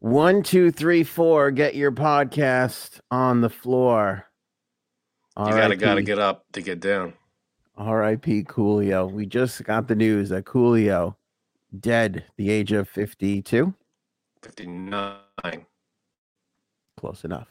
One, two, three, four. Get your podcast on the floor. You gotta gotta get up to get down. R.I.P. Coolio. We just got the news that Coolio dead, the age of fifty-two. 59. Close enough.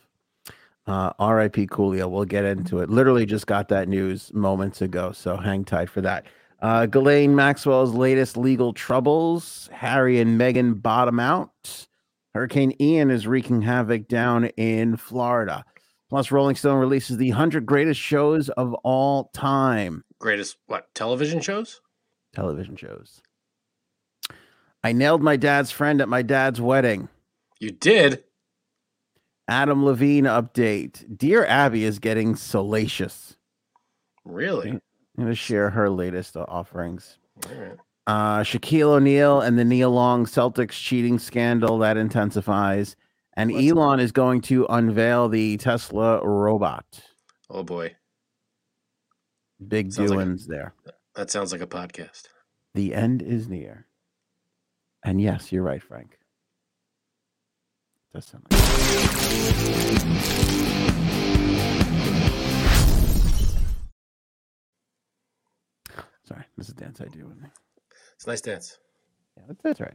Uh, R.I.P. Coolio. We'll get into it. Literally just got that news moments ago, so hang tight for that. Uh, Ghislaine Maxwell's latest legal troubles. Harry and Meghan bottom out. Hurricane Ian is wreaking havoc down in Florida. Plus, Rolling Stone releases the 100 greatest shows of all time. Greatest what? Television shows? Television shows. I nailed my dad's friend at my dad's wedding. You did? Adam Levine update. Dear Abby is getting salacious. Really? I'm going to share her latest uh, offerings. Right. Uh, Shaquille O'Neal and the Neil Long Celtics cheating scandal that intensifies. And What's- Elon is going to unveil the Tesla robot. Oh boy. Big Sounds like a- doings there. That sounds like a podcast. The end is near. And yes, you're right, Frank. Does sound like Sorry, this is a dance I do with me. It's a nice dance. Yeah, that's, that's right.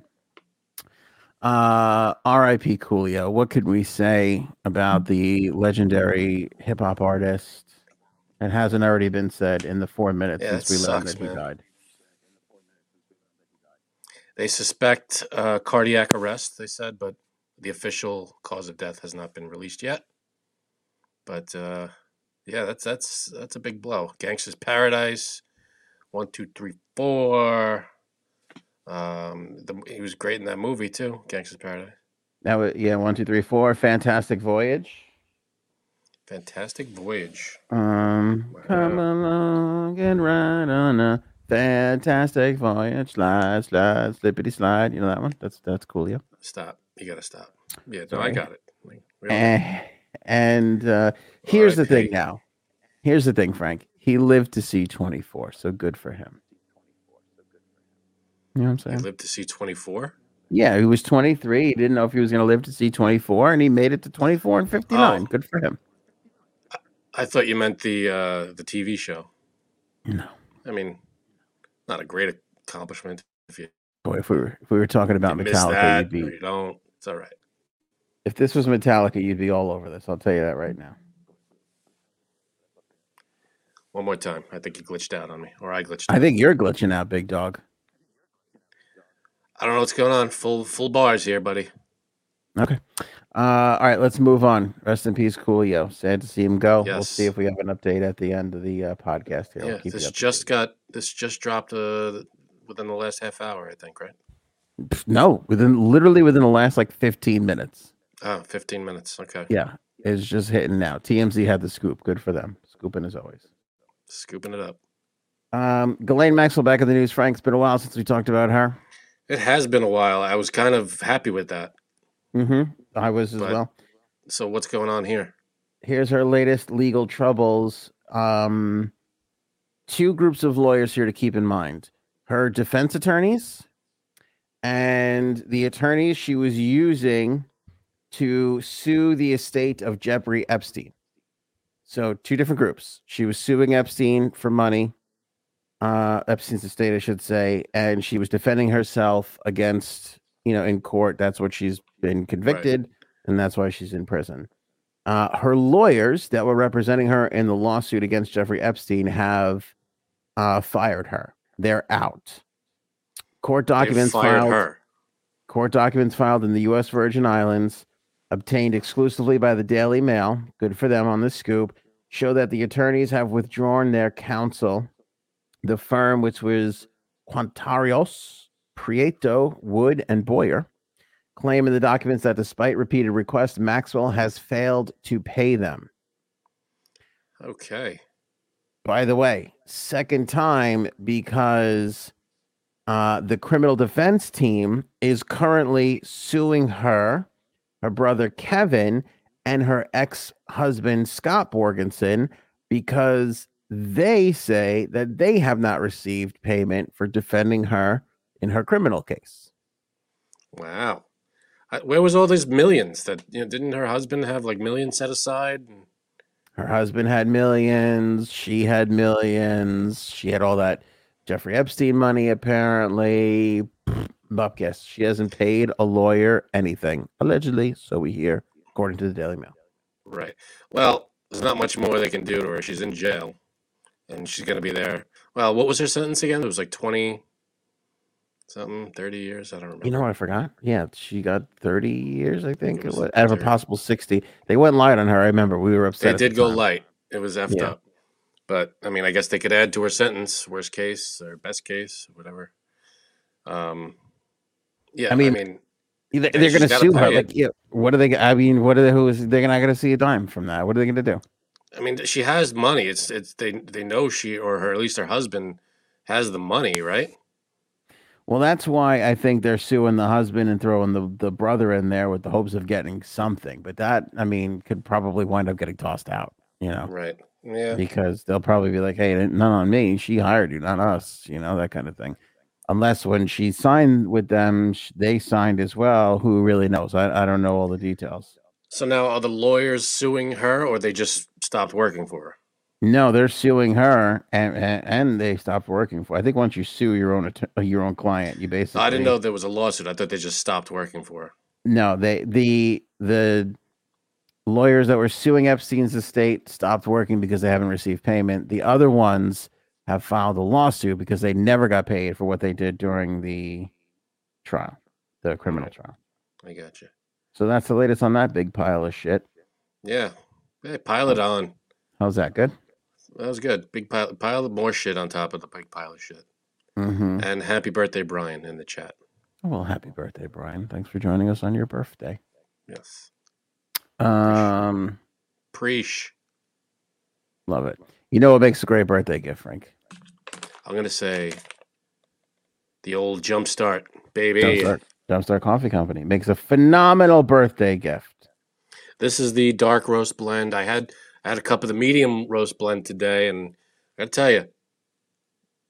Uh, R.I.P. Coolio. What could we say about the legendary hip hop artist? It hasn't already been said in the four minutes Yeah, since we learned that he man. died. They suspect uh, cardiac arrest, they said, but the official cause of death has not been released yet. But uh, yeah, that's that's that's a big blow. Gangsta's Paradise, one, two, three, four. Um, the, he was great in that movie too, Gangsta's Paradise. That was yeah, one, two, three, four. Fantastic voyage. Fantastic Voyage. Um, come along and ride on a fantastic voyage. Slide, slide, slippity slide. You know that one? That's that's Coolio. Stop. You gotta stop. Yeah, no, I got it. Like, really. Eh, and uh, here's the thing now. Here's the thing, Frank. He lived to see 24, so good for him. You know what I'm saying? He lived to see 24. Yeah, he was 23. He didn't know if he was going to live to see 24, and he made it to 24 and 59. Oh. Good for him. I thought you meant the uh, the TV show. No. I mean, not a great accomplishment if you, Boy, if we were if we were talking about you Metallica, that you'd be you don't. It's all right. if this was Metallica, you'd be all over this. I'll tell you that right now. One more time. I think you glitched out on me, or I glitched. I out. think you're glitching out, big dog. I don't know what's going on. Full full bars here, buddy. Okay. Uh, all right, let's move on. Rest in peace, Coolio. Sad to see him go. We'll see if we have an update at the end of the uh, podcast here. Yeah, keep you this just got this just dropped uh, within the last half hour, I think, right? No, within literally within the last like 15 minutes. Oh, 15 minutes. Okay. Yeah, it's just hitting now. TMZ had the scoop. Good for them. Scooping as always. Scooping it up. Um, Ghislaine Maxwell back in the news. Frank, it's been a while since we talked about her. It has been a while. I was kind of happy with that. Mm-hmm. I was as But- well. So what's going on here? Here's her latest legal troubles. Um, two groups of lawyers here to keep in mind: her defense attorneys and the attorneys she was using to sue the estate of Jeffrey Epstein. So, two different groups. She was suing Epstein for money, uh, Epstein's estate, I should say, and she was defending herself against, you know, in court. That's what she's been convicted, and that's why she's in prison. Uh, her lawyers that were representing her in the lawsuit against Jeffrey Epstein have uh, fired her. They're out. Court documents filed her. court documents filed in the U.S. Virgin Islands, obtained exclusively by the Daily Mail. Good for them on the scoop. Show that the attorneys have withdrawn their counsel. The firm, which was Quintairos, Prieto, Wood, and Boyer, claim in the documents that despite repeated requests, Maxwell has failed to pay them. Okay. By the way, second time because uh, the criminal defense team is currently suing her, her brother Kevin, and her ex husband Scott Borgerson because they say that they have not received payment for defending her in her criminal case. Wow. Where was all these millions that you know didn't her husband have like millions set aside? And- Her husband had millions. She had millions. She had all that Jeffrey Epstein money, apparently. But guess she hasn't paid a lawyer anything, allegedly. So we hear, according to the Daily Mail. Right. Well, there's not much more they can do to her. She's in jail, and she's gonna be there. Well, what was her sentence again? It was like twenty something, thirty years. I don't remember. You know, what I forgot. Yeah, she got 30 years, I think, it it was was, out of a possible 60. They went light on her. I remember we were upset. They at the did go time. light. It was effed Yeah. up. But I mean, I guess they could add to her sentence, worst case or best case, whatever. Um, yeah, I I mean, mean, They- They're going to sue her. Like, yeah, what are they? I mean, what are they? Who is? They're not going to see a dime from that. What are they going to do? I mean, she has money. It's it's they they know she or her at least her husband has the money, right? Well, that's why I think they're suing the husband and throwing the, the brother in there with the hopes of getting something. But that, I mean, could probably wind up getting tossed out, you know, Right. Yeah. because they'll probably be like, hey, none on me. She hired you, not us, you know, that kind of thing. Unless when she signed with them, they signed as well. Who really knows? I, I don't know all the details. So now are the lawyers suing her, or they just stopped working for her? No, they're suing her, and, and and they stopped working for. I think once you sue your own uh, your own client, you basically. I didn't know there was a lawsuit. I thought they just stopped working for her. No, they the the lawyers that were suing Epstein's estate stopped working because they haven't received payment. The other ones have filed a lawsuit because they never got paid for what they did during the trial, the criminal trial. I got you. So that's the latest on that big pile of shit. Yeah. Hey, pile it on. How's that good? That was good. Big pile, pile of more shit on top of the big pile of shit. Mm-hmm. And happy birthday, Brian, in the chat. Well, happy birthday, Brian. Thanks for joining us on your birthday. Yes. Um, Preach. love it. You know what makes a great birthday gift, Frank? I'm gonna say the old Jumpstart, baby. Jumpstart, Jumpstart Coffee Company makes a phenomenal birthday gift. This is the dark roast blend. I had I had a cup of the medium roast blend today, and I gotta tell you,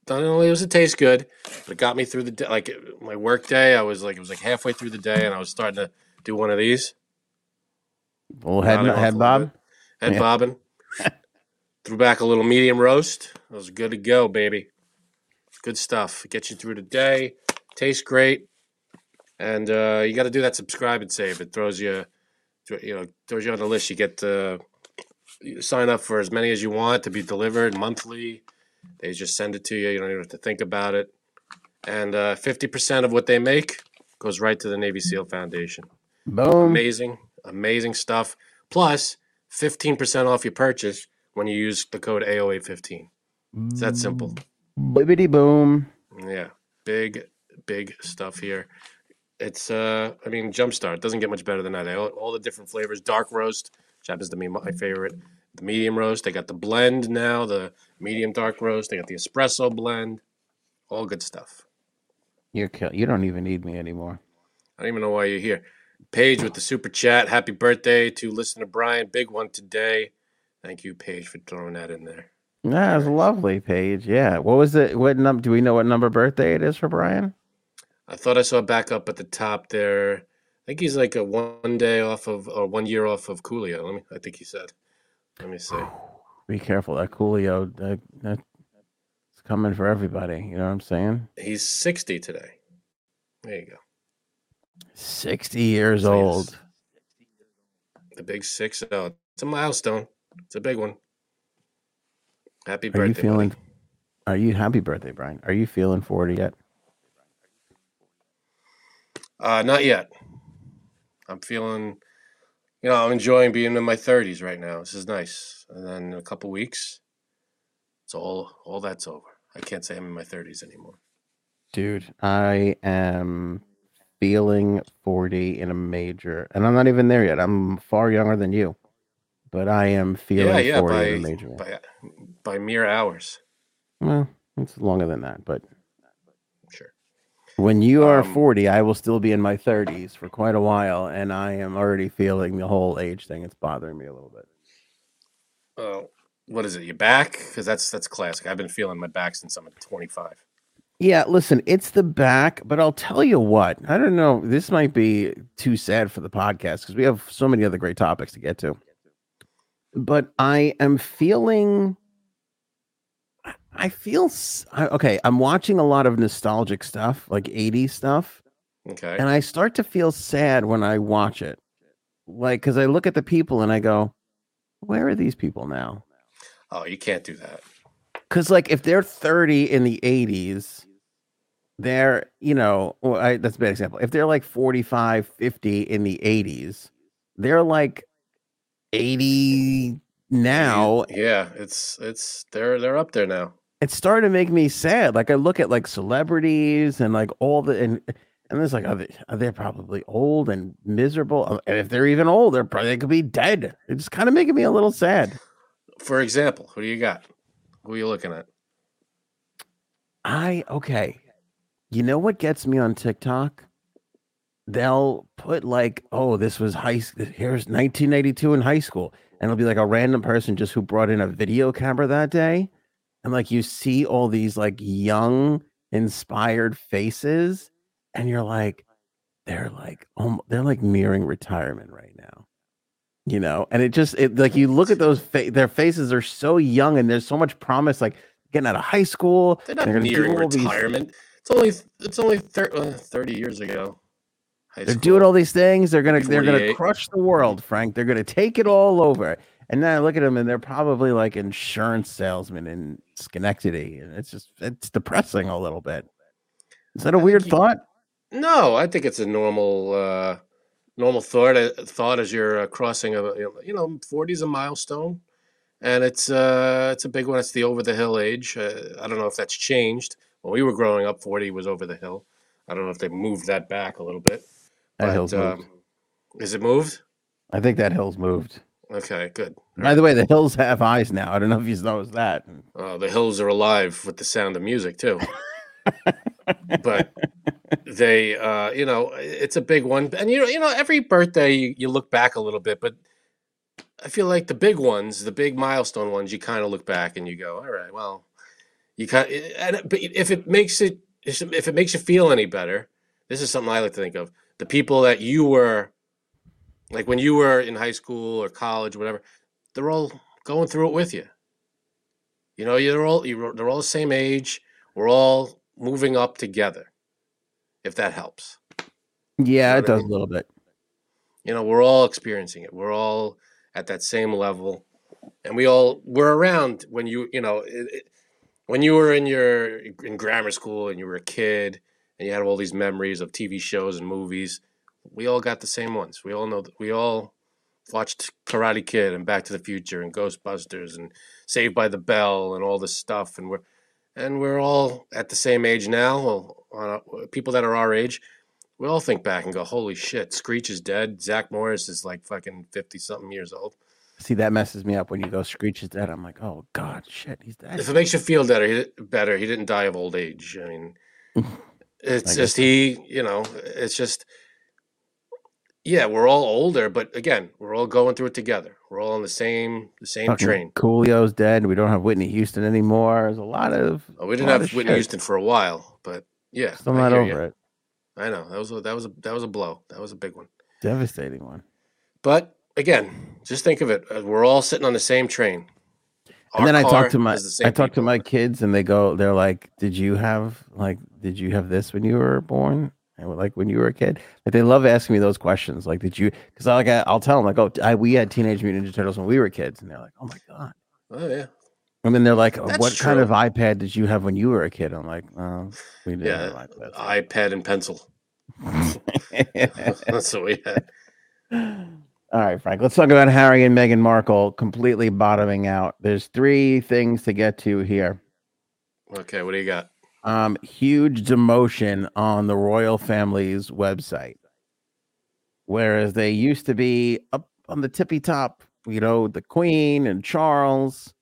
not only does it taste good, but it got me through the day. Like my work day, I was like it was like halfway through the day, and I was starting to do one of these. Little head, head bob. Head Yeah. bobbing. Threw back a little medium roast. It was good to go, baby. Good stuff. It gets you through the day. Tastes great. And uh, you got to do that subscribe and save. It throws you, you know, throws you on the list. You get to you sign up for as many as you want to be delivered monthly. They just send it to you. You don't even have to think about it. And uh, 50% of what they make goes right to the Navy SEAL Foundation Boom. amazing, amazing stuff. Plus, 15% off your purchase when you use the code AOA15. It's that simple. Bibbity boom. Yeah. Big, big stuff here. It's, uh, I mean, Jumpstart doesn't get much better than that. All, all the different flavors. Dark roast, which happens to be my favorite. The medium roast. They got the blend now, the medium dark roast. They got the espresso blend. All good stuff. You're kill- you don't even need me anymore. I don't even know why you're here. Paige with the super chat. Happy birthday to listener Brian. Big one today. Thank you, Paige, for throwing that in there. That's lovely, Paige. Yeah. What was it? What num? Do we know what number birthday it is for Brian? I thought I saw back up at the top there. I think he's like a one day off of, or one year off of Coolio. Let me. I think he said. Let me see. Be careful. That Coolio, that, that's coming for everybody. You know what I'm saying? He's sixty today. There you go. 60 years So, old. The big six zero. It's a milestone. It's a big one. Happy Are birthday. you feeling? buddy. Are you happy birthday, Brian? Are you feeling 40 yet? Uh, not yet. I'm feeling, you know, I'm enjoying being in my 30s right now. This is nice. And then in a couple weeks, it's all all that's over. I can't say I'm in my 30s anymore. Dude, I am feeling 40 in a major, and I'm not even there yet. I'm far younger than you, but I am feeling yeah, yeah, 40 by in major by by mere hours. Well, it's longer than that, but Sure. when you are Um, 40, I will still be in my 30s for quite a while, and I am already feeling the whole age thing. It's bothering me a little bit. Oh, what is it? Your back? Because that's that's classic. I've been feeling my back since I'm 25. Yeah, listen, it's the back, but I'll tell you what. I don't know. This might be too sad for the podcast because we have so many other great topics to get to. But I am feeling. I feel okay. I'm watching a lot of nostalgic stuff, like 80s stuff. Okay. And I start to feel sad when I watch it. Like, because I look at the people and I go, where are these people now? Oh, you can't do that. Because, like, if they're 30 in the 80s, they're you know well, I, that's a bad example if they're like 45 50 in the 80s they're like 80 now. yeah it's it's they're they're up there now. It's starting to make me sad. Like i look at like celebrities and like all the and and it's like are they, are they probably old and miserable? Uh, and if they're even old they're probably they could be dead. It's kind of making me a little sad. For example who do you got? Who are you looking at? I okay. You know what gets me on TikTok? They'll put like, oh, this was high. Here's 1992 in high school, and it'll be like a random person just who brought in a video camera that day, and like you see all these like young, inspired faces, and you're like, they're like, oh, they're like nearing retirement right now, you know. And it just, it like you look at those, fa- their faces are so young, and there's so much promise, like getting out of high school. They're not they're nearing retirement. These, it's only it's only thir- uh, thirty years ago. They're doing all these things. They're gonna they're gonna crush the world, Frank. They're gonna take it all over. And then I look at them, and they're probably like insurance salesmen in Schenectady, and it's just it's depressing a little bit. Is that a weird thought? No, I think it's a normal uh, normal thought. Uh, thought as you're uh, crossing a you know forty is a milestone, and it's uh, it's a big one. It's the over the hill age. Uh, I don't know if that's changed when we were growing up, 40 was over the hill. I don't know if they moved that back a little bit. That but, hill's um, moved. Is it moved? I think that hill's moved. Okay, good. By the way, the hills have eyes now. I don't know if you noticed that. Oh, the hills are alive with the sound of music too. but they, uh, you know, it's a big one, and you know, you know, every birthday you, you look back a little bit, but I feel like the big ones, the big milestone ones, you kind of look back and you go, all right, well, you kind and but if it makes it if it makes you feel any better, this is something I like to think of. The people that you were like when you were in high school or college, whatever, they're all going through it with you. You know, you're all you're, they're all the same age. We're all moving up together. If that helps. Yeah, you know it does I mean? a little bit. You know, we're all experiencing it. We're all at that same level, and we all were around when you you know. It, it, when you were in your in grammar school and you were a kid and you had all these memories of TV shows and movies, we all got the same ones. We all know that we all watched Karate Kid and Back to the Future and Ghostbusters and Saved by the Bell and all this stuff, and we're and we're all at the same age now. Well, uh, people that are our age, we all think back and go, "Holy shit, Screech is dead. Zach Morris is like fucking fifty something years old." See, that messes me up when you go Screech is dead. I'm like, oh god, shit, he's dead. If it makes you feel better, he, better, he didn't die of old age. I mean, it's just he, you know, it's just, yeah, we're all older, but again, we're all going through it together. We're all on the same the same Fucking train. Coolio's dead. We don't have Whitney Houston anymore. There's a lot of. Oh, we didn't have Whitney shit. Houston for a while, but yeah, still not over you. it. I know that was a, that was a that was a blow. That was a big one. Devastating one. But again, just think of it. Uh, we're all sitting on the same train. And then I talk to my I talk people. to my kids and they go they're like, "Did you have like did you have this when you were born?" And like when you were a kid, like they love asking me those questions. Like, did you? Because I like I, will tell them like, "Oh, I, we had Teenage Mutant Ninja Turtles when we were kids," and they're like, "Oh my god." Oh yeah. And then they're like, oh, That's "What true. kind of iPad did you have when you were a kid?" I'm like, "Oh, we didn't yeah, have iPads. iPad and pencil." That's what we had. All right, Frank. Let's talk about Harry and Meghan Markle completely bottoming out. There's three things to get to here. Okay, what do you got? Um, huge demotion on the royal family's website. Whereas they used to be up on the tippy top, you know, the Queen and Charles,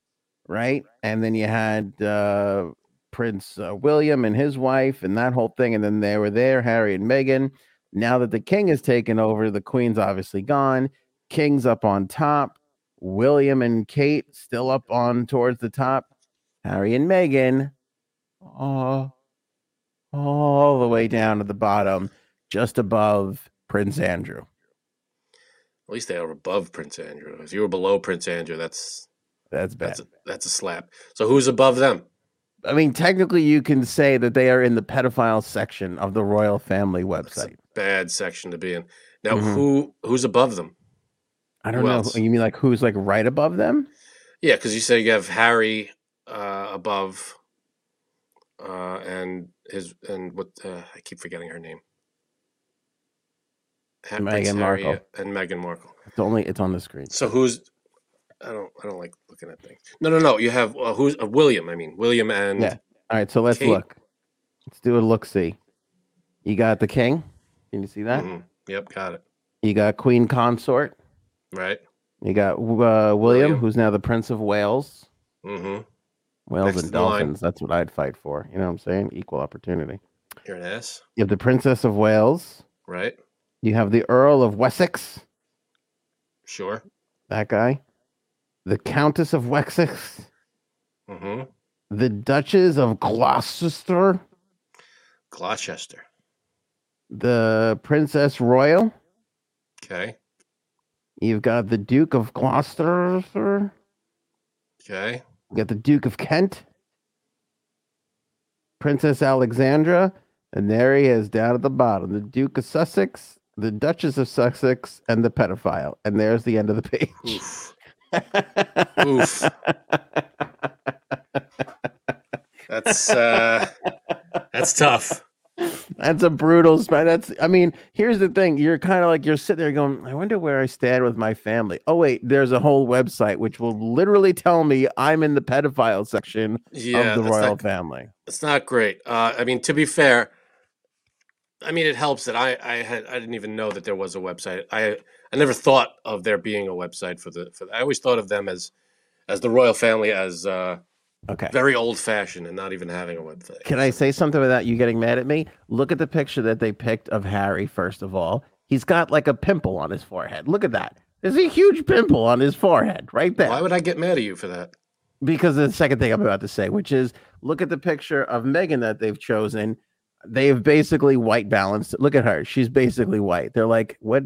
right? And then you had uh, Prince uh, William and his wife and that whole thing. And then they were there, Harry and Meghan. Now that the king has taken over, the queen's obviously gone. King's up on top. William and Kate still up on towards the top. Harry and Meghan, oh, all the way down to the bottom, just above Prince Andrew. At least they are above Prince Andrew. If you were below Prince Andrew, that's That's bad. that's a, that's a slap. So who's above them? I mean, technically, you can say that they are in the pedophile section of the royal family website. Bad section to be in. Now, Mhm. who who's above them? I don't Who know. else? You mean like who's like right above them? Yeah, because you say you have Harry uh, above, uh, and his and what uh, I keep forgetting her name. Meghan Markle. and Meghan Markle. It's only it's on the screen. So who's? I don't. I don't like looking at things. No, no, no. You have uh, who's uh, William? I mean William and Yeah. All right, so let's Kate. look. Let's do a look. See, you got the king. Can you see that? Mhm. Yep, got it. You got Queen Consort. Right. You got uh, William, William. who's now the Prince of Wales. Mm-hmm. Whales Next and dolphins. That's what I'd fight for. You know what I'm saying? Equal opportunity. You're an ass, You have the Princess of Wales. right? You have the Earl of Wessex. Sure. That guy. The Countess of Wessex. Mm-hmm. The Duchess of Gloucester. Gloucester. The Princess Royal. Okay. You've got the Duke of Gloucester. Okay. You got the Duke of Kent. Princess Alexandra. And there he is down at the bottom. The Duke of Sussex, the Duchess of Sussex, and the pedophile. And there's the end of the page. Oof. Oof. That's uh, that's tough. That's a brutal spot. That's I mean, here's the thing. You're kind of like you're sitting there going, I wonder where I stand with my family. Oh wait, there's a whole website which will literally tell me I'm in the pedophile section Yeah, of the royal not, family. it's not great. Uh, I mean, to be fair, I mean it helps that I I had I didn't even know that there was a website. I I never thought of there being a website for the for. The, I always thought of them as as the royal family as uh, Okay. very old fashioned and not even having a website. Can I say something without you getting mad at me? Look at the picture that they picked of Harry, first of all. He's got like a pimple on his forehead. Look at that. There's a huge pimple on his forehead right there. Why would I get mad at you for that? because of the second thing I'm about to say, which is look at the picture of Meghan that they've chosen. They've basically white balanced. Look at her. She's basically white. They're like, what?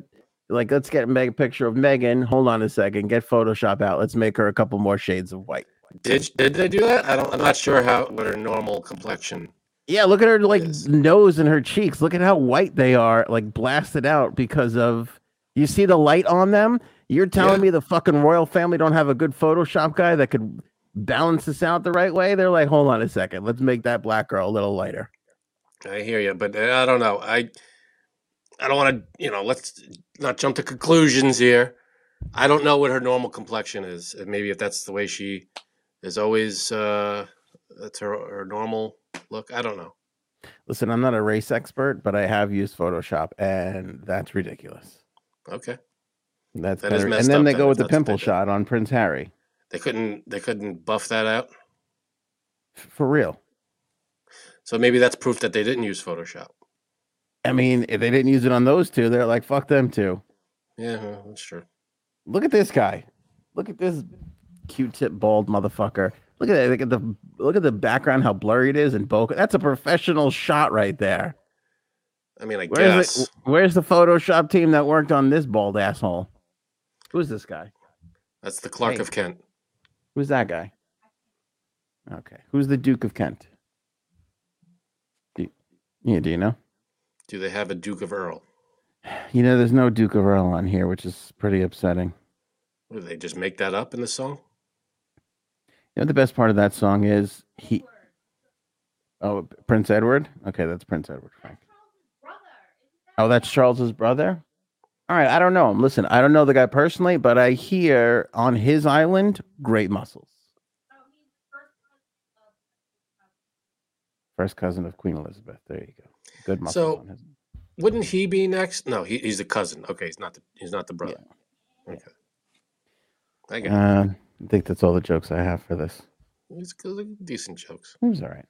Like, let's get a picture of Meghan. Hold on a second. Get Photoshop out. Let's make her a couple more shades of white. Did did they do that? I don't. I'm not sure how what her normal complexion. Yeah, look at her like Yes. nose and her cheeks. Look at how white they are, like blasted out because of you see the light on them. You're telling Yeah. me the fucking royal family don't have a good Photoshop guy that could balance this out the right way? They're like, hold on a second, let's make that black girl a little lighter. I hear you, but uh, I don't know. I I don't want to. You know, let's not jump to conclusions here. I don't know what her normal complexion is. Maybe if that's the way she is always. uh That's her her normal look. I don't know. Listen, I'm not a race expert, but I have used Photoshop, and that's ridiculous. Okay, That's That is kinda- messed and then they go with the that's what they pimple shot on Prince Harry. they couldn't they couldn't buff that out. For real. So maybe that's proof that they didn't use Photoshop. I mean, if they didn't use it on those two, they're like, fuck them too. Yeah, that's true. Look at this guy. Look at this Q-tip bald motherfucker. Look at that. Look at the look at the background, how blurry it is in bokeh. That's a professional shot right there. I mean, I Where's guess the, where's the Photoshop team that worked on this bald asshole? Who's this guy? that's the Clark Hey. of Kent. Who's that guy? Okay. Who's the Duke of Kent? Do you, yeah, do you know? Do they have a Duke of Earl? You know, there's no Duke of Earl on here, which is pretty upsetting. What, did they just make that up in the song? You know, the best part of that song is he. Oh, Prince Edward. Okay, that's Prince Edward. Frank. Oh, that's Charles's brother. All right, I don't know him. Listen, I don't know the guy personally, but I hear on his island, great muscles. First cousin of Queen Elizabeth. There you go. Good muscles. So- on his. Wouldn't he be next? No, he, he's the cousin. Okay, he's not the he's not the brother. Okay, I get. it. Uh, I think that's all the jokes I have for this. He's good, decent jokes. It was all right.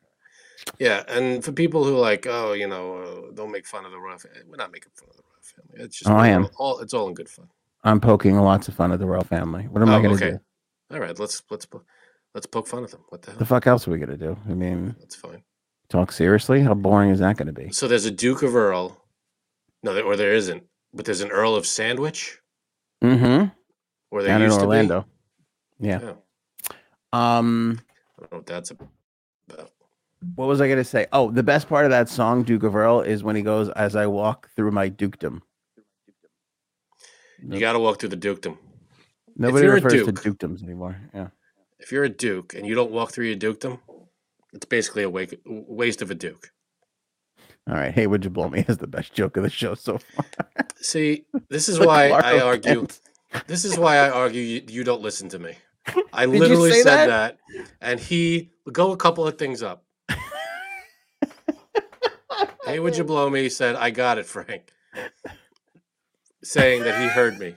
Yeah, and for people who like, oh, you know, uh, don't make fun of the royal family. We're not making fun of the royal family. It's just Oh, I am. All, it's all in good fun. I'm poking lots of fun at the royal family. What am I Oh, going to okay. do? All right, let's let's po- let's poke fun of them. What the hell? The fuck else are we going to do? I mean, That's fine. Talk seriously? How boring is that going to be? So there's a Duke of Earl. No, there, or there isn't. But there's an Earl of Sandwich. Mm-hmm. Or there Down in used to be. Orlando. Yeah. Yeah. Um, I don't know what that's about. what was I going to say? Oh, the best part of that song, Duke of Earl, is when he goes, "As I walk through my dukedom." You got to walk through the dukedom. Nobody refers to dukedoms anymore. Yeah. If you're a duke and you don't walk through your dukedom, it's basically a wa- waste of a duke. All right. Hey, would you blow me? Is the best joke of the show so far. See, this is why I argue. This is why I argue you, you don't listen to me. I literally said that? that? and he go a couple of things up. hey, would you blow me? Said I got it, Frank. Saying that he heard me.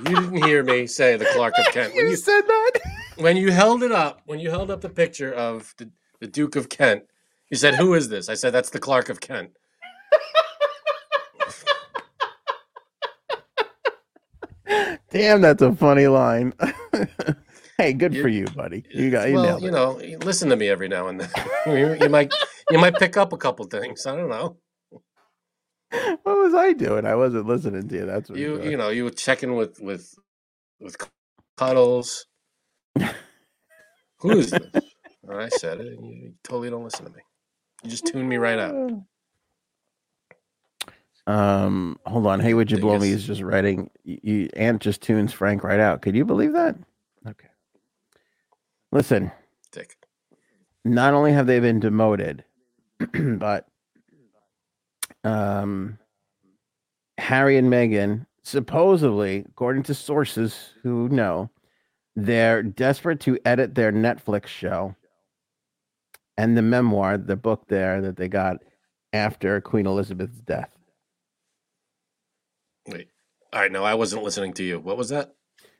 You didn't hear me say the Clark of Kent. When you you said that. when you held it up, when you held up the picture of the, the Duke of Kent, you said, "Who is this?" I said, "That's the Clark of Kent." Damn, that's a funny line. hey, good You- for you, buddy. You got you well, you know, listen to me every now and then. you, you might you might pick up a couple things. I don't know. What was I doing? I wasn't listening to you. That's what You you know you were checking with with with cuddles. Who is this? I said it, and you totally don't listen to me. You just tune me right out. Uh, Um, hold on. Hey, would you blow me? Is just writing. You, you Ant just tunes Frank right out. Could you believe that? Okay. Listen, Dick. not only have they been demoted, but um, Harry and Meghan supposedly, according to sources who know, they're desperate to edit their Netflix show and the memoir, the book there that they got after Queen Elizabeth's death. All right. No, I wasn't listening to you. What was that?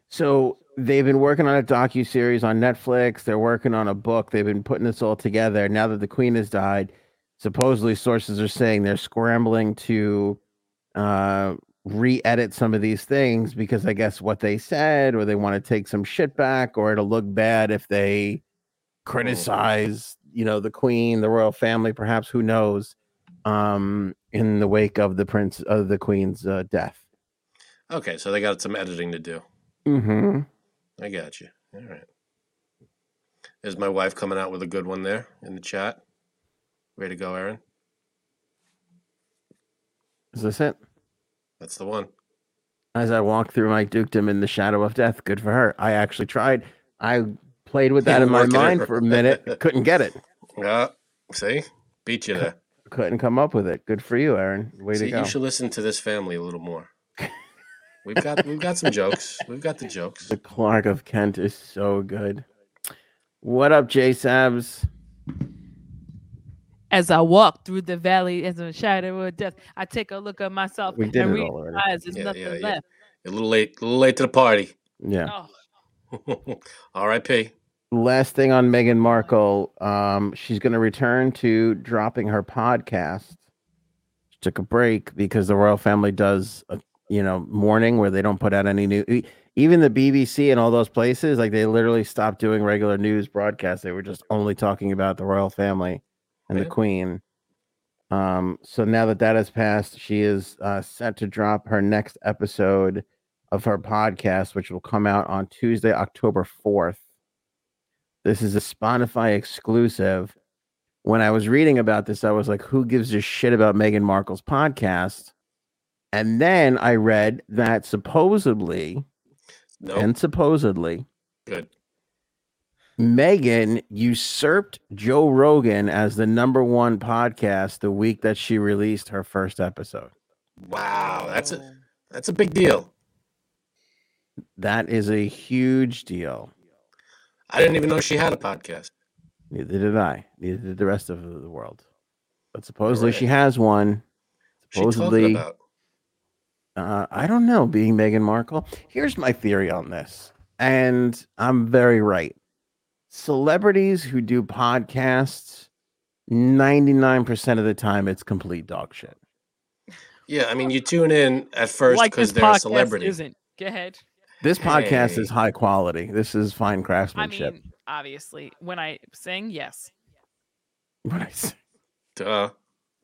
So they've been working on a docu series on Netflix. They're working on a book. They've been putting this all together. Now that the queen has died, supposedly sources are saying they're scrambling to uh, re-edit some of these things because I guess what they said, or they want to take some shit back, or it'll look bad if they criticize, you know, the queen, the royal family, perhaps. Who knows? Um, in the wake of the prince of the queen's uh, death. Okay, so they got some editing to do. Mm-hmm. I got you. All right. Is my wife coming out with a good one there in the chat? Way to go, Aaron. Is this it? That's the one. as I walk through my dukedom in the shadow of death. Good for her. I actually tried. I played with that in my it. mind for a minute. Couldn't get it. Yeah. See? Beat you there. Couldn't come up with it. Good for you, Aaron. Way See, to go. you should listen to this family a little more. We've got we've got some jokes. We've got the jokes. The Clark of Kent is so good. What up, Jay Sabs? As I walk through the valley as a shadow of death, I take a look at myself We did and it all already. realize there's Yeah, nothing yeah, yeah. left. A little late, a little late to the party. Yeah. Oh, R.I.P. Last thing on Meghan Markle. Um, she's going to return to dropping her podcast. She took a break because the royal family does, a, you know, mourning where they don't put out any new. Even the BBC and all those places, like they literally stopped doing regular news broadcasts. They were just only talking about the royal family and the queen. Um, so now that that has passed, she is uh, set to drop her next episode of her podcast, which will come out on Tuesday, October 4th. This is a Spotify exclusive. When I was reading about this, I was like, who gives a shit about Meghan Markle's podcast? And then I read that supposedly, No, and supposedly, good. Meghan usurped Joe Rogan as the number one podcast the week that she released her first episode. Wow, that's a that's a big deal. That is a huge deal. I didn't even know she had a podcast. Neither did I. Neither did the rest of the world. But supposedly Alright. she has one. She talking Supposedly, about uh, I don't know, being Meghan Markle. Here's my theory on this, and I'm very right. Celebrities who do podcasts, 99% of the time, it's complete dog shit. yeah. I mean, you tune in at first because this they're a celebrity. isn't. Go ahead. This podcast is high quality. This is fine craftsmanship. I craftsmanship. mean, obviously, when I sing, yes. What I say. Duh.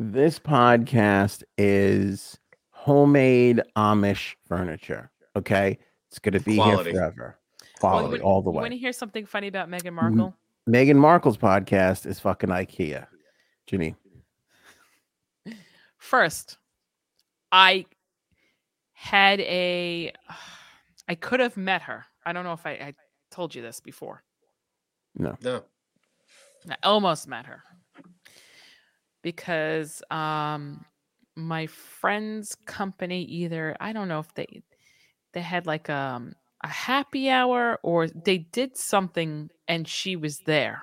This podcast is homemade Amish furniture. Okay, it's gonna be Quality. here forever. Well, Quality you all the way. Want to hear something funny about Meghan Markle? Meghan Markle's podcast is fucking IKEA. Ginny, First, I had a. I could have met her. I don't know if I, I told you this before. No. No. I almost met her because um my friend's company either I don't know if they they had like um a happy hour or they did something and she was there.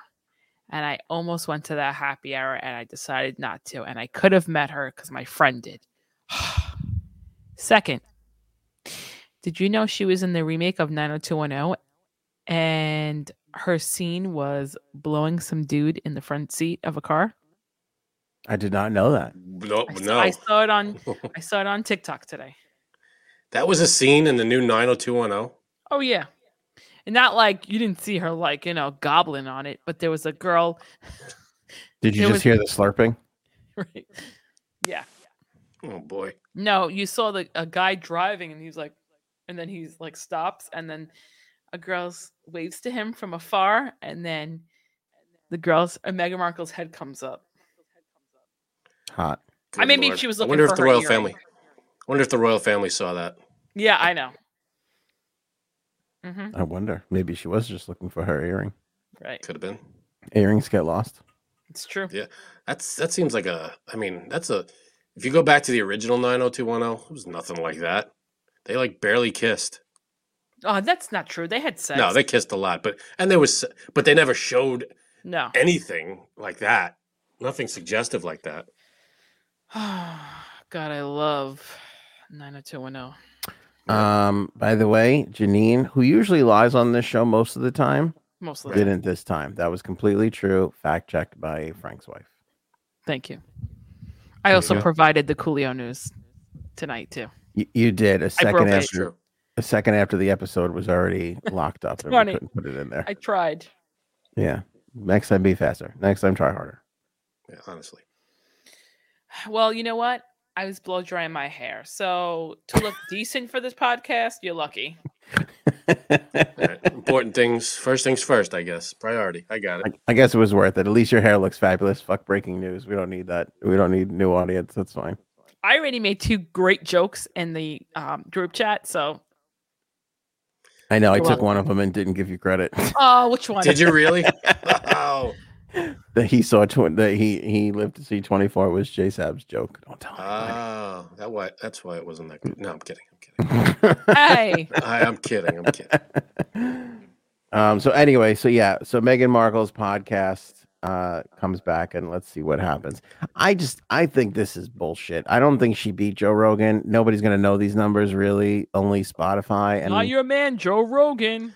And I almost went to that happy hour and I decided not to and I could have met her cuz my friend did. Second, did you know she was in the remake of 90210 and her scene was blowing some dude in the front seat of a car. I did not know that. No, I, saw, no. I saw it on I saw it on TikTok today. that was a scene in the new 90210. Oh yeah. And not like you didn't see her like, you know, goblin on it, but there was a girl Did you just was- hear the slurping? right. Yeah. Oh boy. No, you saw the a guy driving and he's like and then he's like stops and then a girl waves to him from afar and then the girl's uh, Meghan Markle's head comes up. Hot. I mean, maybe Lord. she was I looking wonder if for the her royal earring. family. I wonder if the royal family saw that. Yeah, I know. hmm I wonder. Maybe she was just looking for her earring. Right. Could have been. Earrings get lost. It's true. Yeah, that's that seems like a. I mean, that's a. If you go back to the original 90210, it was nothing like that. They like barely kissed. Oh, that's not true. They had sex. No, they kissed a lot, but and there was, but they never showed no. anything like that. Nothing suggestive like that. Oh god, I love 90210. Um, by the way, Janine, who usually lies on this show most of the time, Most of the didn't this time. That was completely true. Fact checked by Frank's wife. Thank you. I also you. provided the Coolio news tonight too. You, you did a second after That's true. a second after the episode was already locked up and funny. we couldn't put it in there. I tried. Yeah. Next time be faster. Next time try harder. Yeah, honestly. Well, you know what? I was blow drying my hair. So to look decent for this podcast, you're lucky. All right. Important things. First things first, I guess. Priority. I got it. I, I guess it was worth it. At least your hair looks fabulous. Fuck breaking news. We don't need that. We don't need new audience. That's fine. I already made two great jokes in the um, group chat. So, I know. I You're took welcome. one of them and didn't give you credit. oh, which one? Did you really? oh. That he saw tw- that he he lived to see 24 was J Sab's joke. Don't tell anybody. Oh, that why that's why it wasn't that good. No, I'm kidding. I'm kidding. Hey, I, I'm kidding. I'm kidding. um. So anyway, so yeah. So Meghan Markle's podcast uh comes back and let's see what happens. I just I think this is bullshit. I don't think she beat Joe Rogan. Nobody's gonna know these numbers really. Only Spotify and not your man, Joe Rogan.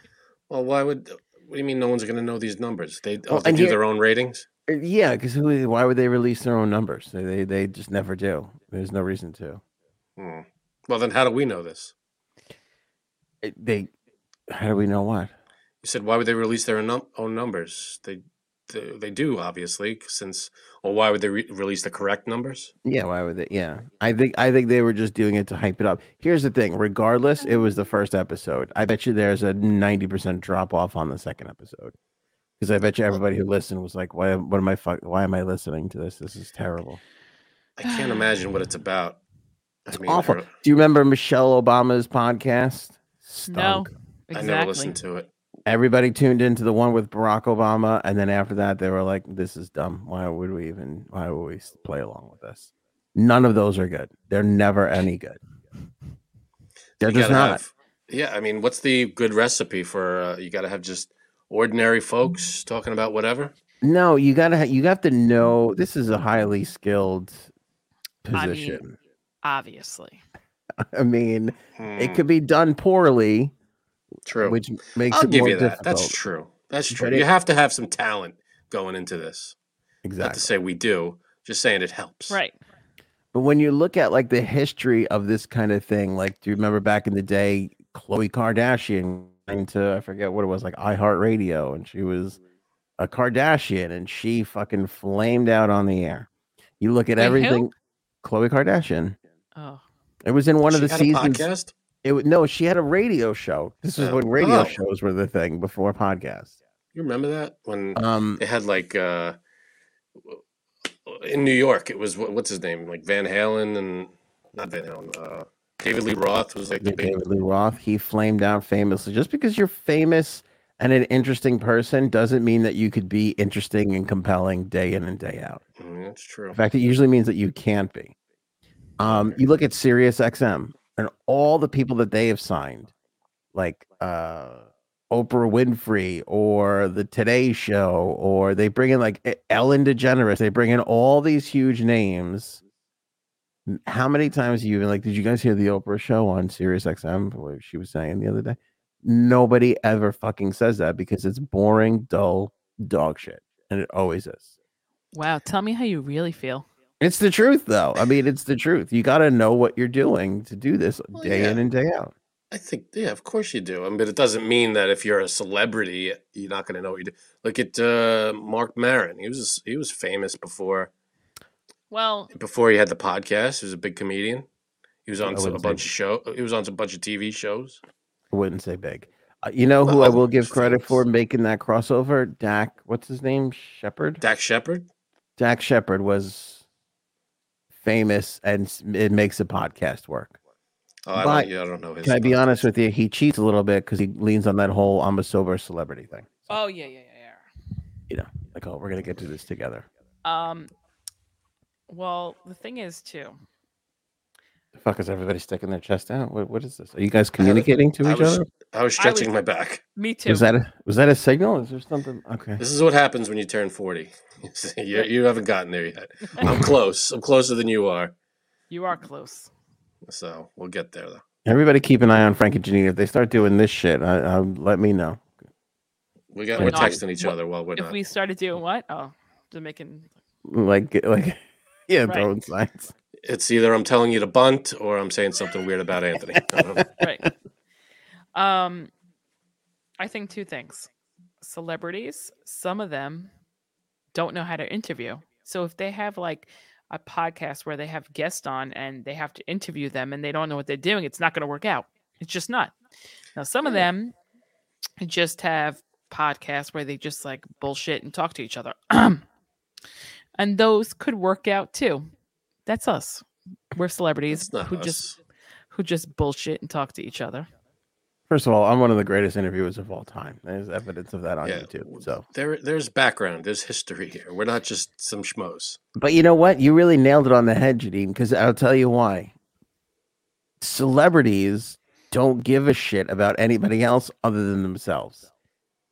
Well, why would? What do you mean? No one's going to know these numbers? They, oh, Well, they do here- their own ratings. Uh, yeah, because who? Why would they release their own numbers? They, they they just never do. There's no reason to. Hmm. Well, then how do we know this? It- They. How do we know what? You said why would they release their own numbers? They, they, they do obviously since. Or why would they re- release the correct numbers? Yeah, why would they? Yeah, I think I think they were just doing it to hype it up. Here's the thing: regardless, it was the first episode. I bet you there's a ninety percent drop off on the second episode because I bet you everybody who listened was like, "Why? What am I? Fuck, why am I listening to this? This is terrible. I can't imagine what it's about. It's I mean, awful." Do you remember Michelle Obama's podcast? No, Stunk. I never listened to it. Everybody tuned into the one with Barack Obama, and then after that, they were like, "This is dumb. Why would we even? Why would we play along with this?" None of those are good. They're never any good. They're You just not. have- yeah, I mean, what's the good recipe for? Uh, you got to have just ordinary folks talking about whatever. No, you gotta ha- you have to know this is a highly skilled I mean, position. Obviously. I mean, it Hmm, could be done poorly, true. which makes I'll it give more you that. That's true. That's true. But it- you have to have some talent going into this. Not to say we do, just saying it helps. Right. But when you look at like the history of this kind of thing, like do you remember back in the day, Khloe Kardashian into I forget what it was, like iHeartRadio, and she was a Kardashian, and she fucking flamed out on the air. You look at Wait, everything. Khloe Kardashian. Oh, It was in one of the had a seasons. Podcast. It wa- no, she had a radio show. This was Oh. when radio Oh. shows were the thing before podcasts. You remember that when Um, they had like uh in New York? It was what- what's his name, like Van Halen and not Van Halen. Uh, David Lee Roth was like the big. David Lee Roth, he flamed out famously. Just because you're famous and an interesting person doesn't mean that you could be interesting and compelling day in and day out. Mm, that's true. In fact, it usually means that you can't be. Um, you look at Sirius XM and all the people that they have signed, like uh, Oprah Winfrey or the Today Show, or they bring in like Ellen DeGeneres. They bring in all these huge names. How many times have you been like, did you guys hear the Oprah show on Sirius XM? What she was saying the other day. Nobody ever fucking says that because it's boring, dull dog shit. And it always is. wow. Tell me how you really feel. It's the truth, though. I mean, it's the truth. You got to know what you're doing to do this Well, day in and day out. I think, yeah, of course you do. I mean, but it doesn't mean that if you're a celebrity, you're not going to know what you do. Look at uh, Marc Maron. He was he was famous before Well, before he had the podcast. He was a big comedian. He was on some, a wouldn't say bunch of show. He was on some bunch of TV shows. I wouldn't say big. Uh, you know who I will give credit for making that crossover? Dax. What's his name? Shepard. Dax Shepard. Dax Shepard was famous, and it makes a podcast work. Oh, I But don't, yeah, I don't know his. Can I be honest with you? He cheats a little bit because he leans on that whole "I'm a sober celebrity" thing. oh yeah, yeah, yeah, You know, Like, oh, we're gonna get to this together. Um, well, the thing is too. The fuck is everybody sticking their chest out? What, what is this? Are you guys communicating to I each was, other? I was I was- stretching my back. Me too. Was that a, was that a signal? Is there something? Okay. This is what happens when you turn 40. you, you haven't gotten there yet. I'm close. I'm closer than you are. you are close. So we'll get there, though. Everybody keep an eye on Frank and Janine. If they start doing this shit, I, I, let me know. We got, But we're not- texting each what- other while we're If not. we started doing what? Oh, Jamaican. Like, like, yeah, Right. throwing signs. It's either I'm telling you to bunt or I'm saying something weird about Anthony. right. Um, I think two things. Celebrities, some of them don't know how to interview. So if they have like a podcast where they have guests on and they have to interview them and they don't know what they're doing, it's not going to work out. It's just not. Now, some of them just have podcasts where they just like bullshit and talk to each other. and those could work out too. That's us. We're celebrities who us. just who just bullshit and talk to each other. First of all, I'm one of the greatest interviewers of all time. There's evidence of that on Yeah. YouTube. So, There, there's background. There's history here. We're not just some schmoes. but you know what? You really nailed it on the head, Janine. Because I'll tell you why. Celebrities don't give a shit about anybody else other than themselves,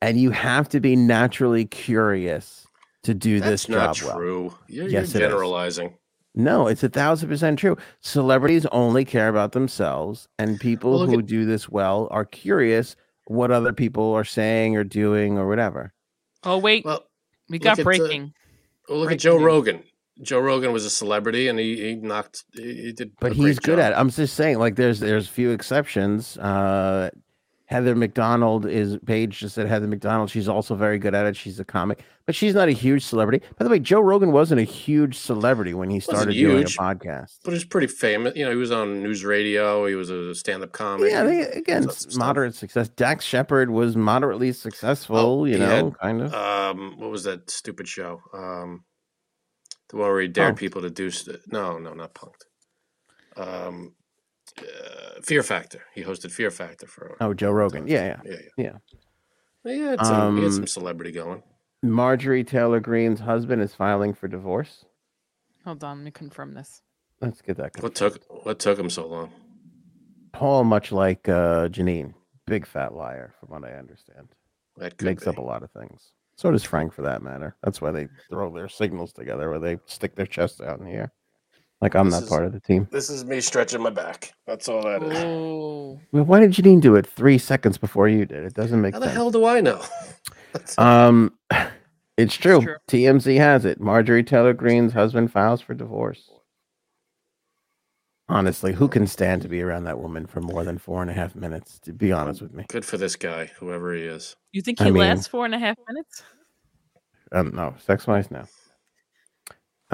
and you have to be naturally curious to do That's this not job well. true. You're, Yes, it you're is. Generalizing. No, it's a thousand percent true. Celebrities only care about themselves, and people Well, who at- do this well are curious what other people are saying or doing or whatever. Oh wait, Well, we look got at, uh, breaking. well look Breaking at Joe news. Rogan. Joe Rogan was a celebrity, and he, he knocked. He, he did. But a great he's good job. at it. I'm just saying, like, there's there's few exceptions. Uh, Heather McDonald is Paige just said Heather McDonald. She's also very good at it. She's a comic, but she's not a huge celebrity. By the way, Joe Rogan wasn't a huge celebrity when he started doing a podcast. But he's pretty famous. You know, he was on news radio. He was a stand-up comic. Yeah, they, again, moderate success. Dax Shepard was moderately successful, Oh, you know, had, kind of. Um, what was that stupid show? Um, the one where he dared Punked. people to do. St- no, no, not punked. Um, uh, Fear Factor. He hosted Fear Factor for. Oh, Joe Rogan. Yeah, yeah. yeah, yeah. yeah. Well, He had some. he had Um, some celebrity going. Marjorie Taylor Greene's husband is filing for divorce. Hold on, let me confirm this. Let's get that. What took What took him so long? Paul, much like uh, Janine, big fat liar, from what I understand. That could Makes be. up a lot of things. So does Frank, for that matter. That's why they throw their signals together, where they stick their chests out in the air. Like I'm This not is- part of the team. This is me stretching my back. That's all that is. Oh, Well, why did Janine do it three seconds before you did? It doesn't make sense. How the hell do I know? Um, it's true. true. TMZ has it. Marjorie Taylor Greene's husband files for divorce. Honestly, who can stand to be around that woman for more than four and a half minutes? To be honest with me, Good for this guy, whoever he is. you think I he mean- lasts four and a half minutes? Um, no, sex wise, no.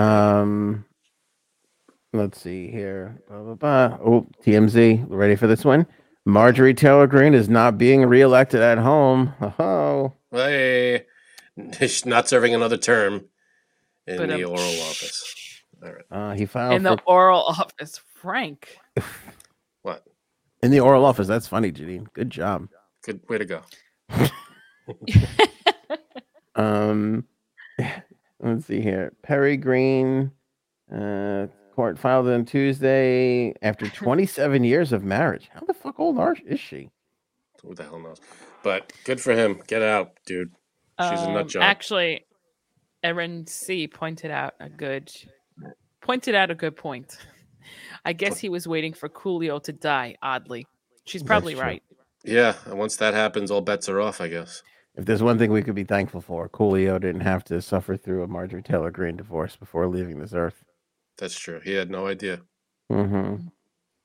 Um, let's see here. Blah, blah, blah. Oh, TMZ, ready for this one? Marjorie Taylor Greene is not being reelected at home. Oh, Hey, he's not serving another term in But, the um, oral office. All right. uh, he filed in for, the oral office. Frank. What? in the oral office. That's funny, Janine. Good job. Good way to go. Um, let's see here. Perry Greene, uh, court filed on Tuesday after 27 years of marriage. How the fuck old are, is she? Who the hell knows? But good for him. Get out, dude. She's a nut Um, job. Actually, Erin C pointed out a good pointed out a good point. I guess he was waiting for Coolio to die. Oddly, she's probably right. Yeah, and once that happens, all bets are off, I guess. If there's one thing we could be thankful for, Coolio didn't have to suffer through a Marjorie Taylor Greene divorce before leaving this earth. That's true. He had no idea. Mm-hmm.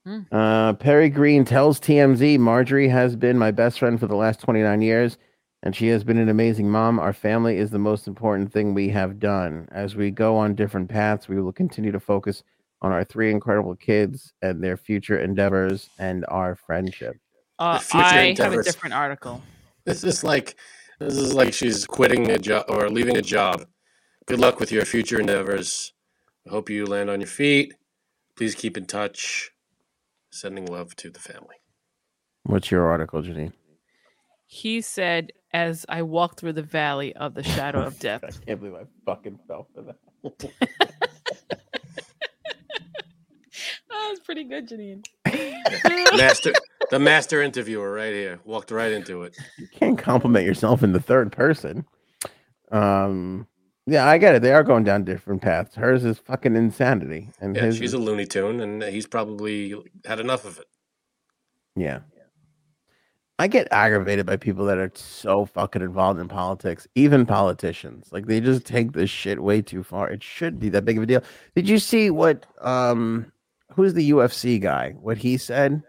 Mm. Uh, Perry Greene tells TMZ Marjorie has been my best friend for the last 29 years, and she has been an amazing mom. Our family is the most important thing we have done. As we go on different paths, we will continue to focus on our three incredible kids and their future endeavors and our friendship. Uh, future I have a different article. This is like this is like she's quitting a job or leaving a job. Good luck with your future endeavors. I hope you land on your feet. Please keep in touch. Sending love to the family. What's your article, Janine? He said, "As I walked through the valley of the shadow of death." I can't believe I fucking fell for that. Oh, that's pretty good, Janine. Master, the master interviewer, right here, walked right into it. You can't compliment yourself in the third person. Um, yeah, I get it. They are going down different paths. Hers is fucking insanity, and Yeah, his she's is- a Looney Tune, and he's probably had enough of it. Yeah. I get aggravated by people that are so fucking involved in politics, even politicians. Like they just take this shit way too far. It should be that big of a deal. Did you see what um who's the UFC guy? What he said?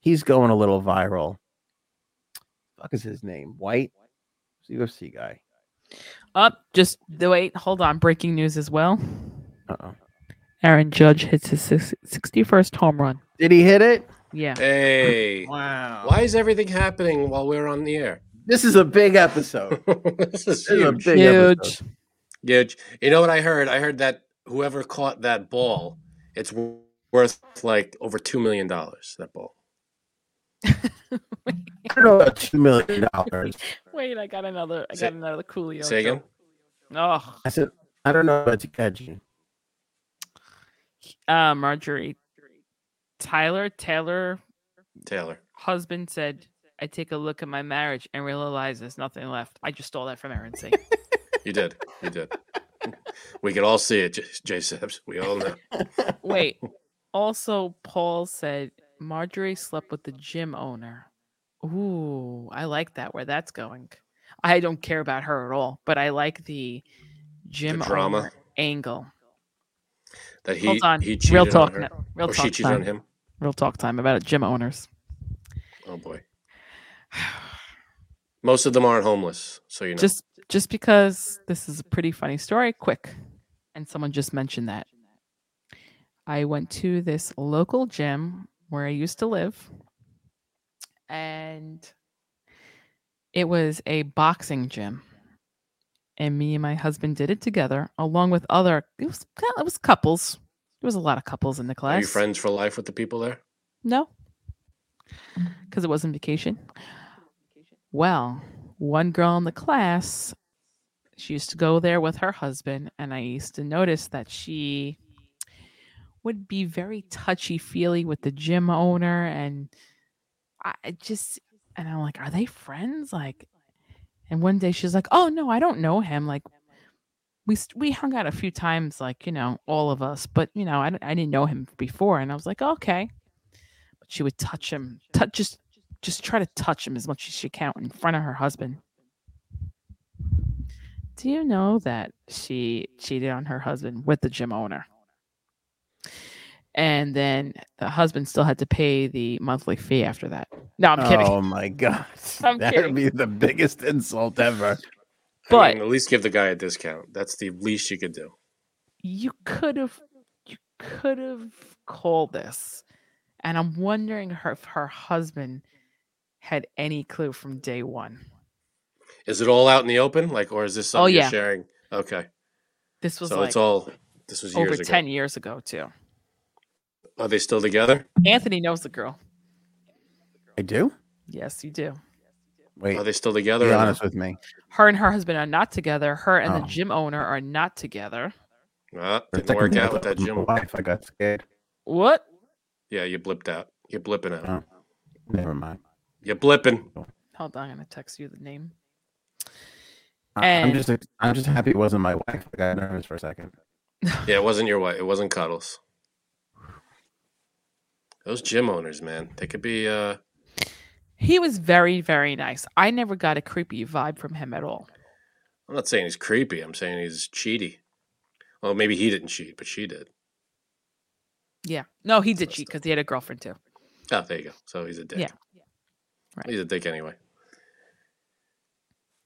He's going a little viral. Fuck is his name? White? Who's the UFC guy. Up, just the wait. Hold on. Breaking news as well. Uh-oh. Aaron Judge hits his 61st home run. Did he hit it? Yeah. Hey, Wow. why is everything happening while we're on the air? This is a big episode. this is This is a huge. big Huge. episode. Huge. You know what I heard? I heard that whoever caught that ball, it's worth like over two million dollars. That ball. I don't know about two million dollars. Wait, I got another. I Say- got another Coolio. Say again. joke. Oh, I said I don't know about to catch you. uh, Marjorie Tyler Taylor Taylor. husband said, "I take a look at my marriage and realize there's nothing left." I just stole that from Aaron C. You did. You did. we could all see it, J- Jay Sebs. We all know. Wait. Also, Paul said Marjorie slept with the gym owner. Ooh, I like that. Where that's going. I don't care about her at all, but I like the gym drama. owner angle. That he Hold on. he cheated Real on talk. her. no, Real or talk she cheated time. on him. Real talk time about gym owners. Oh boy. Most of them aren't homeless, so you know. Just just because this is a pretty funny story, quick. And someone just mentioned that. I went to this local gym where I used to live. And it was a boxing gym. And me and my husband did it together along with other it was it was couples. There was a lot of couples in the class. Are you friends for life with the people there? No. Because it wasn't vacation. Well, one girl in the class, she used to go there with her husband, and I used to notice that she would be very touchy feely with the gym owner. And I just, and I'm like, are they friends? Like, and one day she's like, oh, no, I don't know him. Like, we, we hung out a few times, like, you know, all of us, but, you know, I I didn't know him before. And I was like, okay but she would touch him, touch just just try to touch him as much as she can in front of her husband. Do you know that she cheated on her husband with the gym owner? And then the husband still had to pay the monthly fee after that. No, I'm kidding. Oh my god. I'm that kidding. would be the biggest insult ever. I But mean, at least give the guy a discount. That's the least you could do. you could have you could have called this and i'm wondering her, if her husband had any clue from day one Is it all out in the open? Like, or is this something oh, yeah. you're sharing? Okay. this was So like it's all, this was years over ago. 10 years ago too Are they still together? anthony knows the girl I do. yes you do Wait, Are they still together? be honest with me. her and her husband are not together her and Oh. the gym owner are not together Ah, For a didn't work I out with that it was my gym. Wife, I got scared. what Yeah, you blipped out. You're blipping out. Oh. Never mind. You're blipping. hold on i'm gonna text you the name I- I'm just I'm just happy it wasn't my wife. I got nervous for a second. Yeah, it wasn't your wife. It wasn't Cuddles. Those gym owners, man, they could be. uh he was very very nice i never got a creepy vibe from him at all I'm not saying he's creepy. I'm saying he's cheaty. Well, maybe he didn't cheat, but she did. yeah no he did So cheat because he had a girlfriend too Oh, there you go. So he's a dick. Yeah. Right. He's a dick anyway.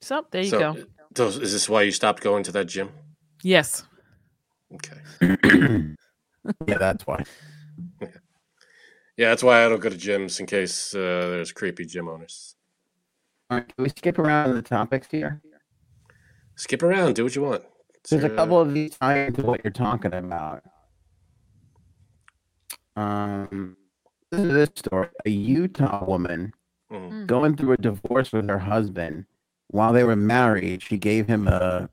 so there you so, go so is this why you stopped going to that gym? yes Okay. yeah, that's why. Yeah, that's why I don't go to gyms in case uh, there's creepy gym owners. All right, can we skip around the topics here? Skip around, do what you want. It's There's a your, uh, couple of these tie into what you're talking about. Um, this is this story: a Utah woman mhm. Mm. going through a divorce with her husband. While they were married, she gave him a,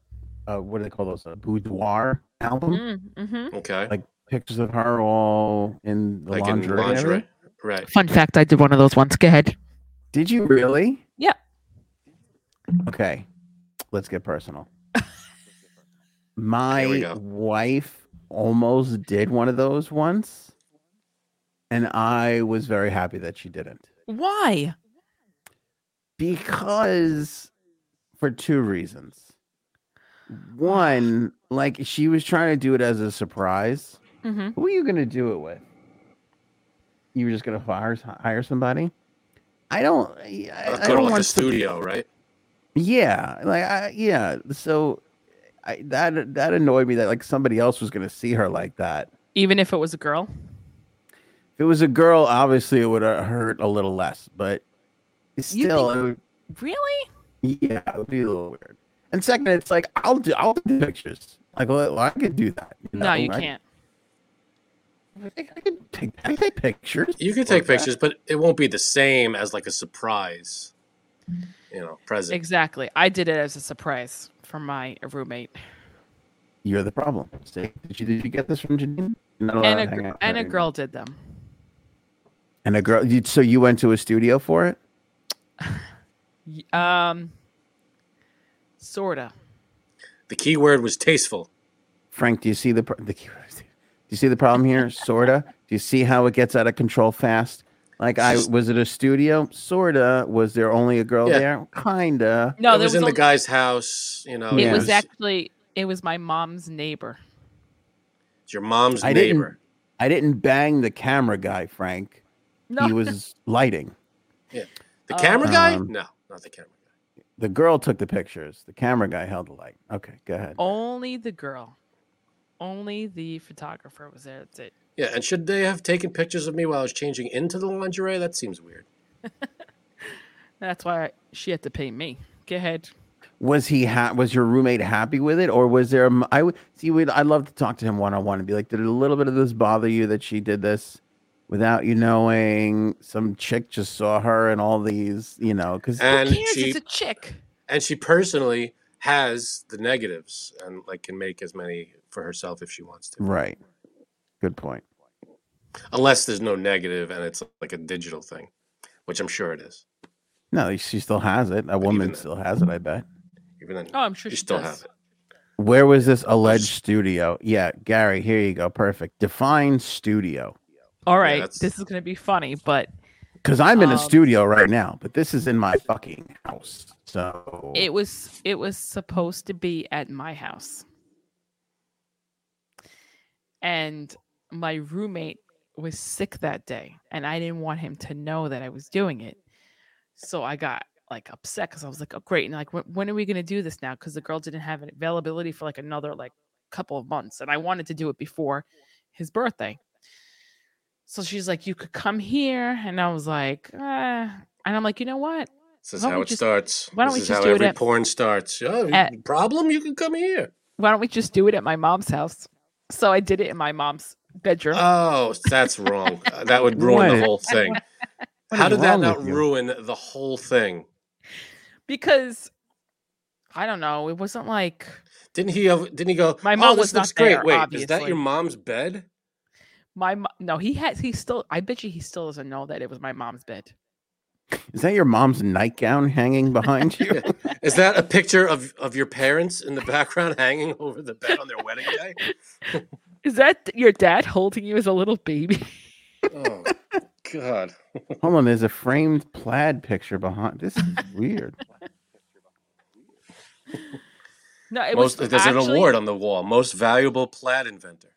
a what do they call those? A boudoir album. Mm, mm-hmm. Okay. Like pictures of her all in the like lingerie. in lingerie. Right. Fun fact: I did one of those once. Go ahead. Did you really? Yeah. Okay, let's get personal. My wife almost did one of those once, and I was very happy that she didn't Why? because for two reasons. One, like she was trying to do it as a surprise. Mm-hmm. Who are you going to do it with? You were just going to hire hire somebody? I don't. I, I Go to don't like want a studio, right? Yeah, like I, yeah. So I, that that annoyed me that like somebody else was going to see her like that. Even if it was a girl. If it was a girl, obviously it would have hurt a little less, but still, think- it would, Really? yeah, it would be a little weird. And second, it's like I'll do I'll do pictures. Like well, I could do that. No, you I- can't. I, I could take I take pictures. You can take pictures, but it won't be the same as like a surprise, you know, present. Exactly. I did it as a surprise for my roommate. You're the problem. See, did you did you get this from Janine? You're not allowed And a, hang gr- and a girl did them. And a girl. So you went to a studio for it? Um, sorta. The key word was tasteful. Frank, do you see the pro- the do you see the problem here? Sorta. Do you see how it gets out of control fast? Like I was it a studio? Sorta. Was there only a girl Yeah. there? Kinda. No, it there was, in only- the guy's house. You know, It Yeah. was actually it was my mom's neighbor. it's your mom's I didn't- neighbor. I didn't bang the camera guy, Frank. No, He was lighting. Yeah. The camera guy? Um, No, not the camera guy. The girl took the pictures. The camera guy held the light. Okay, go ahead. only the girl. Only the photographer was there. That's it. Yeah, and should they have taken pictures of me while I was changing into the lingerie? That seems weird. That's why she had to pay me. Go ahead. Was he ha- was your roommate happy with it, or was there? a m- I would see. We'd, I'd love to talk to him one on one and be like, did a little bit of this bother you that she did this without you knowing? Some chick just saw her and all these, you know, because And Who cares? she It's a chick. and she personally has the negatives and like can make as many for herself if she wants to. right. Good point. Unless there's no negative and it's like a digital thing, which I'm sure it is. No, she still has it. A woman then- still has it. I bet. Even then, Oh, I'm sure you she still does. have it. Where was this alleged studio? Yeah, Gary, here you go. Perfect. Define studio. All right, that's- this is gonna be funny, but Because I'm in a Um, studio right now, but this is in my fucking house. So it was it was supposed to be at my house and my roommate was sick that day and i didn't want him to know that i was doing it so i got like upset because I was like, oh great, and like when, when are we gonna do this now? Because the girl didn't have an availability for like another like couple of months, and I wanted to do it before his birthday. So she's like, you could come here, and I was like, uh, and I'm like, you know what? This is how it just- starts. why don't this we is just how do it every at- porn starts. Oh, at- problem? You can come here. Why don't we just do it at my mom's house? So I did it in my mom's bedroom. Oh, that's wrong. Uh, that would ruin What? the whole thing. How did that not ruin the whole thing? because I don't know, it wasn't like Didn't he? Didn't he go? My oh, mom this was not looks great. there, Wait, is that your mom's bed? My mo- no, he has he still I bet you he still doesn't know that it was my mom's bed. Is that your mom's nightgown hanging behind you? Is that a picture of of your parents in the background hanging over the bed on their wedding day? Is that your dad holding you as a little baby? Oh God! Hold on, there's a framed plaid picture behind. This is weird. No, it Most, was there's an award on the wall. Most valuable plaid inventor.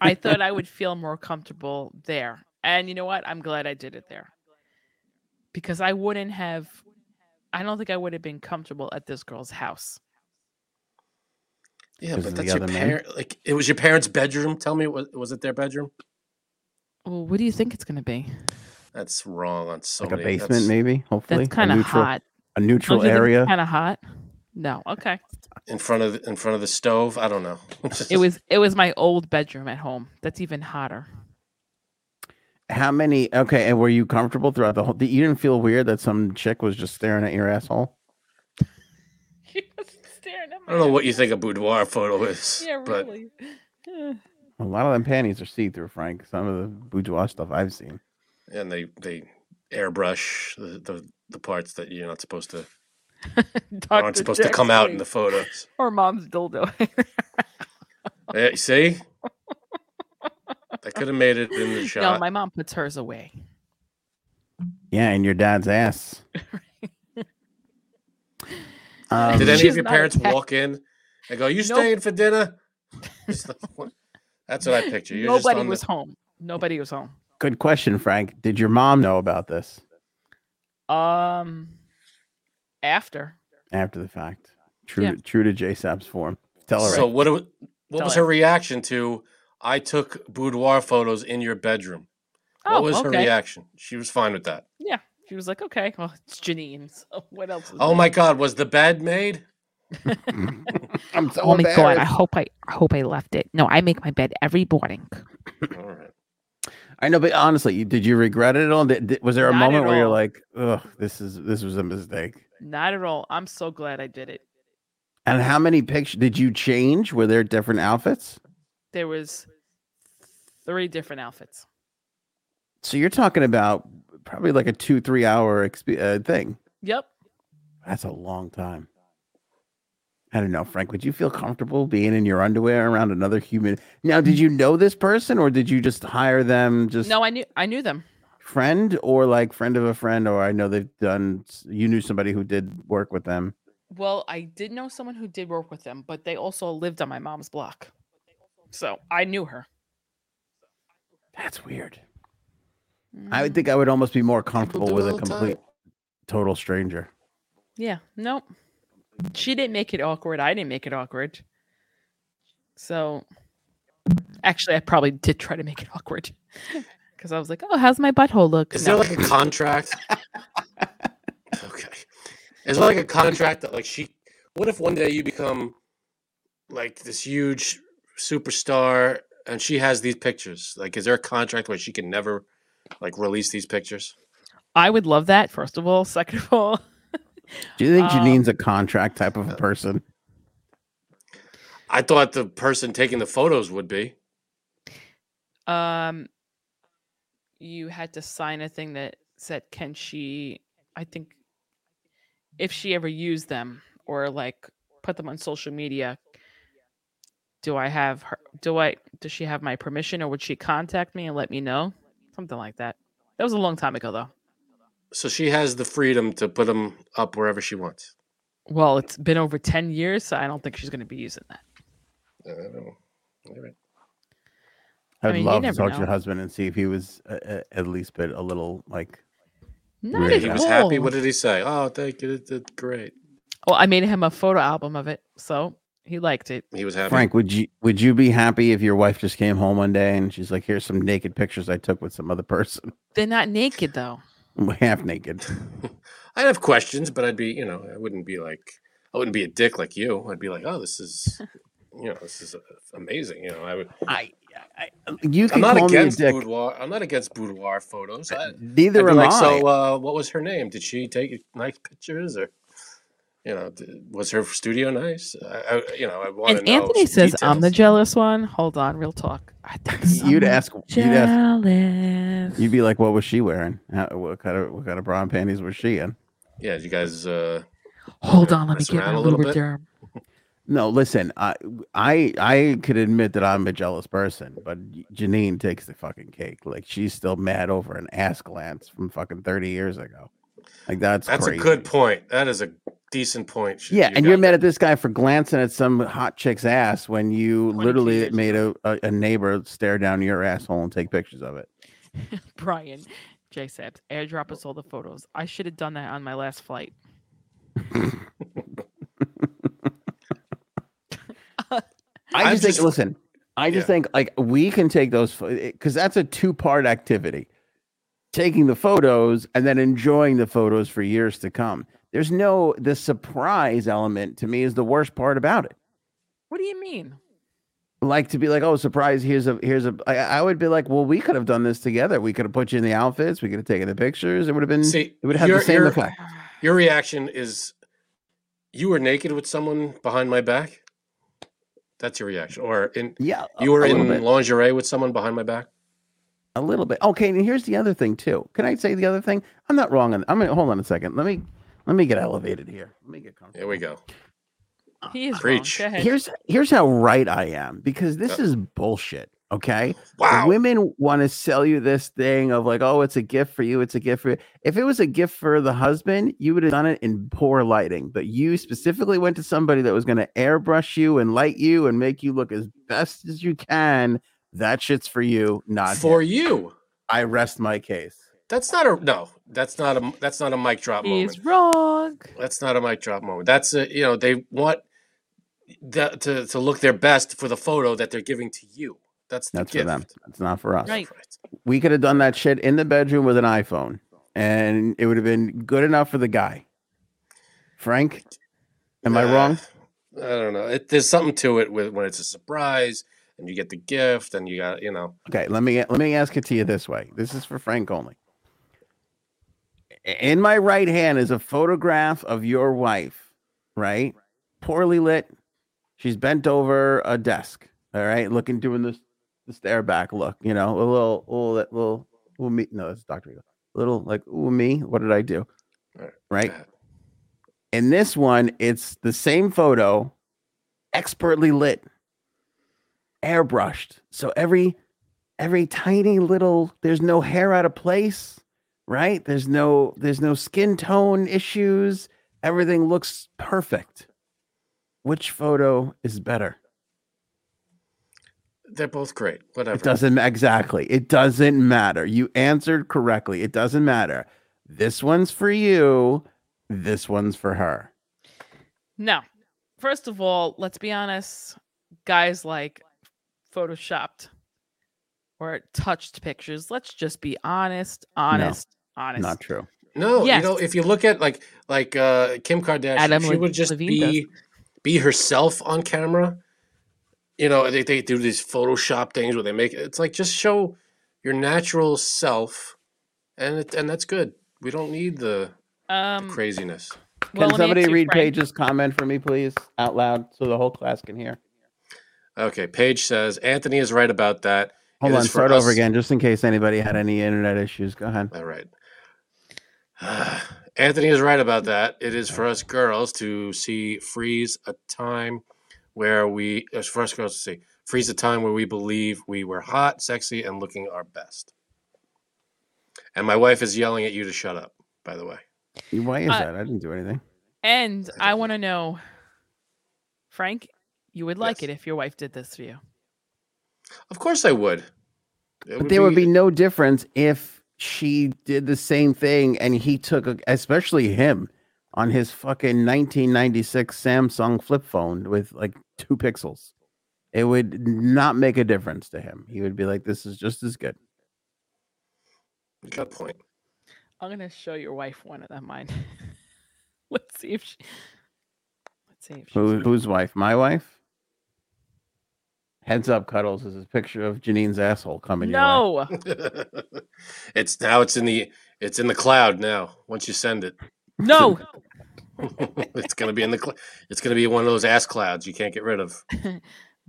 I thought I would feel more comfortable there. And you know what? I'm glad I did it there. Because I wouldn't have I don't think I would have been comfortable at this girl's house. Yeah, but that's your parent. Like it was your parents' bedroom. Tell me, was was it their bedroom? Well, what do you think it's gonna be? That's wrong on so Like a basement, that's maybe. Hopefully, That's kind of hot. A neutral area. Kind of hot. No, okay. in front of in front of the stove. I don't know. It was it was my old bedroom at home. That's even hotter. How many? Okay, and were you comfortable throughout the whole? Did you didn't feel weird that some chick was just staring at your asshole? He was staring at I don't know what you think a boudoir photo is, Yeah, but really. Eh. A lot of them panties are see through, Frank. Some of the boudoir stuff I've seen. and they they airbrush the, the the parts that you're not supposed to aren't Dr. supposed to come out in the photos. or mom's dildo. Eh, see, I could have made it in the show. no, my mom puts hers away. Yeah, and your dad's ass. Um, Did any of your parents walk in and go, "You Nope. staying for dinner?" Just like, what- That's what I picture. You're just Nobody on the- was home. Nobody was home. good question, Frank. Did your mom know about this Um, after after the fact? True, Yeah. to, true to JSAP's form. Tell her. So what? do- What Tell was her. her reaction to? I took boudoir photos in your bedroom. Oh, What was her reaction? She was fine with that. Yeah, she was like, okay, well, it's Janine. So what else? is Oh there? my God! Was the bed made? I'm so Oh my god! I hope I, I hope I left it. No, I make my bed every morning. All right. I know, but honestly, did you regret it at all? Did, did- was there a Not moment at where you're like, "Ugh, this is this was a mistake"? Not at all. I'm so glad I did it. And how many pictures did you change? Were there different outfits? There was three different outfits. So you're talking about probably like a two, three hour exp- uh, thing. Yep. That's a long time. I don't know, Frank. Would you feel comfortable being in your underwear around another human? Now, did you know this person, or did you just hire them, just No, I knew I knew them. Friend, or like friend of a friend, or I know they've done. You knew somebody who did work with them. Well, I did know someone who did work with them, but they also lived on my mom's block. So I knew her. That's weird. I would Mm, think I would almost be more comfortable with a all the time. complete, total stranger. Yeah. Nope. She didn't make it awkward. I didn't make it awkward. So actually I probably did try to make it awkward. Because I was like, oh, how's my butthole look? Is No. there like a contract? okay. Is there like a contract that like she? What if one day you become like this huge superstar and she has these pictures? Like, is there a contract where she can never like release these pictures? I would love that, first of all. Second of all, Do you think Um, Janine's a contract type of a person? I thought the person taking the photos would be. um, you had to sign a thing that said, can she, I think, if she ever used them or like put them on social media, do I have her, do I, does she have my permission or would she contact me and let me know? Something like that. That was a long time ago, though. So she has the freedom to put them up wherever she wants. Well, it's been over 10 years, so I don't think she's going to be using that. I don't know. All right. I'd mean, love to never talk to your husband and see if he was uh, uh, at least bit a little like Not Really? at He was happy. What did he say? Oh, thank you. That's great. Well, I made him a photo album of it, so he liked it. He was happy. Frank, would you would you be happy if your wife just came home one day and she's like, "Here's some naked pictures I took with some other person, They're not naked though. half naked"? I'd have questions, but I'd be, you know, I wouldn't be like, I wouldn't be a dick like you. I'd be like, oh, this is, you know, this is uh, amazing. You know, I would. I, I you I'm can not call me a dick. boudoir. I'm not against boudoir photos. I, Neither am like, I. so, uh, what was her name? Did she take nice pictures, or you know, d- was her studio nice? I, I you know, I want And to know. Anthony some says, "I'm the jealous one." Hold on, real talk. I think you'd someone's ask. You'd ask. jealous. You'd be like, "What was she wearing? How, what kind of what kind of bra and panties was she in?" Yeah, you guys. Uh, Hold on, let me get my a little bit. Lubriderm. No, listen. I I I could admit that I'm a jealous person, but Janine takes the fucking cake. Like she's still mad over an ass glance from fucking thirty years ago. Like that's that's crazy. a good point. That is a decent point. Sh- Yeah, you and you're got mad at this guy for glancing at some hot chick's ass when you literally years made a, a, a neighbor stare down your asshole and take pictures of it. Brian, J Sabs, airdrop us all the photos. I should have done that on my last flight. I I'm just think, listen, I just Yeah. think like we can take those because that's a two part activity. Taking the photos and then enjoying the photos for years to come. There's no the surprise element to me is the worst part about it. What do you mean? Like to be like, oh, surprise! Here's a here's a. I, I would be like, well, we could have done this together. We could have put you in the outfits. We could have taken the pictures. It would have been. See, it would have your- the same your- effect. Your reaction is, you were naked with someone behind my back. That's your reaction, or in Yeah, you were in bit. lingerie with someone behind my back. A little bit. Okay, and here's the other thing too. Can I say the other thing? I'm not wrong on. I'm gonna hold on a second. Let me let me get elevated here. Let me get comfortable. Here we go. He is Preach. wrong. Go ahead. Here's here's how right I am because this Yeah. is bullshit. Okay, Wow. women want to sell you this thing of like, oh, it's a gift for you. It's a gift for you. If it was a gift for the husband, you would have done it in poor lighting. But you specifically went to somebody that was going to airbrush you and light you and make you look as best as you can. That shit's for you, not For him. you. I rest my case. That's not a no. That's not a that's not a mic drop moment. He's wrong. That's not a mic drop moment. That's a you know they want that to to look their best for the photo that they're giving to you. That's the That's gift. for them. It's not for us. Right. We could have done that shit in the bedroom with an iPhone, and it would have been good enough for the guy. Frank, am I Uh, wrong? I don't know. It, there's something to it with when it's a surprise and you get the gift and you got you know. Okay, let me let me ask it to you this way. This is for Frank only. In my right hand is a photograph of your wife, right? Poorly lit. She's bent over a desk. All right, looking doing this the stare back look. You know, a little, little, that little, little me. No, that's Doctor Evil. Little like, ooh me. What did I do? Right. Right. In this one, it's the same photo, expertly lit, airbrushed. So every every tiny little there's no hair out of place, right? There's no there's no skin tone issues. Everything looks perfect. Which photo is better? They're both great. Whatever. It doesn't exactly. It doesn't matter. You answered correctly. It doesn't matter. This one's for you. This one's for her. No. First of all, let's be honest. Guys like photoshopped or touched pictures. Let's just be honest, honest, honest. Not true. No, Yes. you know, if you look at like like uh Kim Kardashian, Adam she Le- would just Levine be be herself on camera. You know, they, they do these Photoshop things where they make it's like just show your natural self, and it, and that's good. We don't need the, the Um, craziness. well, can somebody read Frank. Paige's comment for me, please, out loud, so the whole class can hear? Okay, Paige says Anthony is right about that. Hold It on, is for start over us- again, just in case anybody had any internet issues. Go ahead. All right. Anthony is right about that. It is for us girls to see freeze a time where we, as for us girls to see freeze the time where we believe we were hot, sexy, and looking our best. And my wife is yelling at you to shut up. By the way, Why is Uh, that? I didn't do anything. And I I want to know, Frank, you would like Yes. it if your wife did this for you. of course I would. It But there would be no difference if she did the same thing, and he took, a, especially him, on his fucking 1996 Samsung flip phone with like two pixels. It would not make a difference to him. He would be like, "This is just as good." Good point. I'm gonna show your wife one of them. Mine. Let's see if she. Let's see if she's. Who, whose wife? My wife. Heads up, cuddles is a picture of Janine's asshole coming. your way. No, it's now it's in the it's in the cloud now. Once you send it, no. it's gonna be in the cl- it's gonna be one of those ass clouds you can't get rid of.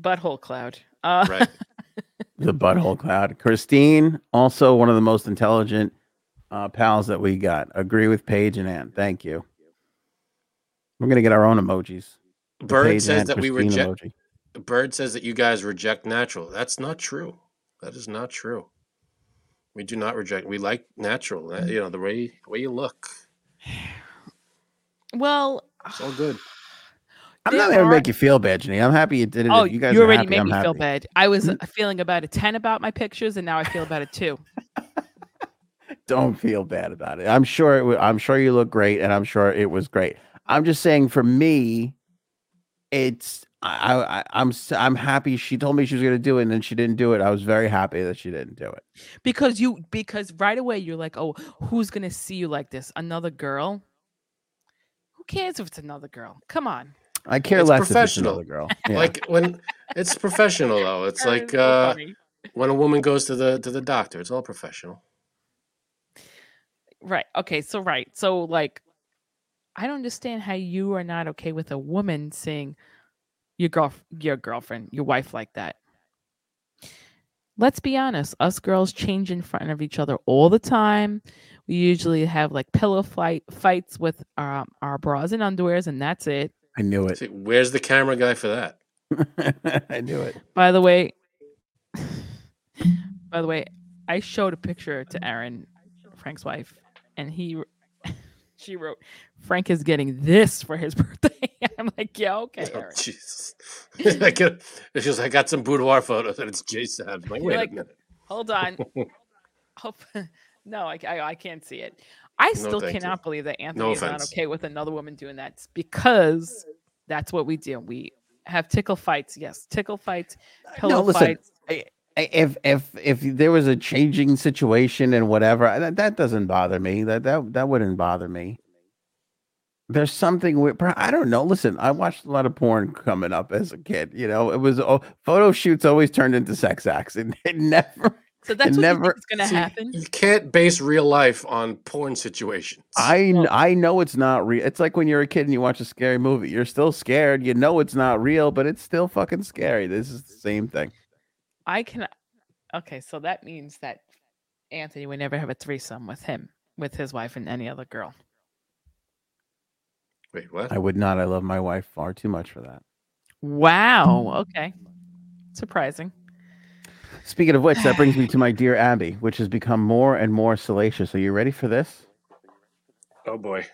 Butthole cloud. Uh, Right. the butthole cloud. Christine, also one of the most intelligent uh, pals that we got. Agree with Paige and Ann. Thank you. We're gonna get our own emojis. The Bird Paige says and that we reject. emoji. Bird says that you guys reject natural. That's not true. That is not true. We do not reject. We like natural. uh, You know the way the way you look. Well, It's all good. I'm not gonna are- make you feel bad, Janine. I'm happy you did it. oh, you, you guys are already happy, made I'm me feel bad. I was uh, feeling about a ten about my pictures, and now I feel about a two. Don't feel bad about it. I'm sure it. wa- I'm sure you look great, and I'm sure it was great. I'm just saying, for me, it's. I, I I'm s- I'm happy she told me she was gonna do it, and then she didn't do it. I was very happy that she didn't do it. because you because right away you're like, oh, who's gonna see you like this? Another girl? Who cares if it's another girl? Come on. I care It's less if it's professional. another girl. Yeah. Like when it's professional though. It's like so uh, when a woman goes to the to the doctor. It's all professional. right. Okay. So right. So like, I don't understand how you are not okay with a woman seeing your girl, your girlfriend, your wife like that. Let's be honest. Us girls change in front of each other all the time. We usually have like pillow fight fights with um, our bras and underwears, and that's it. I knew it. See, where's the camera guy for that? I knew it. By the way, by the way, I showed a picture to Aaron, Frank's wife, and he, she wrote, "Frank is getting this for his birthday." I'm like, "Yeah, okay." Oh, Aaron." Jesus. I get, just I got some boudoir photos and it's Jason. I'm like, wait like, a minute. Hold on. Hope, no, I, I, I can't see it. I still you. cannot believe that Anthony is not okay with another woman doing that because that's what we do. We have tickle fights. Yes, tickle fights, pillow listen, fights. I- If if if there was a changing situation and whatever, that, that doesn't bother me. That that that wouldn't bother me. There's something with I don't know. Listen, I watched a lot of porn coming up as a kid. You know, it was oh, photo shoots always turned into sex acts, and it never. So that's what never- think going to happen. You can't base real life on porn situations. I kn- Well- I know it's not real. It's like when you're a kid and you watch a scary movie. You're still scared. You know it's not real, but it's still fucking scary. This is the same thing. I can. Okay, so that means that Anthony would never have a threesome with him, with his wife, and any other girl. Wait, what? I would not. I love my wife far too much for that. Wow. Okay. Surprising. Speaking of which, that brings me to my dear Abby, which has become more and more salacious. Are you ready for this? Oh boy.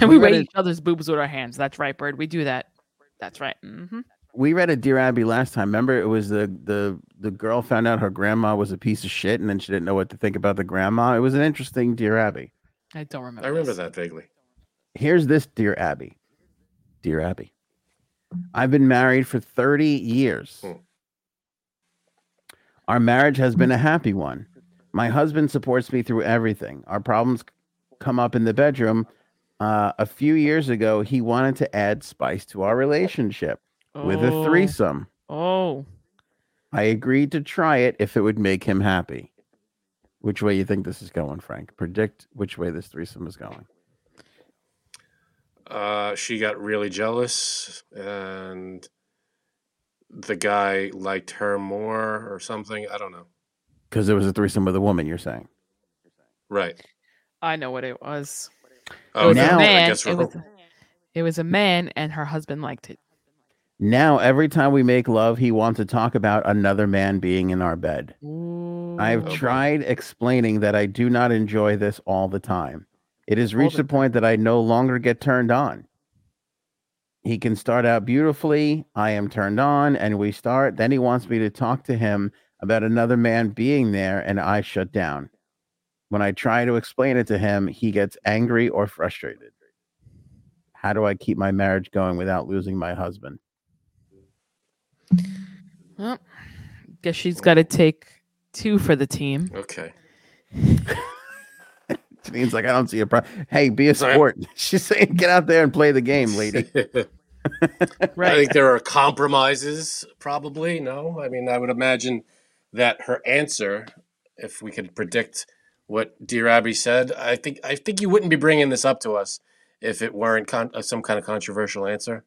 And We we read each other's boobs with our hands. That's right, Bird. We do that. That's right. hmm We read a Dear Abby last time. Remember, it was the the the girl found out her grandma was a piece of shit, and then she didn't know what to think about the grandma. It was an interesting Dear Abby. I don't remember. I remember this. that vaguely. Here's this Dear Abby. Dear Abby, I've been married for 30 years. Hmm. Our marriage has been a happy one. My husband supports me through everything. Our problems come up in the bedroom. Uh, a few years ago, he wanted to add spice to our relationship with a Oh, threesome. Oh, I agreed to try it if it would make him happy. Which way you think this is going, Frank? Predict which way this threesome is going. Uh, she got really jealous, and the guy liked her more or something. I don't know. Because there was a threesome with a woman, you're saying. Right. I know what it was. It Oh, was now- a I man. guess It we're- was, it was a man, and her husband liked it. Now, every time we make love, he wants to talk about another man being in our bed. I've boy. tried explaining that I do not enjoy this all the time. It has reached the point that I no longer get turned on. He can start out beautifully. I am turned on, and we start. Then he wants me to talk to him about another man being there, and I shut down. When I try to explain it to him, he gets angry or frustrated. How do I keep my marriage going without losing my husband? Well, guess she's got to take two for the team. Okay. Janine's like, I don't see a problem. Hey, be a Sorry. sport. She's saying, get out there and play the game, lady. Right. I think there are compromises, probably. No, I mean, I would imagine that her answer, if we could predict what Dear Abby said, I think I think you wouldn't be bringing this up to us if it weren't con- uh, some kind of controversial answer.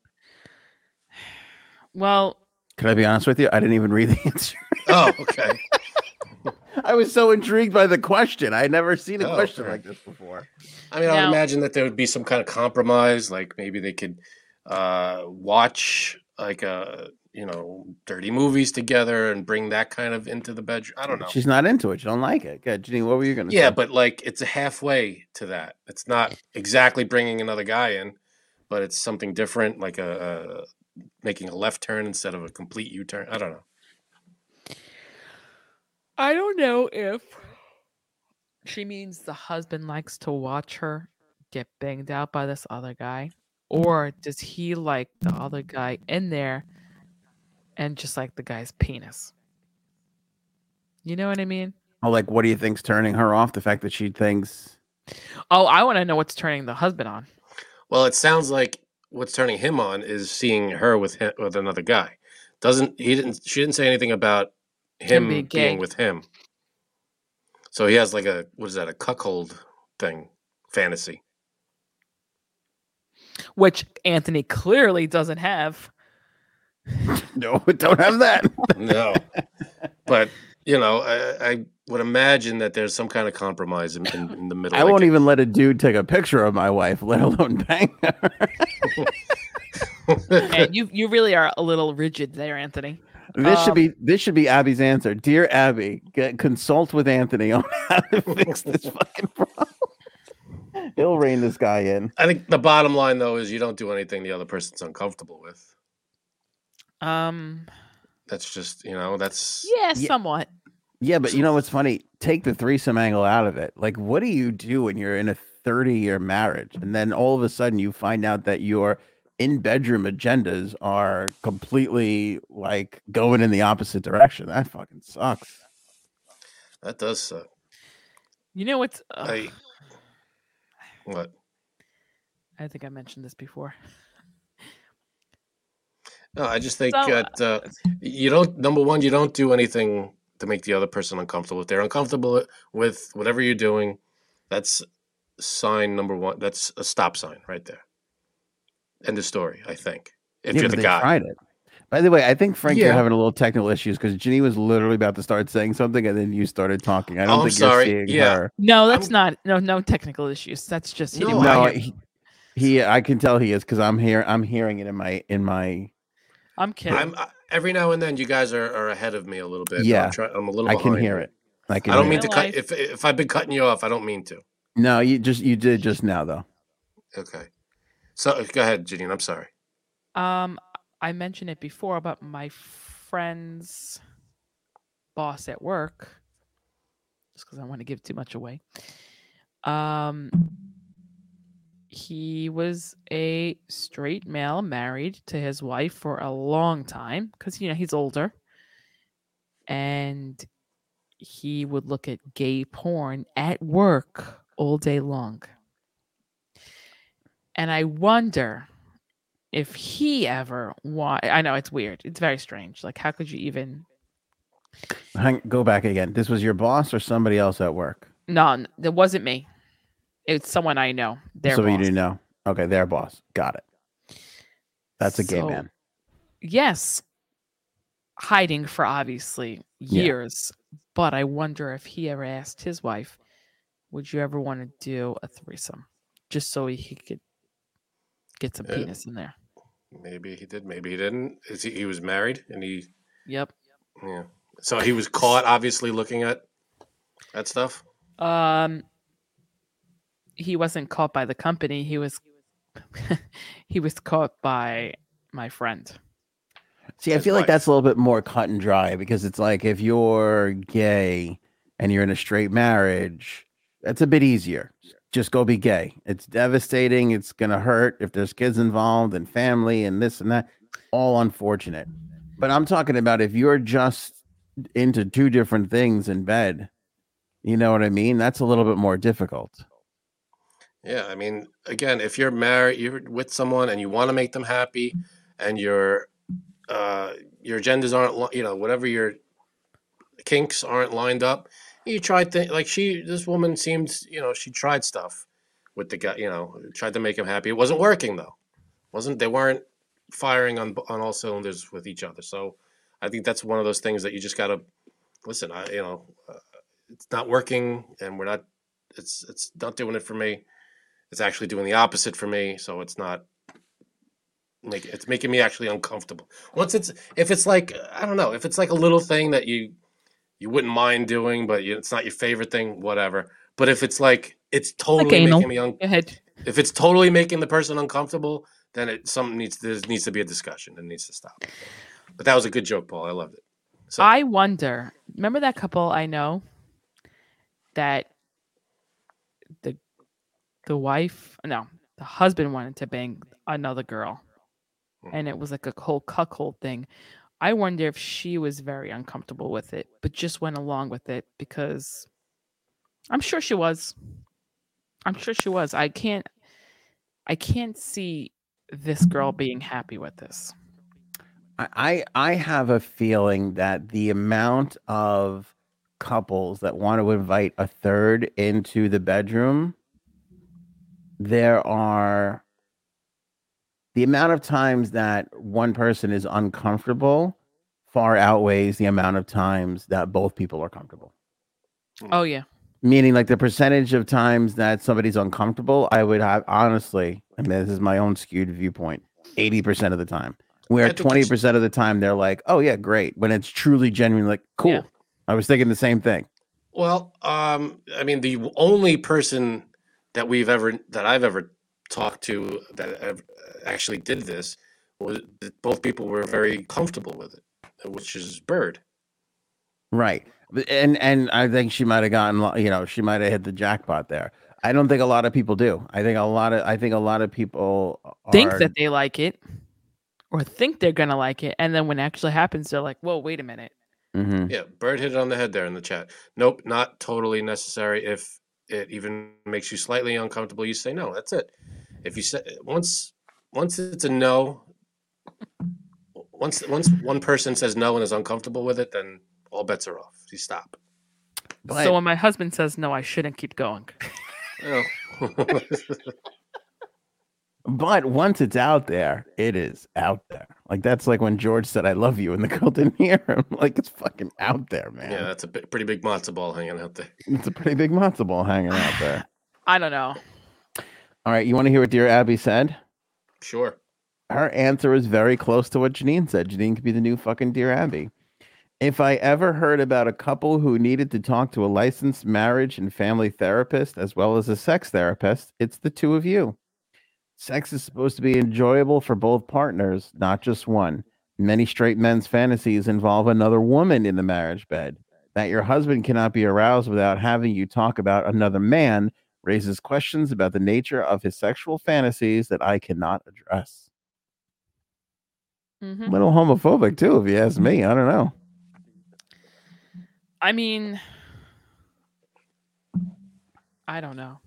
Well, Can I be honest with you? I didn't even read the answer. Oh, okay. I was so intrigued by the question. I had never seen a Oh, question okay. like this before. I mean, I would imagine that there would be some kind of compromise, like maybe they could uh, watch like a you know dirty movies together and bring that kind of into the bedroom. I don't know. She's not into it. She don't like it. Good. Janine, what were you going to say? Yeah, say? but like it's a halfway to that. It's not exactly bringing another guy in, but it's something different, like a, a making a left turn instead of a complete U turn. I don't know. I don't know if she means the husband likes to watch her get banged out by this other guy, or does he like the other guy in there and just like the guy's penis? You know what I mean? Oh, like, what do you think's turning her off? The fact that she thinks. Oh, I want to know what's turning the husband on. Well, it sounds like what's turning him on is seeing her with him, with another guy. Doesn't he didn't she didn't say anything about him, Him being being, with him. So he has like a what is that a cuckold thing fantasy. Which Anthony clearly doesn't have. No, don't have that. No, but you know I, I would imagine that there's some kind of compromise in, in, in the middle. I like won't it- even let a dude take a picture of my wife, let alone bang her. And you you really are a little rigid there, Anthony. This should Um, be this should be Abby's answer. Dear Abby, get, consult with Anthony on how to fix this fucking problem. He'll rein this guy in. I think the bottom line though is you don't do anything the other person's uncomfortable with. Um That's just you know that's yeah, Yeah. somewhat. Yeah, but you know what's funny? Take the threesome angle out of it. Like, what do you do when you're in a 30 year marriage and then all of a sudden you find out that your in bedroom agendas are completely like going in the opposite direction? That fucking sucks. that does suck. You know what's ugh, I what? I think I mentioned this before. No, I just think So, that uh, you don't. Number one, you don't do anything to make the other person uncomfortable. If they're uncomfortable with whatever you're doing, that's sign number one. That's a stop sign right there. End of story. I think. If Yeah, you're the they guy, tried it. By the way, I think Frank, you're having a little technical issues because Ginny was literally about to start saying something and then you started talking. I don't Oh, I'm think you're sorry. seeing Yeah. her. No, that's I'm- not no no technical issues. That's just he No, didn't No, want hear- to he, he, I can tell he is because I'm here. I'm hearing it in my in my. I'm kidding. I'm I, every now and then you guys are, are ahead of me a little bit. Yeah. I'm, try, I'm a little. I can hear it. I can. I don't mean it. to cut. If if I've been cutting you off, I don't mean to. No, you just you did just now though. Okay. So go ahead, Janine. I'm sorry. Um, I mentioned it before about my friend's boss at work, just because I want to give too much away. Um, he was a straight male married to his wife for a long time because you know he's older, and he would look at gay porn at work all day long. And I wonder if he ever why I know it's weird. It's very strange. Like how could you even Hang, go back again. This was your boss or somebody else at work? No, it wasn't me. It's someone I know. Their so you boss. didn't know. Okay, their boss. Got it. That's a gay man. Yes. Hiding for obviously Yeah. years. But I wonder if he ever asked his wife, would you ever want to do a threesome? Just so he could get some Yeah. penis in there. Maybe he did. Maybe he didn't. Is he? He was married, and he. Yep. Yeah. So he was caught, obviously, looking at that stuff. Um he wasn't caught by the company. He was he was caught by my friend. See, I feel like that's a little bit more cut and dry because it's like if you're gay and you're in a straight marriage, That's a bit easier. Just go be gay. It's devastating. It's gonna hurt if there's kids involved and family and this and that. All unfortunate. But I'm talking about if you're just into two different things in bed, you know what I mean? That's a little bit more difficult. Yeah, I mean, again, if you're married, you're with someone and you want to make them happy, and your uh, your agendas aren't, you know, whatever your kinks aren't lined up, you try to like she, this woman seemed, you know, she tried stuff with the guy, you know, tried to make him happy. It wasn't working though. wasn't They weren't firing on on all cylinders with each other. So I think that's one of those things that you just gotta listen. I, you know, uh, it's not working, and we're not. It's it's not doing it for me it's actually doing the opposite for me so it's not make it's making me actually uncomfortable once it's if it's like i don't know if it's like a little thing that you you wouldn't mind doing but you, it's not your favorite thing whatever but if it's like it's totally making me un- Go ahead. if it's totally making the person uncomfortable then it something needs there needs to be a discussion it needs to stop but that was a good joke paul i loved it so I wonder. Remember that couple I know that the wife, no, the husband wanted to bang another girl, and it mm-hmm. was like a whole cuckold thing. I wonder if she was very uncomfortable with it, but just went along with it because I'm sure she was. I'm sure she was. I can't. I can't see this girl being happy with this. I I I have a feeling that the amount of couples that want to invite a third into the bedroom, there are the amount of times that one person is uncomfortable far outweighs the amount of times that both people are comfortable. Oh yeah. Meaning, like the percentage of times that somebody's uncomfortable, I would have honestly, I mean, this is my own skewed viewpoint, 80% of the time. Where 20% of the time they're like, oh, yeah, great. When it's truly genuine, like, cool. Yeah. I was thinking the same thing. Well, um, I mean, the only person that we've ever that I've ever talked to that actually did this was that both people were very comfortable with it, which is Bird. Right. And and I think she might have gotten, you know, she might have hit the jackpot there. I don't think a lot of people do. I think a lot of I think a lot of people think that they like it or think they're gonna like it and then when it actually happens they're like whoa wait a minute Mhm. Yeah, Bird hit it on the head there in the chat. Nope, not totally necessary. If it even makes you slightly uncomfortable, you say no. That's it. If you say once once it's a no, once once one person says no and is uncomfortable with it, then all bets are off. You stop. But- so when my husband says no i shouldn't keep going You oh. know. But once it's out there, it is out there. Like that's like when George said, "I love you," and the girl didn't hear him. Like it's fucking out there, man. yeah, that's a bi- pretty big matzo ball hanging out there. It's a pretty big matzo ball hanging out there. i don't know All right, you want to hear what dear Abby said? Sure. Her answer is very close to what Janine said. Janine could be the new fucking dear Abby. If I ever heard about a couple who needed to talk to a licensed marriage and family therapist as well as a sex therapist, it's the two of you. Sex is supposed to be enjoyable for both partners, not just one. Many straight men's fantasies involve another woman in the marriage bed. That your husband cannot be aroused without having you talk about another man raises questions about the nature of his sexual fantasies that I cannot address. Mhm. A little homophobic too, if you ask me. I don't know. i mean i don't know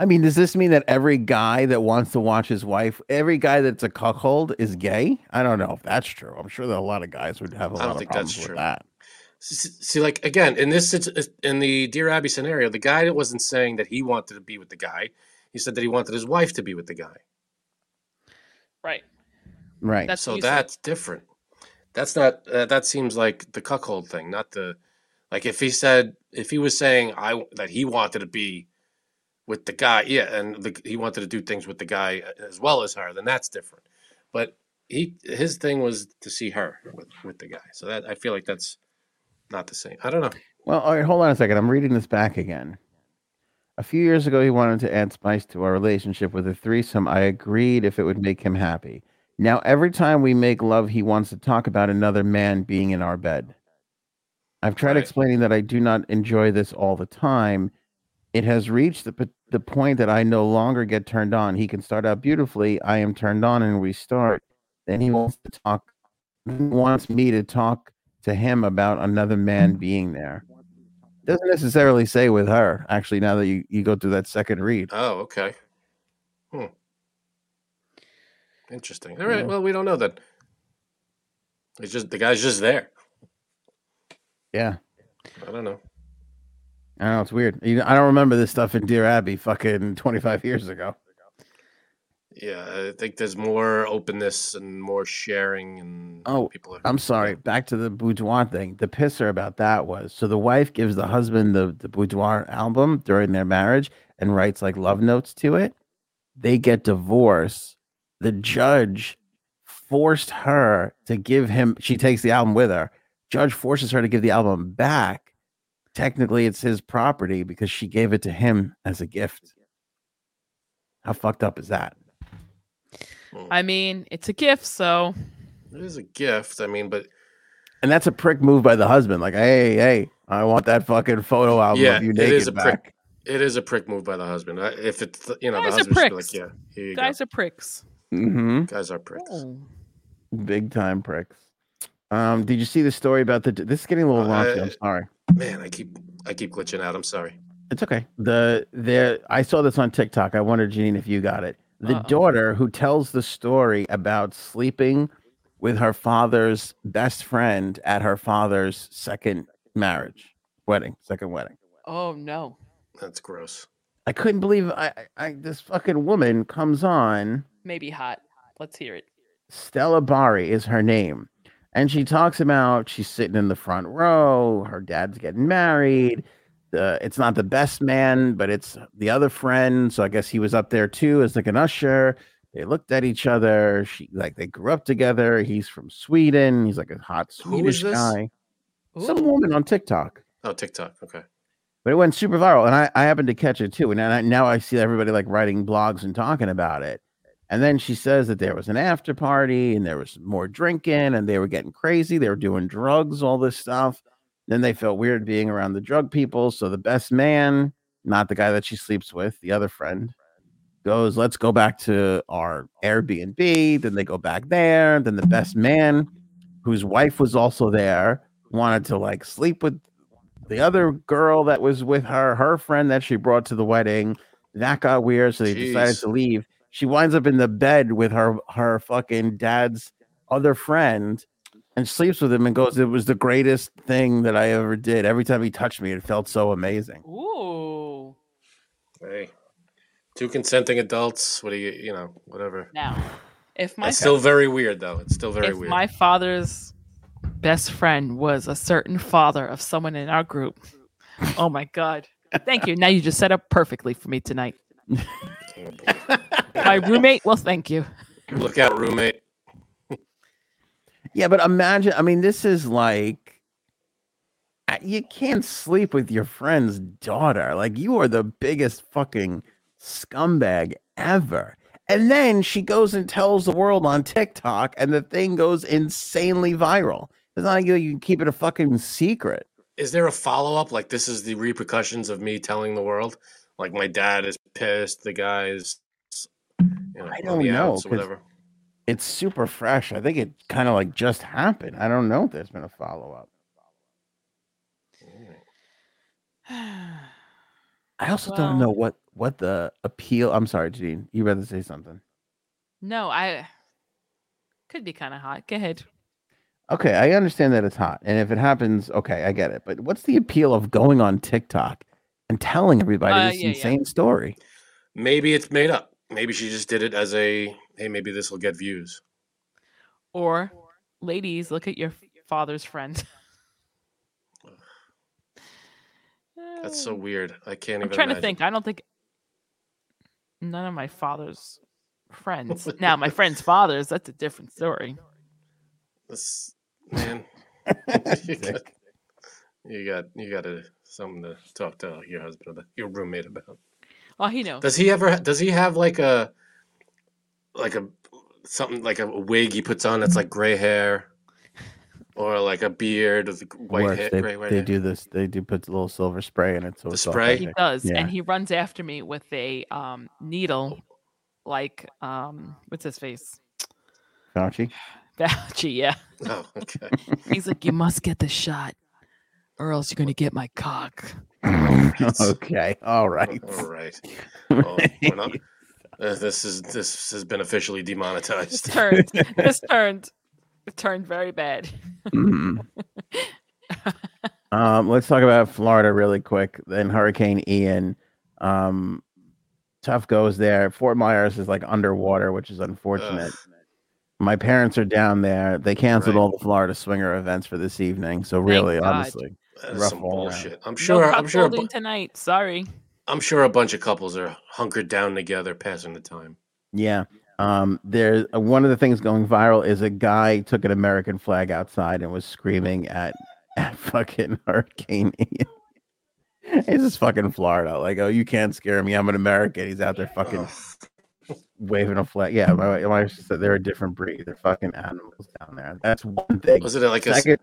I mean, does this mean that every guy that wants to watch his wife, every guy that's a cuckold is gay? I don't know if that's true. I'm sure that a lot of guys would have a I lot don't of think problems that's with true. that. See, like again, in this in the Dear Abby scenario, the guy that wasn't saying that he wanted to be with the guy. He said that he wanted his wife to be with the guy. right Right. That's so what you said. that's different. That's not. Uh, that seems like the cuckold thing, not the. Like if he said, if he was saying I that he wanted to be with the guy, yeah, and the, he wanted to do things with the guy uh, as well as her, then that's different. But he his thing was to see her with with the guy. So that I feel like that's not the same. I don't know. Well, all right, hold on a second. I'm reading this back again. A few years ago, he wanted to add spice to our relationship with a threesome. I agreed if it would make him happy. Now, every time we make love, he wants to talk about another man being in our bed. I've tried Right. explaining that I do not enjoy this all the time. It has reached the, the point that I no longer get turned on. He can start out beautifully. I am turned on and we start. Then he wants to talk, wants me to talk to him about another man being there. Doesn't necessarily say with her, actually, now that you, you go through that second read. Oh, okay. Hmm. Interesting. All right. Yeah. Well, we don't know that. It's just the guy's just there. Yeah. I don't know. I know it's weird. You know, I don't remember this stuff in Dear Abby fucking 25 years ago. Yeah, I think there's more openness and more sharing, and Oh, people. Are, I'm sorry. Back to the boudoir thing. The pisser about that was so the wife gives the husband the, the boudoir album during their marriage and writes like love notes to it. They get divorced. The judge forced her to give him, she takes the album with her. Judge forces her to give the album back. Technically, it's his property because she gave it to him as a gift. How fucked up is that? Hmm. I mean, it's a gift, so It is a gift. I mean, but And that's a prick move by the husband. Like, hey, hey, I want that fucking photo album Yeah, of you naked is a back. prick. it is a prick move by the husband. If it's you know Guys the husband should be like, yeah, here you guys are pricks. Mm-hmm. go. Guys are pricks. Oh. Big time pricks. Um, did you see the story about the? This is getting a little Uh, raunchy. I'm sorry. Man, I keep I keep glitching out. I'm sorry. It's okay. The there I saw this on TikTok. I wondered, Janine, if you got it. The Uh-oh. daughter who tells the story about sleeping with her father's best friend at her father's second marriage, wedding, second wedding. Oh no. That's gross. I couldn't believe I, I, I this fucking woman comes on. Maybe hot. Let's hear it. Stella Bari is her name. And she talks about she's sitting in the front row, her dad's getting married. The it's not the best man, but it's the other friend. So I guess he was up there too as like an usher. They looked at each other. She like they grew up together. He's from Sweden. He's like a hot Swedish this? guy. Some woman on TikTok. Oh, TikTok. Okay. But it went super viral, and I, I happened to catch it too. And I, now I see everybody like writing blogs and talking about it. And then she says that there was an after party and there was more drinking and they were getting crazy. They were doing drugs, all this stuff. Then they felt weird being around the drug people. So the best man, not the guy that she sleeps with, the other friend, goes, Let's go back to our Airbnb. Then they go back there. Then the best man, whose wife was also there, wanted to like sleep with the other girl that was with her, her friend that she brought to the wedding. That got weird, so they decided to leave. She winds up in the bed with her her fucking dad's other friend and sleeps with him and goes, It was the greatest thing that I ever did. Every time he touched me, it felt so amazing. Ooh. Hey, two consenting adults. What do you you know whatever. Now, if my It's still very weird though. It's still very if weird. my father's best friend was a certain father of someone in our group, oh my god! Thank you. Now you just set up perfectly for me tonight. My roommate. Well, thank you. Look out, roommate. Yeah, but imagine, I mean, this is like uh, you can't sleep with your friend's daughter. Like you are the biggest fucking scumbag ever. And then she goes and tells the world on TikTok, and the thing goes insanely viral. It's not like you you can keep it a fucking secret. Is there a follow up? Like this is the repercussions of me telling the world. Like my dad is pissed. The guy is. You know, I don't know, outs whatever. It's super fresh. I think it kind of like just happened. I don't know if there's been a follow up. I also don't know what what the appeal. I'm sorry, Janine. You rather say something? no, I could be kind of hot. Go ahead. Okay, I understand that it's hot, and if it happens, okay, I get it. But what's the appeal of going on TikTok and telling everybody Uh, this yeah, yeah. insane story? Maybe it's made up. Maybe she just did it as a hey, maybe this will get views. Or, ladies, look at your father's friend. That's so weird. I can't I'm even. trying to imagine. think. I don't think none of my father's friends. now, my friends' fathers, that's a different story. This man, you got, you got you got to something to talk to your husband about, your roommate about. Oh, he knows. Does he ever? Does he have like a like a something like a wig he puts on that's like gray hair? or like a beard with white hair, they, gray white they hair. do this. They do put a little silver spray in it. So The it's all spray? He does, Yeah. and he runs after me with a um needle, like um what's his face? Fauci. Fauci, yeah. Oh, okay. He's like, you must get the shot, or else you're gonna get my cock. okay. All right. All right. Well, we're not, uh, this is this has been officially This demonetized. turned. this turned. It turned very bad. Mhm. um, let's talk about Florida really quick. Then Hurricane Ian. Um, tough goes there. Fort Myers is like underwater, which is unfortunate. Ugh. My parents are down there. They canceled Right. all the Florida swinger events for this evening. So really, God. honestly, That is some all around. bullshit. I'm No sure. I'm sure. bu- tonight. Sorry. I'm sure a bunch of couples are hunkered down together, passing the time. yeah. Um, there's uh, one of the things going viral is a guy took an American flag outside and was screaming at, at fucking Hurricane Ian. This is fucking Florida. Like, oh, you can't scare me. I'm an American. He's out there fucking waving a flag. Yeah, my, my wife said they're a different breed. They're fucking animals down there. That's one thing. Was it like a?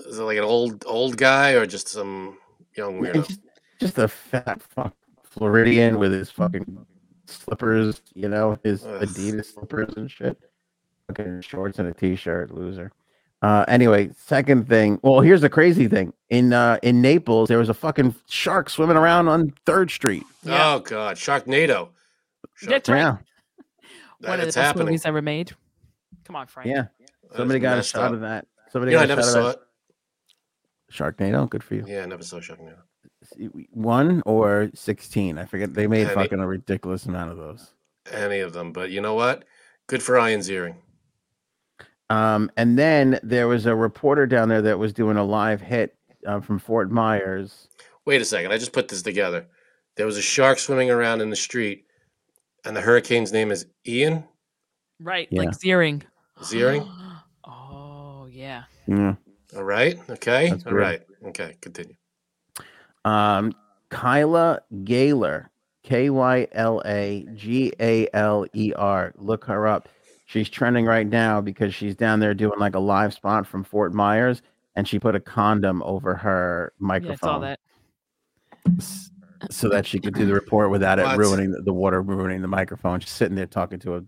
Second, Is it like an old old guy or just some young weirdo? just, just a fat fuck Floridian with his fucking slippers, you know, his Ugh. Adidas slippers and shit. Fucking shorts and a t-shirt, loser. Uh, anyway, second thing. Well, here's the crazy thing. In uh, in Naples, there was a fucking shark swimming around on Third Street. Yeah. Oh God, Sharknado. Shark- That's right. Yeah, One of the It's best happening. movies ever made. Come on, Frank. yeah. That's Somebody got a shot up. of that. Somebody You know, I got a never shot saw of it. That. Sharknado. Good for you. Yeah, I never saw Sharknado. One or sixteen. I forget. They made Any- fucking a ridiculous amount of those. Any of them, but you know what? Good for Ian Ziering. Um, and then there was a reporter down there that was doing a live hit uh, from Fort Myers. Wait a second, I just put this together. There was a shark swimming around in the street, and the hurricane's name is Ian Right, Yeah. like Ziering. Ziering. oh yeah. Yeah. All right. Okay. That's All Okay. Continue. Um, Kyla Galer, K Y L A G A L E R. Look her up. She's trending right now because she's down there doing like a live spot from Fort Myers, and she put a condom over her Yeah, I microphone saw that. so that she could do the report without it What? ruining the, the water, ruining the microphone. She's sitting there talking to a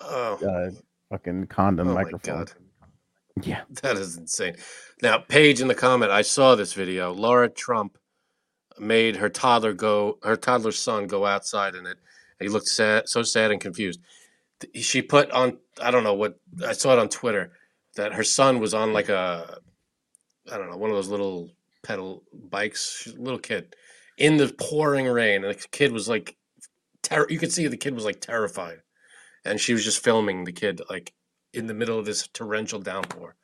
Oh, uh, fucking condom oh my microphone. Yeah. That is insane. Now, Paige in the comment, I saw this video. Laura Trump made her toddler go, her toddler son go outside in it. He looked sad, so sad and confused. She put on, I don't know what, I saw it on Twitter that her son was on like a, I don't know, one of those little pedal bikes, little kid, in the pouring rain. And the kid was like, ter- you could see the kid was like terrified. And she was just filming the kid like in the middle of this torrential downpour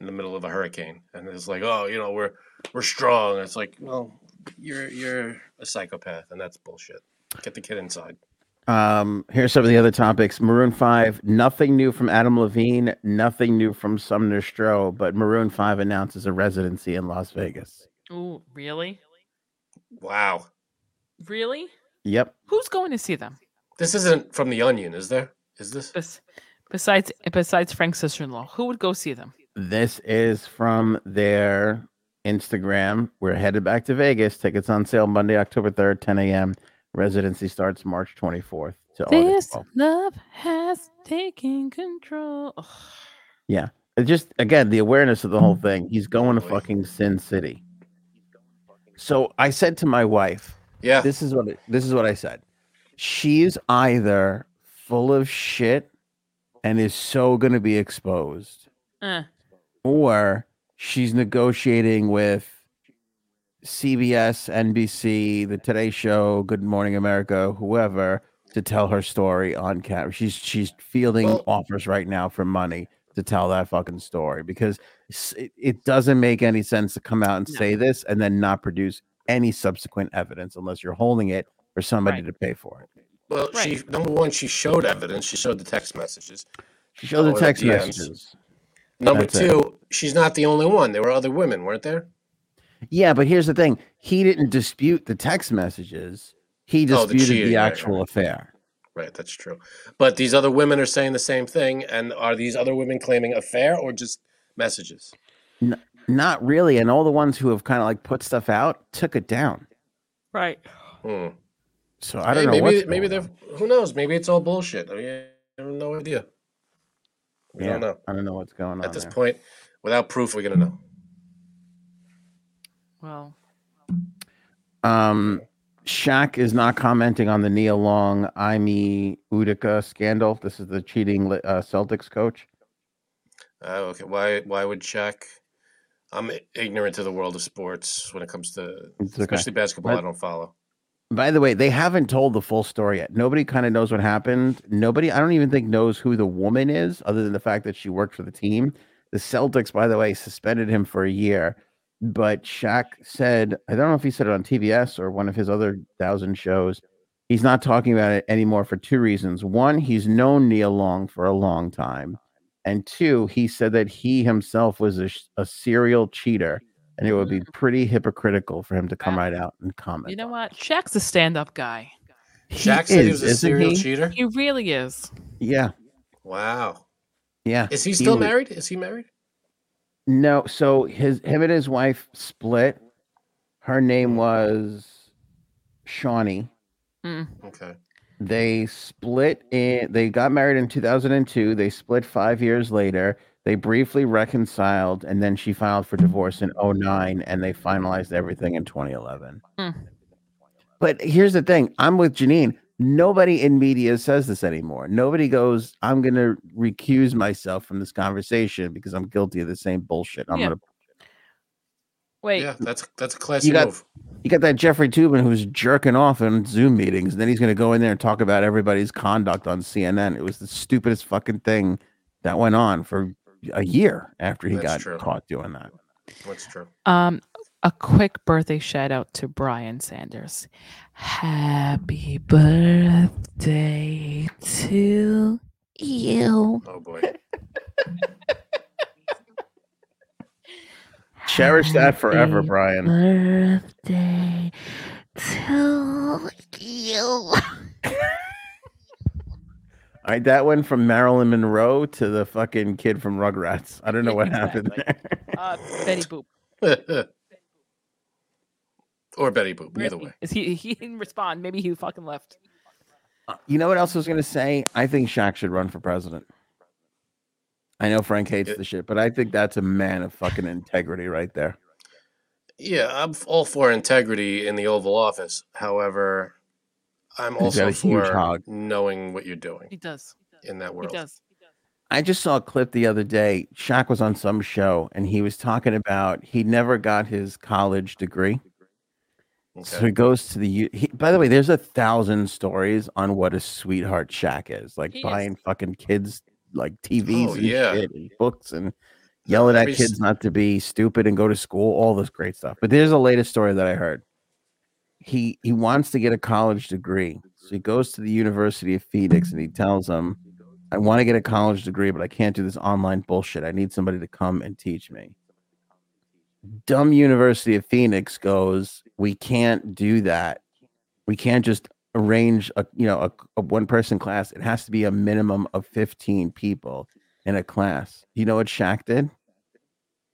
in the middle of a hurricane and it's like oh you know we're we're strong it's like well you're you're a psychopath and that's bullshit get the kid inside Um, here's some of the other topics. Maroon Five, nothing new from Adam Levine, nothing new from Sumner Stroh, but Maroon Five announces a residency in Las Vegas. Ooh, really? wow Really? Yep. Who's going to see them? this isn't from the onion is there is this Bes- besides besides Frank's sister-in-law, who would go see them? This is from their Instagram. We're headed back to Vegas. Tickets on sale Monday, October 3rd, 10 a.m. Residency starts March 24th to this love has taken control. Ugh. It just again the awareness of the whole thing. He's going to fucking Sin City. So I said to my wife, yeah this is what it, this is what I said. She's either full of shit and is so going to be exposed, Eh, or she's negotiating with CBS, NBC, the Today Show, Good Morning America, whoever to tell her story on camera. She's she's fielding Well- offers right now for money to tell that fucking story because it, it doesn't make any sense to come out and No. say this and then not produce any subsequent evidence unless you're holding it for somebody Right. to pay for it. Well she number one she showed evidence she showed the text messages She showed the Or the text DMs. messages. number That's it. two she's not the only one there were other women weren't there Yeah, but here's the thing: he didn't dispute the text messages. He Oh, the disputed the, cheating, right, right, actual right. affair. right that's true but these other women are saying the same thing and are these other women claiming affair or just messages. Not really. And all the ones who have kind of like put stuff out took it down. Right. Hmm. So I don't Hey, know. maybe what's maybe they're who knows? Maybe it's all bullshit. I mean, I have no idea. We Yeah, don't know. I don't know what's going on. At this there. point, without proof, we're gonna know. Well, Um, Shaq is not commenting on the Nia Long, Ime Udoka scandal. This is the cheating uh, Celtics coach. Uh, okay, why why would Shaq? I'm ignorant to the world of sports when it comes to It's okay. especially basketball. But- I don't follow. By the way, they haven't told the full story yet. Nobody kind of knows what happened. Nobody, I don't even think knows who the woman is, other than the fact that she worked for the team. The Celtics, by the way, suspended him for a year. But Shaq said, I don't know if he said it on TBS or one of his other thousand shows. He's not talking about it anymore for two reasons. One, he's known Nia Long for a long time. And two, he said that he himself was a, a serial cheater and it would be pretty hypocritical for him to come right out and comment. you know what? Shaq's a stand-up guy. it. Shaq said he was a isn't serial he? cheater. He really is. Yeah, Wow. yeah. Is he still was- married? Is he married? No, so his him and his wife split. Her name was Shaunie. Mm. Okay. They split in they got married in 2002. They split 5 years later. They briefly reconciled and then she filed for divorce in 09 and they finalized everything in 2011. Hmm. But here's the thing, I'm with Janine. Nobody in media says this anymore. Nobody goes, I'm going to recuse myself from this conversation because I'm guilty of the same bullshit. I'm Yeah. going to Wait, Yeah, that's that's a classy got- move. You got that Jeffrey Toobin who's jerking off in Zoom meetings, and then he's going to go in there and talk about everybody's conduct on CNN. It was the stupidest fucking thing that went on for a year after he That's got true. caught doing that. That's true. Um, a quick birthday shout out to Brian Sanders. Happy birthday to you. Oh boy. Cherish that forever, Happy Brian. Birthday to you. All right, that went from Marilyn Monroe to the fucking kid from Rugrats. I don't know what happened there. Uh, Betty Boop. or Betty Boop. Either way. Is he? He didn't respond. Maybe he fucking left. You know what else I was going to say? I think Shaq should run for president. I know Frank hates Yeah. the shit, but I think that's a man of fucking integrity right there. Yeah, I'm all for integrity in the Oval Office. However, I'm He's also got a huge for hog. knowing what you're doing He does. in that world. He does. I just saw a clip the other day. Shaq was on some show and he was talking about he never got his college degree. So Okay. he goes to the. U- He, by the way, there's a thousand stories on what a sweetheart Shaq is. Like He is. buying fucking kids like TVs Oh, and yeah. shit and books and yelling at kids not to be stupid and go to school. All this great stuff. But there's a latest story that I heard. He he wants to get a college degree, so he goes to the University of Phoenix and he tells them, "I want to get a college degree, but I can't do this online bullshit. I need somebody to come and teach me." Dumb University of Phoenix goes, "We can't do that. We can't just arrange a you know a, a one person class. It has to be a minimum of 15 people in a class." You know what Shaq did?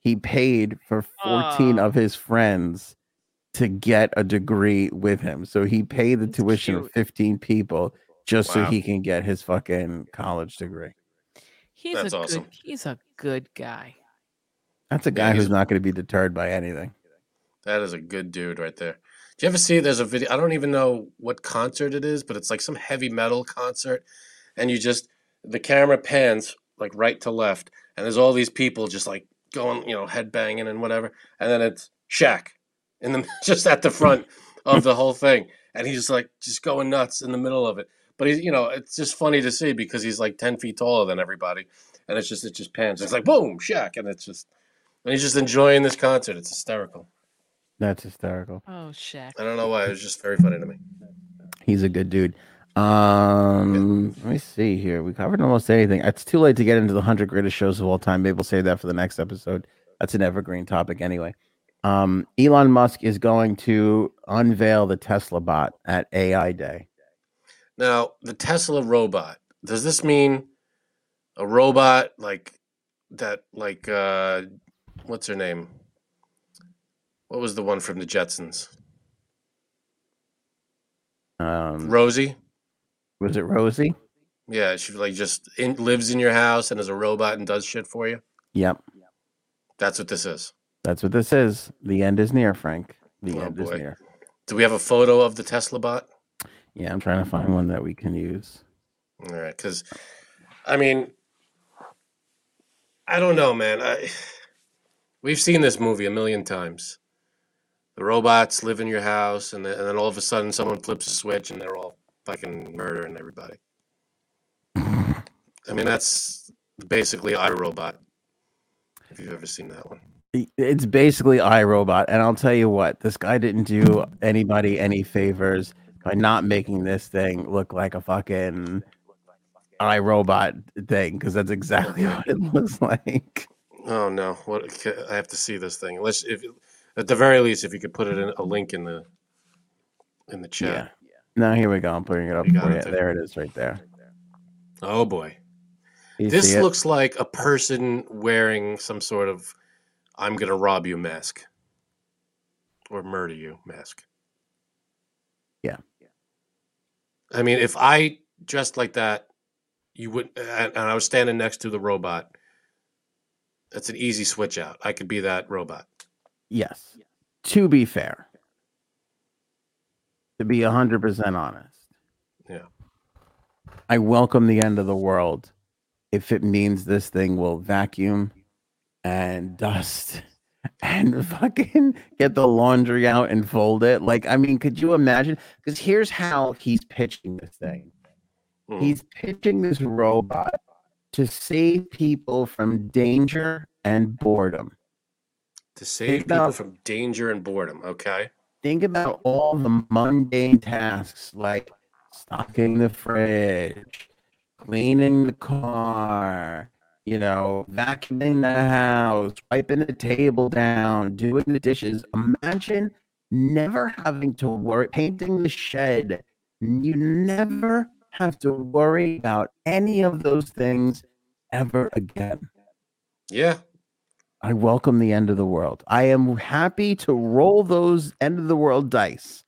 He paid for 14 Aw. of his friends to get a degree with him. So he paid the That's tuition of 15 people just so he can get his fucking college degree. He's That's a awesome. good. He's a good guy. That's a guy he's- who's not going to be deterred by anything. That is a good dude right there. Do you ever see there's a video? I don't even know what concert it is, but it's like some heavy metal concert. And you just, the camera pans like right to left. And there's all these people just like going, you know, head banging and whatever. And then it's Shaq in the, just at the front of the whole thing. And he's like, just going nuts in the middle of it. But he's, you know, it's just funny to see because he's like 10 feet taller than everybody. And it's just, it just pans. It's like, boom, Shaq. And it's just, and he's just enjoying this concert. It's hysterical. That's hysterical. Oh, Shaq. I don't know why. It was just very funny to me. He's a good dude. Um, let me see here. We covered almost anything. It's too late to get into the hundred greatest shows of all time. Maybe we'll save that for the next episode. That's an evergreen topic anyway. Um, Elon Musk is going to unveil the Tesla bot at AI Day. Now, the Tesla robot, does this mean a robot like that like uh what's her name? What was the one from the Jetsons? Um, Rosie. was it Rosie? Yeah, she like just in, lives in your house and is a robot and does shit for you. Yep, That's what this is. That's what this is. The end is near, Frank. The Oh, end is near. Do we have a photo of the Tesla bot? Yeah, I'm trying to find one that we can use. All right, because I mean, I don't know, man. I we've seen this movie a million times. The robots live in your house, and then, and then all of a sudden, someone flips a switch, and they're all fucking murdering everybody. I mean, that's basically iRobot. If you've ever seen that one, It's basically iRobot, and I'll tell you what, this guy didn't do anybody any favors by not making this thing look like a fucking iRobot thing, because that's exactly what it looks like. oh no, what I have to see this thing. Let's if at the very least, if you could put it in a link in the in the chat. Yeah. Now here we go. I'm putting it up for it. There it is, right there. Oh boy. You This looks like a person wearing some sort of I'm going to rob you mask or murder you mask. Yeah. I mean, if I dressed like that, you would, and, and I was standing next to the robot, that's an easy switch out. I could be that robot. Yes. To be fair, to be 100% honest, Yeah. I welcome the end of the world if it means this thing will vacuum and dust and fucking get the laundry out and fold it. Like, I mean, could you imagine? Because here's how he's pitching this thing Mm. he's pitching this robot to save people from danger and boredom. to save think people about- from danger and boredom. Okay. think about all the mundane tasks like stocking the fridge, cleaning the car, you know, vacuuming the house, wiping the table down, doing the dishes. Imagine never having to worry, painting the shed. You never have to worry about any of those things ever again. Yeah. I welcome the end of the world. I am happy to roll those end of the world dice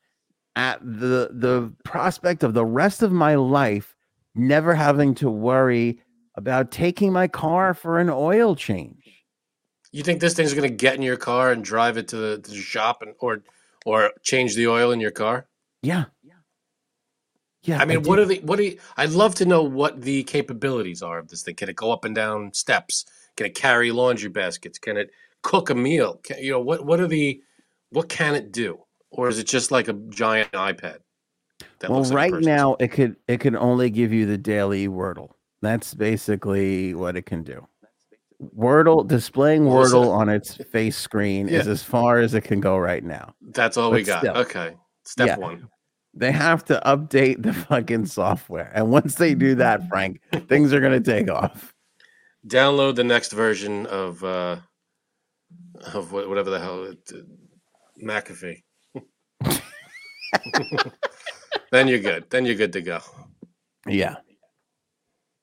at the the prospect of the rest of my life never having to worry about taking my car for an oil change. You think this thing's going to get in your car and drive it to the, to the shop and or or change the oil in your car? Yeah. Yeah. I mean, what are the what are you, I'd love to know what the capabilities are of this thing. Can it go up and down steps? Can it carry laundry baskets? Can it cook a meal? Can, you know what what are the what can it do? Or is it just like a giant iPad? that well, looks like right now it could it can only give you the daily Wordle. That's basically what it can do. Wordle displaying Wordle on its face screen is as far as it can go right now. that's all we but got. still. Okay, step Yeah. one. They have to update the fucking software. And once they do that, Frank, things are going to take off. Download the next version of uh of wha- whatever the hell it, McAfee. then you're good. Then you're good to go. Yeah.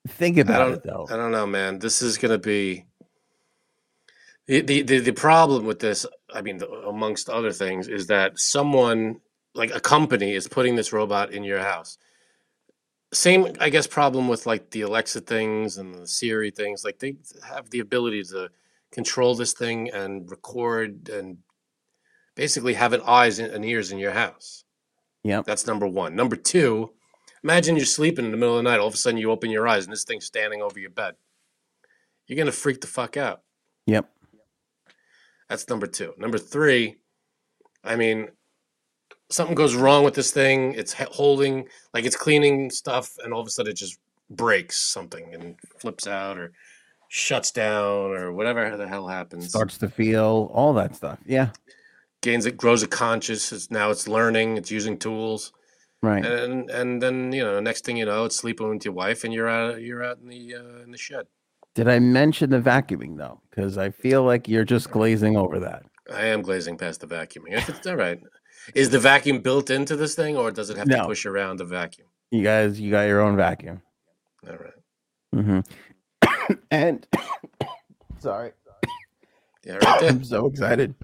Think about it though. I don't know, man. This is going to be the, the the the problem with this. I mean, the, amongst other things, is that someone like a company is putting this robot in your house. Same, I guess, problem with like the Alexa things and the Siri things. Like they have the ability to control this thing and record and basically have an eyes and ears in your house. Yep. That's number one. Number two, imagine you're sleeping in the middle of the night. All of a sudden, you open your eyes and this thing's standing over your bed. You're gonna freak the fuck out. Yep. That's number two. Number three, I mean, something goes wrong with this thing. It's holding, like it's cleaning stuff, and all of a sudden it just breaks something and flips out or shuts down or whatever the hell happens. Starts to feel all that stuff. Yeah. Gains it, grows a conscious. It's, now it's learning. It's using tools, Right. and and then you know, next thing you know, it's sleeping with your wife, and you're out you're out in the uh, in the shed. Did I mention the vacuuming though? Because I feel like you're just glazing over that. I am glazing past the vacuuming. If it's all right, is the vacuum built into this thing, or does it have to push around the vacuum? You guys, you got your own vacuum. All right. Mm-hmm. and Sorry. Yeah, right I'm so excited.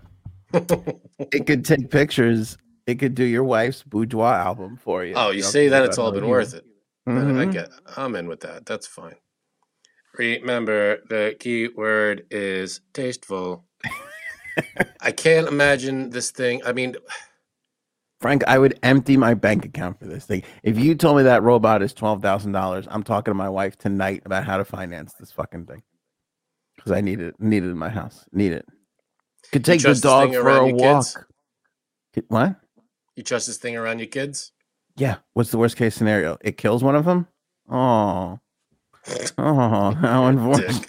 It could take pictures. It could do your wife's boudoir album for you. oh, you see, then without it's all been you. worth it. I- I get. I'm in with that. That's fine. Remember, the key word is tasteful. I can't imagine this thing. I mean, Frank, I would empty my bank account for this thing. If you told me that robot is twelve thousand dollars, I'm talking to my wife tonight about how to finance this fucking thing because I need it. Need it in my house. Need it. Could take the dog for a walk. kids? What? You trust this thing around your kids? Yeah. What's the worst case scenario? It kills one of them. Oh. Oh, how unfortunate.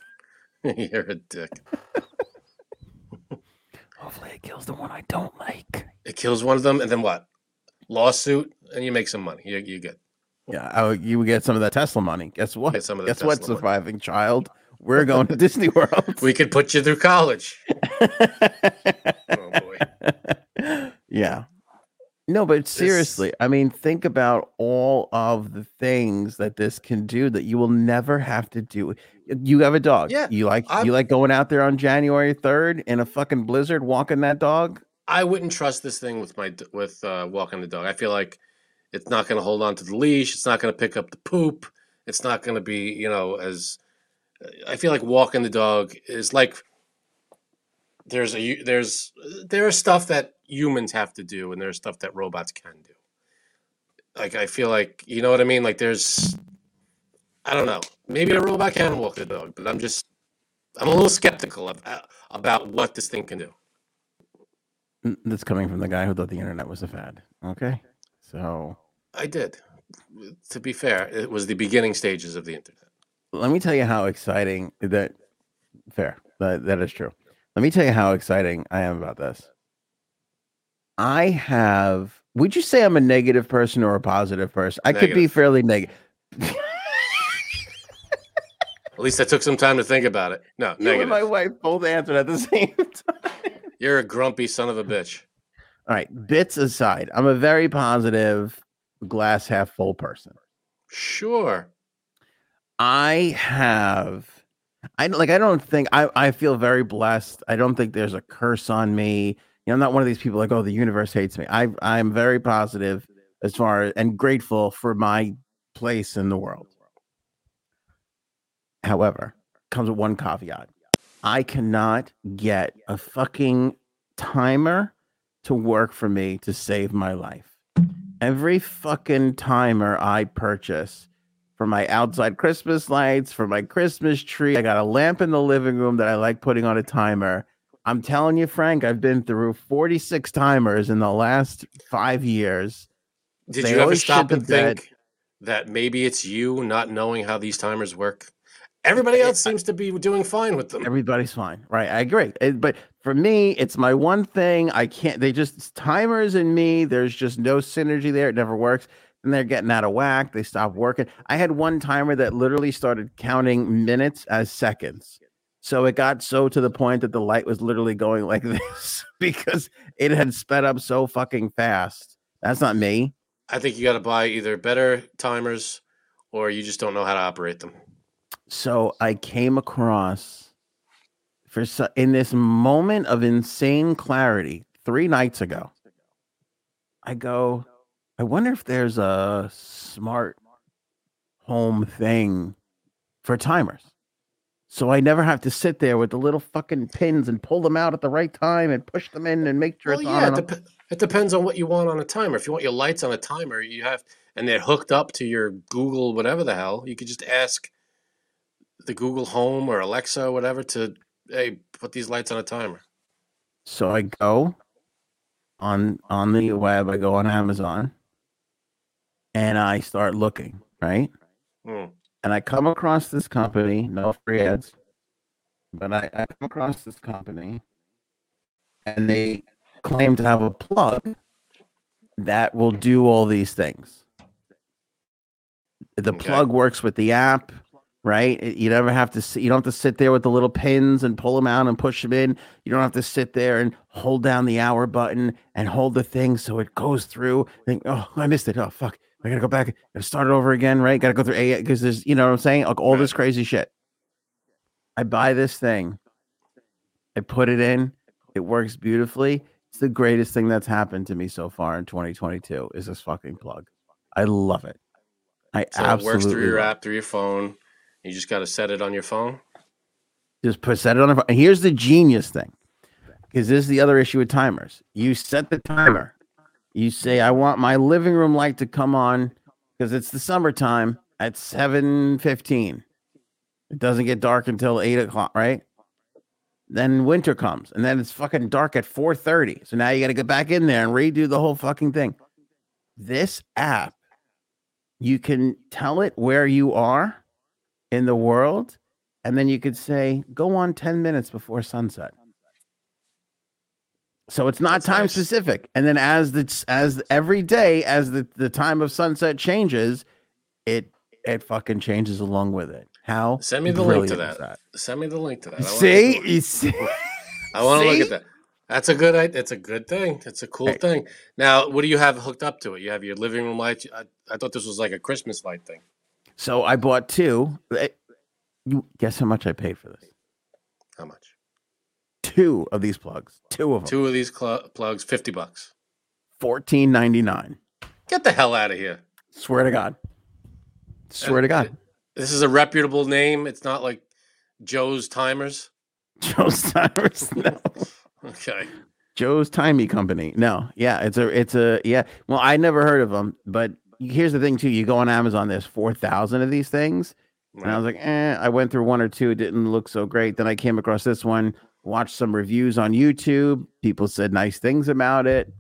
You're a dick. Hopefully, it kills the one I don't like. It kills one of them, and then what? Lawsuit, and you make some money. You, you get Yeah, oh, you would get some of that Tesla money. Guess what? get some of Guess what, Tesla money. surviving child? We're going to Disney World. We could put you through college. Oh boy. yeah. No, but seriously, I mean, think about all of the things that this can do that you will never have to do. You have a dog. Yeah, You like I'm- you like going out there on January 3rd in a fucking blizzard walking that dog? I wouldn't trust this thing with my with uh, walking the dog. I feel like it's not going to hold on to the leash. It's not going to pick up the poop. It's not going to be you know as. I feel like walking the dog is like there's a there's there is stuff that humans have to do and there's stuff that robots can do. Like I feel like you know what I mean. Like there's I don't know. Maybe a robot can walk the dog, but I'm just I'm a little skeptical about uh, about what this thing can do. That's coming from the guy who thought the internet was a fad. Okay. So I did. To be fair, it was the beginning stages of the internet. let me tell you how exciting that fair that, that is true let me tell you how exciting i am about this i have would you say i'm a negative person or a positive person i could be fairly negative At least I took some time to think about it. No, you and negative. my wife both answered at the same time You're a grumpy son of a bitch. all right bits aside i'm a very positive glass half full person Sure. I have I like I don't think I I feel very blessed. I don't think there's a curse on me. Know, I'm not one of these people like, oh, the universe hates me. I I'm very positive as far and grateful for my place in the world. However, comes with one caveat. I cannot get a fucking timer to work for me to save my life. Every fucking timer I purchase for my outside Christmas lights, for my Christmas tree. I got a lamp in the living room that I like putting on a timer. I'm telling you, Frank, I've been through 46 timers in the last five years. Did They you ever stop and think that maybe it's you not knowing how these timers work? Everybody else seems to be doing fine with them. Everybody's fine, right? I agree. But for me, it's my one thing. I can't, they just, timers and me, there's just no synergy there. It never works. And they're getting out of whack. They stop working. I had one timer that literally started counting minutes as seconds. So it got so to the point that the light was literally going like this because it had sped up so fucking fast. That's not me. I think you got to buy either better timers or you just don't know how to operate them. So I came across for in this moment of insane clarity three nights ago. I go, I wonder if there's a smart home thing for timers. So I never have to sit there with the little fucking pins and pull them out at the right time and push them in and make sure Well, it's yeah, on. it, dep- it depends on what you want on a timer. If you want your lights on a timer, you have, and they're hooked up to your Google, whatever the hell, you could just ask the Google Home or Alexa or whatever to, hey, put these lights on a timer. So I go on on the web, I go on Amazon and I start looking, right? Hmm. And I come across this company, no free ads, but I, I come across this company and they claim to have a plug that will do all these things. The Okay. plug works with the app, right? You never have to sit, you don't have to sit there with the little pins and pull them out and push them in. You don't have to sit there and hold down the hour button and hold the thing so it goes through. Think, oh, I missed it. Oh, fuck. I gotta go back and start it over again, right? Gotta go through A because there's, you know what I'm saying? Like all this crazy shit. I buy this thing I put it in. It works beautifully. It's the greatest thing that's happened to me so far in 2022 is this fucking plug. I love it. I So it absolutely works through your app, through your phone. You just got to set it on your phone. Just put set it on. A, and here's the genius thing, because this is the other issue with timers. You set the timer. You say, "I want my living room light to come on because it's the summertime at 7:15. It doesn't get dark until eight o'clock, right? Then winter comes, and then it's fucking dark at 4:30. So now you got to get back in there and redo the whole fucking thing. This app, you can tell it where you are in the world and then you could say go on 10 minutes before sunset so it's not That's time nice. specific and then as the as every day as the, the time of sunset changes it it fucking changes along with it how Send me the link to is that. Send me the link to that. I see see I want to look at that. That's a good. It's a good thing. It's a cool Hey. thing. Now, what do you have hooked up to it? You have your living room light. I, I thought this was like a Christmas light thing. so i bought two you guess how much i paid for this? Two of these plugs two of them Two of these cl- plugs, fifty bucks. 14.99 Get the hell out of here. swear to god swear to god This is a reputable name. It's not like Joe's Timers. joe's timers no Okay. Joe's Timey Company. No, yeah, it's a, it's a, yeah. Well, I never heard of them, but here's the thing too. You go on Amazon, there's four thousand of these things, and I was like, eh. I went through one or two, it didn't look so great. Then I came across this one, watched some reviews on YouTube. People said nice things about it.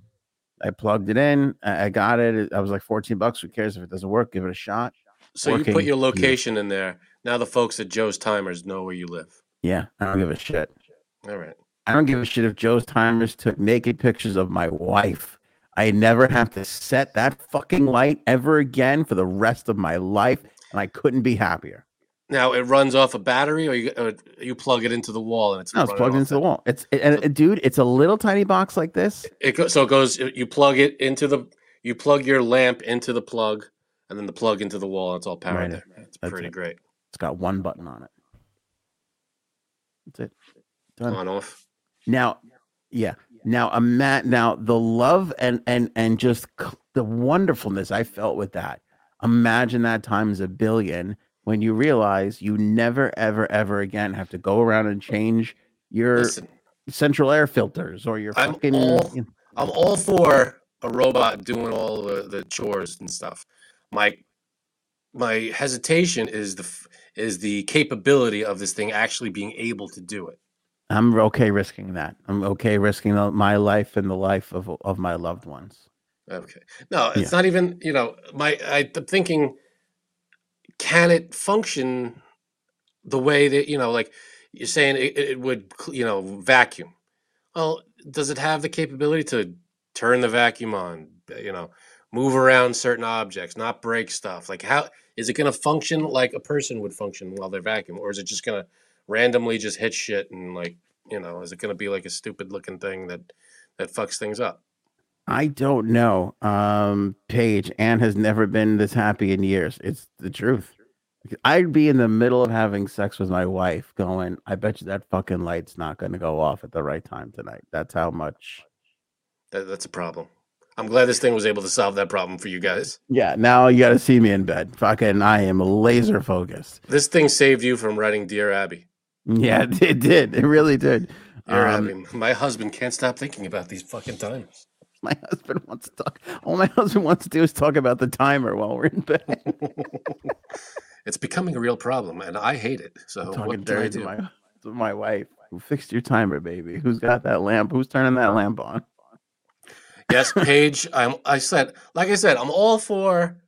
I plugged it in, I got it. I was like, fourteen bucks. Who cares if it doesn't work? Give it a shot. so you put your location in there. Now the folks at Joe's Timers know where you live. Yeah, I don't give a shit. All right. I don't give a shit if Joe's timers took naked pictures of my wife. I never have to set that fucking light ever again for the rest of my life, and I couldn't be happier. Now it runs off a battery, or you or you plug it into the wall and it's No, it's plugged into the wall. It's and, and, dude, it's a little tiny box like this. It goes, so it goes. You plug it into the. You plug your lamp into the plug, and then the plug into the wall, and it's all powered Right. there. It's That's pretty it. great. It's got one button on it. That's it. Done. On off. Now, yeah. Now, a mat. Now, the love and and and just the wonderfulness I felt with that. Imagine that times a billion when you realize you never, ever, ever again have to go around and change your Listen, central air filters or your I'm fucking. all- I'm all for a robot doing all the, the chores and stuff. My my hesitation is the is the capability of this thing actually being able to do it. I'm okay risking that. I'm okay risking my life and the life of of my loved ones. Okay. No, it's not even, you know, my I, I'm thinking can it function the way that, you know, like you're saying it, it would, you know, vacuum. Well, does it have the capability to turn the vacuum on, uh, you know, move around certain objects, not break stuff? Like how is it going to function like a person would function while they're vacuum or is it just going to randomly just hit shit and like, you know, is it going to be like a stupid looking thing that that fucks things up? I don't know, um, Paige. Anne has never been this happy in years. It's the truth. I'd be in the middle of having sex with my wife, going, "I bet you that fucking light's not going to go off at the right time tonight." That's how much. That, that's a problem. I'm glad this thing was able to solve that problem for you guys. Yeah, now you got to see me in bed. Fucking, I am laser focused. This thing saved you from writing Dear Abby. Yeah, it did. It really did. Dear Um, Abby, my husband can't stop thinking about these fucking timers. My husband wants to talk. All my husband wants to do is talk about the timer while we're in bed. it's becoming a real problem, and I hate it. So talking what can I dirty to do? my to my wife. Who fixed your timer, baby? Who's got that lamp? Who's turning that lamp on? yes, Paige. I'm. I said, like I said, I'm all for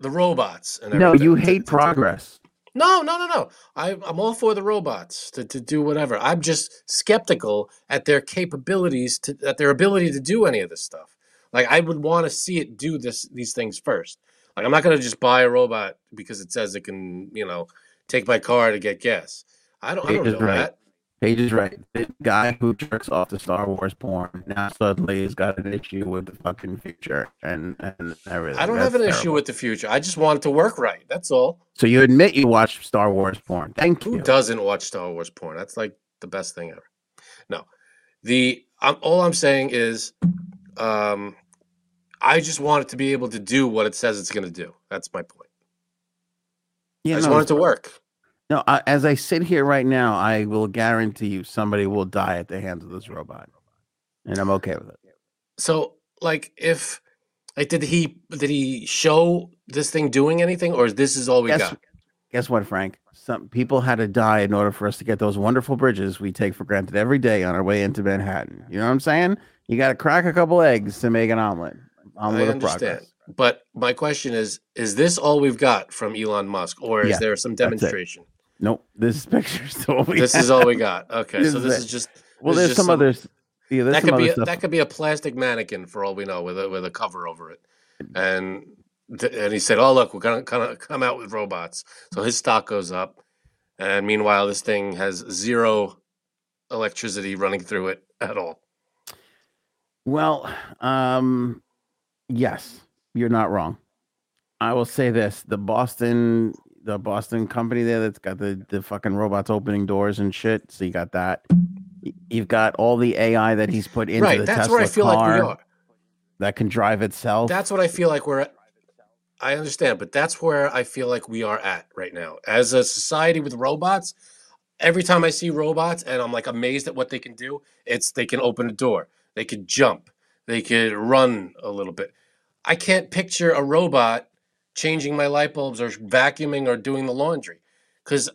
the robots. And No, everything you hate progress. No, no, no, no. I, I'm all for the robots to, to do whatever. I'm just skeptical at their capabilities to at their ability to do any of this stuff. Like I would want to see it do this these things first. Like I'm not gonna just buy a robot because it says it can, you know, take my car to get gas. I don't. I don't know right. that. Paige is right. The guy who jerks off the Star Wars porn now suddenly has got an issue with the fucking future and and everything. I don't That's have an issue with the future. I just want it to work right. That's all. So you admit you watch Star Wars porn? Thank Who you. doesn't watch Star Wars porn? That's like the best thing ever. No, the I'm, all I'm saying is, um, I just want it to be able to do what it says it's going to do. That's my point. Yeah, I just no, want it to work. No. I, as I sit here right now, I will guarantee you somebody will die at the hands of this robot, and I'm okay with it. So, like, if like, did he did he show this thing doing anything, or is this is all we Guess, got? guess what, Frank? Some people had to die in order for us to get those wonderful bridges we take for granted every day on our way into Manhattan. You know what I'm saying? You got to crack a couple eggs to make an omelet. I Omelet of understand. progress. But my question is: Is this all we've got from Elon Musk, or is Yeah, there some demonstration? Nope, this picture still. we This is all we got. Okay, This so is this it. is just Well, there's just some some- others. Yeah, that could be other a, that could be a plastic mannequin for all we know with a with a cover over it. And and he said, "Oh look, we're gonna of come out with robots." So his stock goes up, and meanwhile, this thing has zero electricity running through it at all. Well, um, yes, you're not wrong. I will say this: the Boston, the Boston company there that's got the the fucking robots opening doors and shit. So you got that. You've got all the AI that he's put into right, the that's Tesla where I feel car like we are. that can drive itself. That's what I feel like we're. At. I understand, but that's where I feel like we are at right now as a society with robots. Every time I see robots and I'm like amazed at what they can do, it's they can open a door, they could jump, they could run a little bit. I can't picture a robot changing my light bulbs or vacuuming or doing the laundry. Because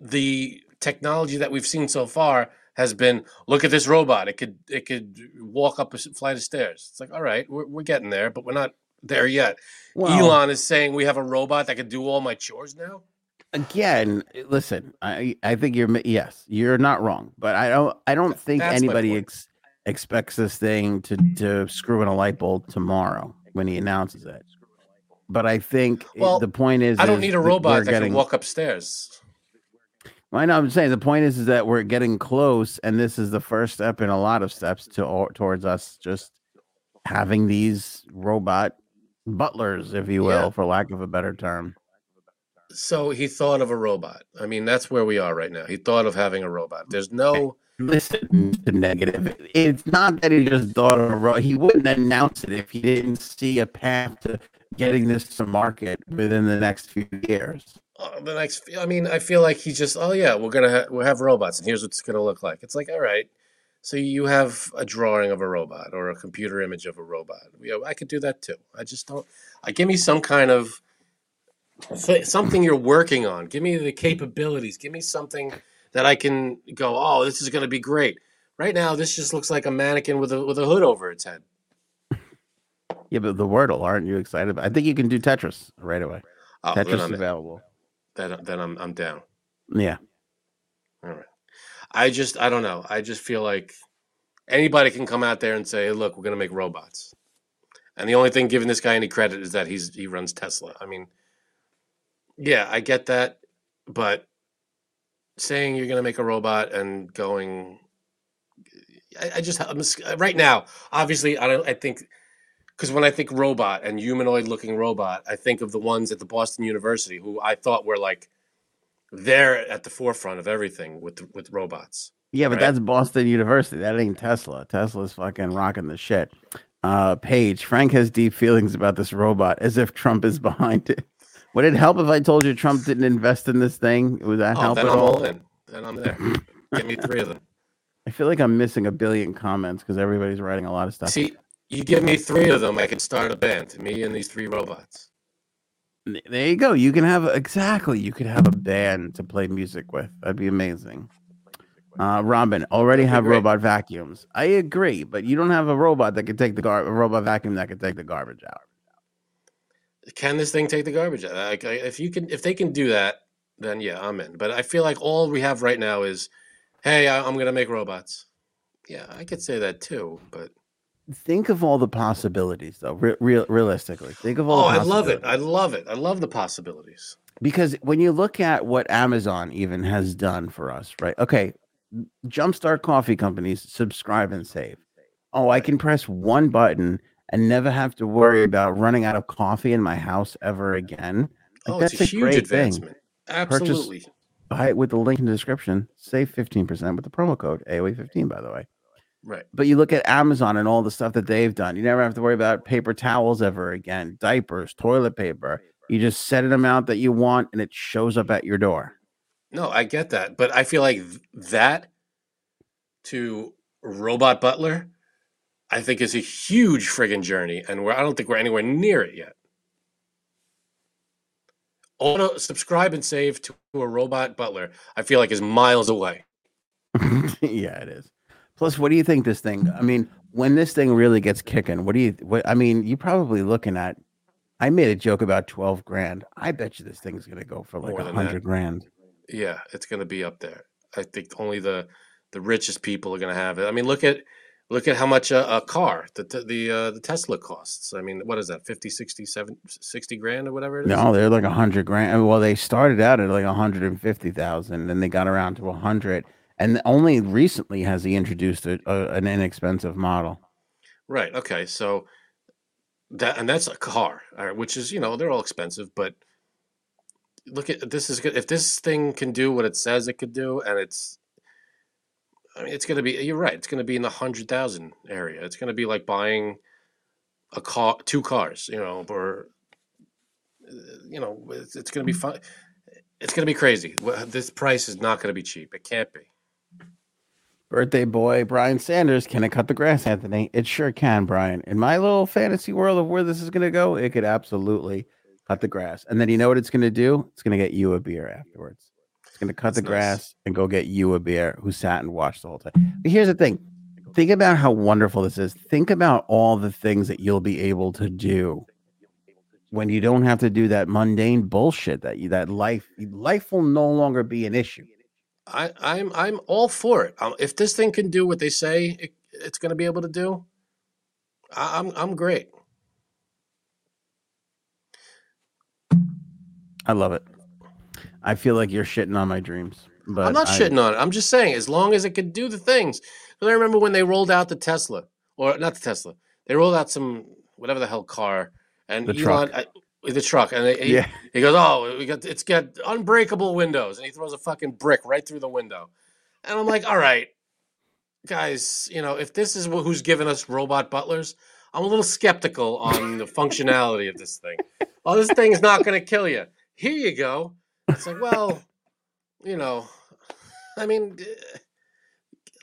the technology that we've seen so far has been look at this robot. It could it could walk up a flight of stairs. It's like all right we're, we're getting there but we're not there yet. Well, elon is saying we have a robot that can do all my chores now? Again. Listen, I I think you're yes, you're not wrong, but I don't I don't think That's anybody ex- expects this thing to to screw in a light bulb tomorrow when he announces it. But I think Well, the point is, i don't is need a robot that getting, can walk upstairs I know. I'm saying the point is, is that we're getting close, and this is the first step in a lot of steps to towards us just having these robot butlers, if you will, Yeah. for lack of a better term. so he thought of a robot i mean that's where we are right now he thought of having a robot there's no Listen, the negative. It's not that he just thought of a robot. He wouldn't announce it if he didn't see a path to getting this to market within the next few years. uh, the next i mean i feel like he just oh yeah we're gonna ha- we'll have robots and here's what it's gonna look like. It's like all right so you have a drawing of a robot or a computer image of a robot. I could do that too. I just don't I give me some kind of th- something you're working on. Give me the capabilities. Give me something that i can go oh this is gonna be great. Right now this just looks like a mannequin with a with a hood over its head Yeah, but the Wordle, aren't you excited? About? I think you can do Tetris right away. oh, Tetris I'm, available. then, then I'm, I'm down Yeah. All right. I just I don't know. I just feel like anybody can come out there and say, hey, "Look, we're going to make robots." And the only thing giving this guy any credit is that he's he runs Tesla. I mean, yeah, I get that, but saying you're going to make a robot and going I, I just I'm, right now, obviously I don't I think because when I think robot and humanoid looking robot, I think of the ones at the Boston University who I thought were like they're at the forefront of everything with with robots. Yeah, but Right. that's Boston University. That ain't Tesla. Tesla's fucking rocking the shit. Uh, Paige, Frank has deep feelings about this robot, as if Trump is behind it. Would it help if I told you Trump didn't invest in this thing? Would that Oh, help then at I'm all? all in. Then I'm there. Give me three of them. I feel like I'm missing a billion comments because everybody's writing a lot of stuff. See, you give me three of them, I can start a band. Me and these three robots. There you go. You can have exactly. You could have a band to play music with. That'd be amazing. Uh, Robin already have great. robot vacuums. I agree, but you don't have a robot that can take the gar- a robot vacuum that can take the garbage out. Can this thing take the garbage out? Like, if you can, if they can do that, then yeah, I'm in. But I feel like all we have right now is, hey, I, I'm gonna make robots. Yeah, I could say that too. But Think of all the possibilities, though. Re- real, realistically, think of all. oh, I love it. I love it. I love the possibilities. because when you look at what Amazon even has done for us, right? Okay, Jumpstart Coffee Companies subscribe and save. Oh, I can press one button and never have to worry about running out of coffee in my house ever again. Like, Oh, that's it's a, a huge great thing. advancement. Absolutely. buy it with the link in the description. Save 15% with the promo code aoe15 by the way. Right. But you look at Amazon and all the stuff that they've done. You never have to worry about paper towels ever again, diapers, toilet paper. You just set an amount that you want and it shows up at your door. No, I get that, but I feel like th- that to robot butler, I think is a huge friggin' journey, and we're, I don't think we're anywhere near it yet. Auto subscribe and save to a robot butler, I feel like is miles away. yeah, it is. Plus, what do you think this thing? I mean, when this thing really gets kicking, what do you? What I mean, you're probably looking at. I made a joke about twelve grand. I bet you this thing's gonna go for like a hundred grand. Yeah, it's going to be up there. I think only the the richest people are going to have it. I mean, look at look at how much a, a car the the uh, the Tesla costs. I mean, what is that? 50, 60, 70, 60 grand or whatever it is? No, they're like a hundred grand. Well, they started out at like a hundred and fifty thousand, then they got around to a hundred, and only recently has he introduced a, a, an inexpensive model. Right. Okay. So that and that's a car, which is you know they're all expensive, but look at this is good. If this thing can do what it says it could do, and it's, I mean, it's going to be. You're right. It's going to be in the hundred thousand area. It's going to be like buying a car, two cars, you know, or uh, you know, it's, it's going to be fun. It's going to be crazy. This price is not going to be cheap. It can't be. Birthday boy Brian Sanders, can it cut the grass, Anthony? It sure can, Brian. In my little fantasy world of where this is gonna go, it could absolutely cut the grass. And then you know what it's gonna do? It's gonna get you a beer afterwards. It's gonna cut That's the nice. grass and go get you a beer who sat and watched the whole time. But here's the thing. Think about how wonderful this is. Think about all the things that you'll be able to do when you don't have to do that mundane bullshit that you that life life will no longer be an issue. I, I'm I'm all for it. Um, if this thing can do what they say it, it's going to be able to do, I, I'm I'm great. I love it. I feel like you're shitting on my dreams. But I'm not I- shitting on it. I'm just saying, as long as it can do the things. I remember when they rolled out the Tesla, or not the Tesla, they rolled out some whatever the hell car, and The Elon, truck. I, the truck, and he, Yeah. he goes, "Oh, we got it's got unbreakable windows," and he throws a fucking brick right through the window, and I'm like, "All right, guys, you know, if this is who's giving us robot butlers, I'm a little skeptical on the functionality of this thing. Oh, this thing's not going to kill you. Here you go." It's like, well, you know, I mean,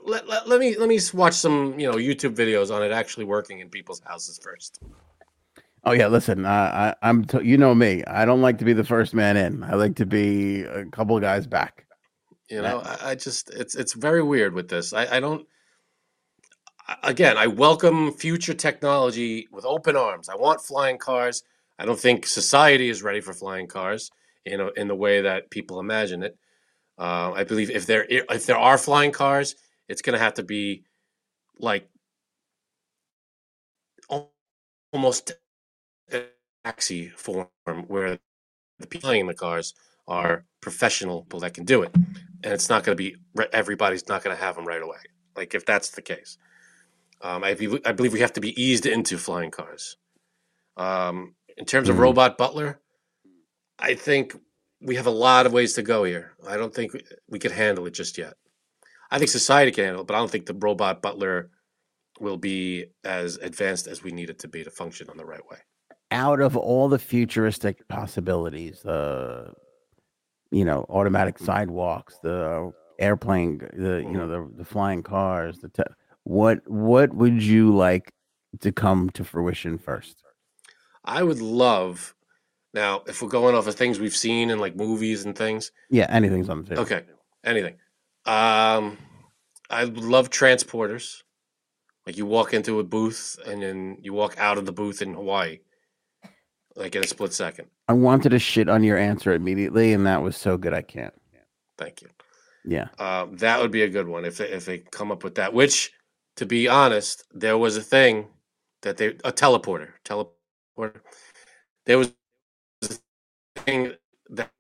let, let, let me let me watch some you know YouTube videos on it actually working in people's houses first. Oh yeah, listen, I, I I'm t- you know me. I don't like to be the first man in. I like to be a couple of guys back. You know, I, I just it's it's very weird with this. I, I don't. Again, I welcome future technology with open arms. I want flying cars. I don't think society is ready for flying cars, you know, in the way that people imagine it. Uh, I believe if there if there are flying cars, it's going to have to be like almost a taxi form where the people flying the cars are professional people that can do it, and it's not going to be everybody's not going to have them right away. Like if that's the case, um, I, believe, I believe we have to be eased into flying cars. Um, in terms of Mhm. robot butler, I think we have a lot of ways to go here. I don't think we- we could handle it just yet. I think society can handle it, but I don't think the robot butler will be as advanced as we need it to be to function on the right way. Out of all the futuristic possibilities, the you know automatic sidewalks, the airplane, the you know the the flying cars, the te- what what would you like to come to fruition first? I would love now if we're going off of things we've seen in like movies and things. Yeah, anything's on the table. Okay, anything. Um, I would love transporters. Like you walk into a booth and then you walk out of the booth in Hawaii, like in a split second. I wanted to shit on your answer immediately, and that was so good I can't. Thank you. Yeah. Um, that would be a good one if they, if they come up with that. Which, to be honest, there was a thing that they a teleporter teleporter. There was a thing that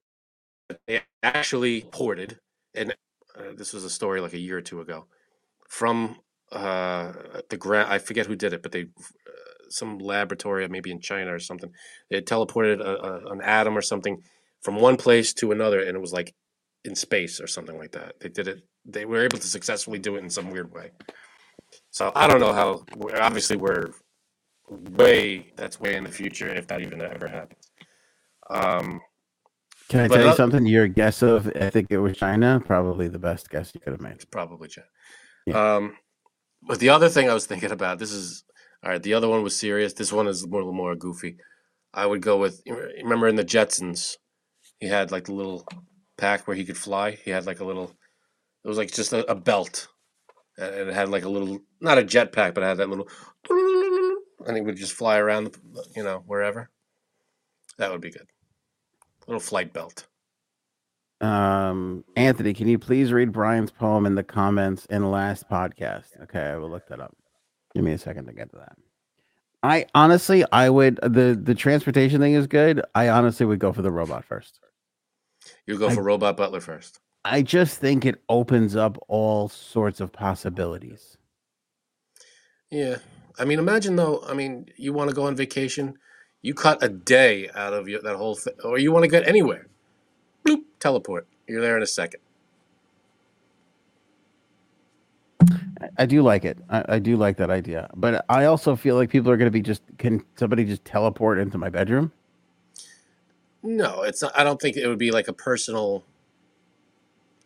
they actually ported, and uh, this was a story like a year or two ago from uh, the ground. I forget who did it, but they some laboratory maybe in China or something. They teleported a, a, an atom or something from one place to another, and it was like in space or something like that. They did it. They were able to successfully do it in some weird way. So I don't know how. Obviously, we're way that's way in the future if that even ever happens. Um, Can I tell you something? Your guess of I think it was China, probably the best guess you could have made. It's probably China. Yeah. Um, but the other thing I was thinking about, this is all right. The other one was serious. This one is more more goofy. I would go with. Remember in the Jetsons, he had like the little pack where he could fly. He had like a little. It was like just a, a belt, and it had like a little, not a jetpack, but it had that little, and he would just fly around, you know, wherever. That would be good. Little flight belt. Um, Anthony, can you please read Brian's poem in the comments in last podcast? Okay, I will look that up. Give me a second to get to that. I honestly, I would the the transportation thing is good. I honestly would go for the robot first. You go I- for Robot Butler first. I just think it opens up all sorts of possibilities. Yeah. I mean, imagine though. I mean, you want to go on vacation, you cut a day out of your, that whole thing, or you want to get anywhere. Bloop, teleport. You're there in a second. I- do like it. I, I do like that idea, but I also feel like people are going to be just can somebody just teleport into my bedroom? No, it's. Not, I don't think it would be like a personal.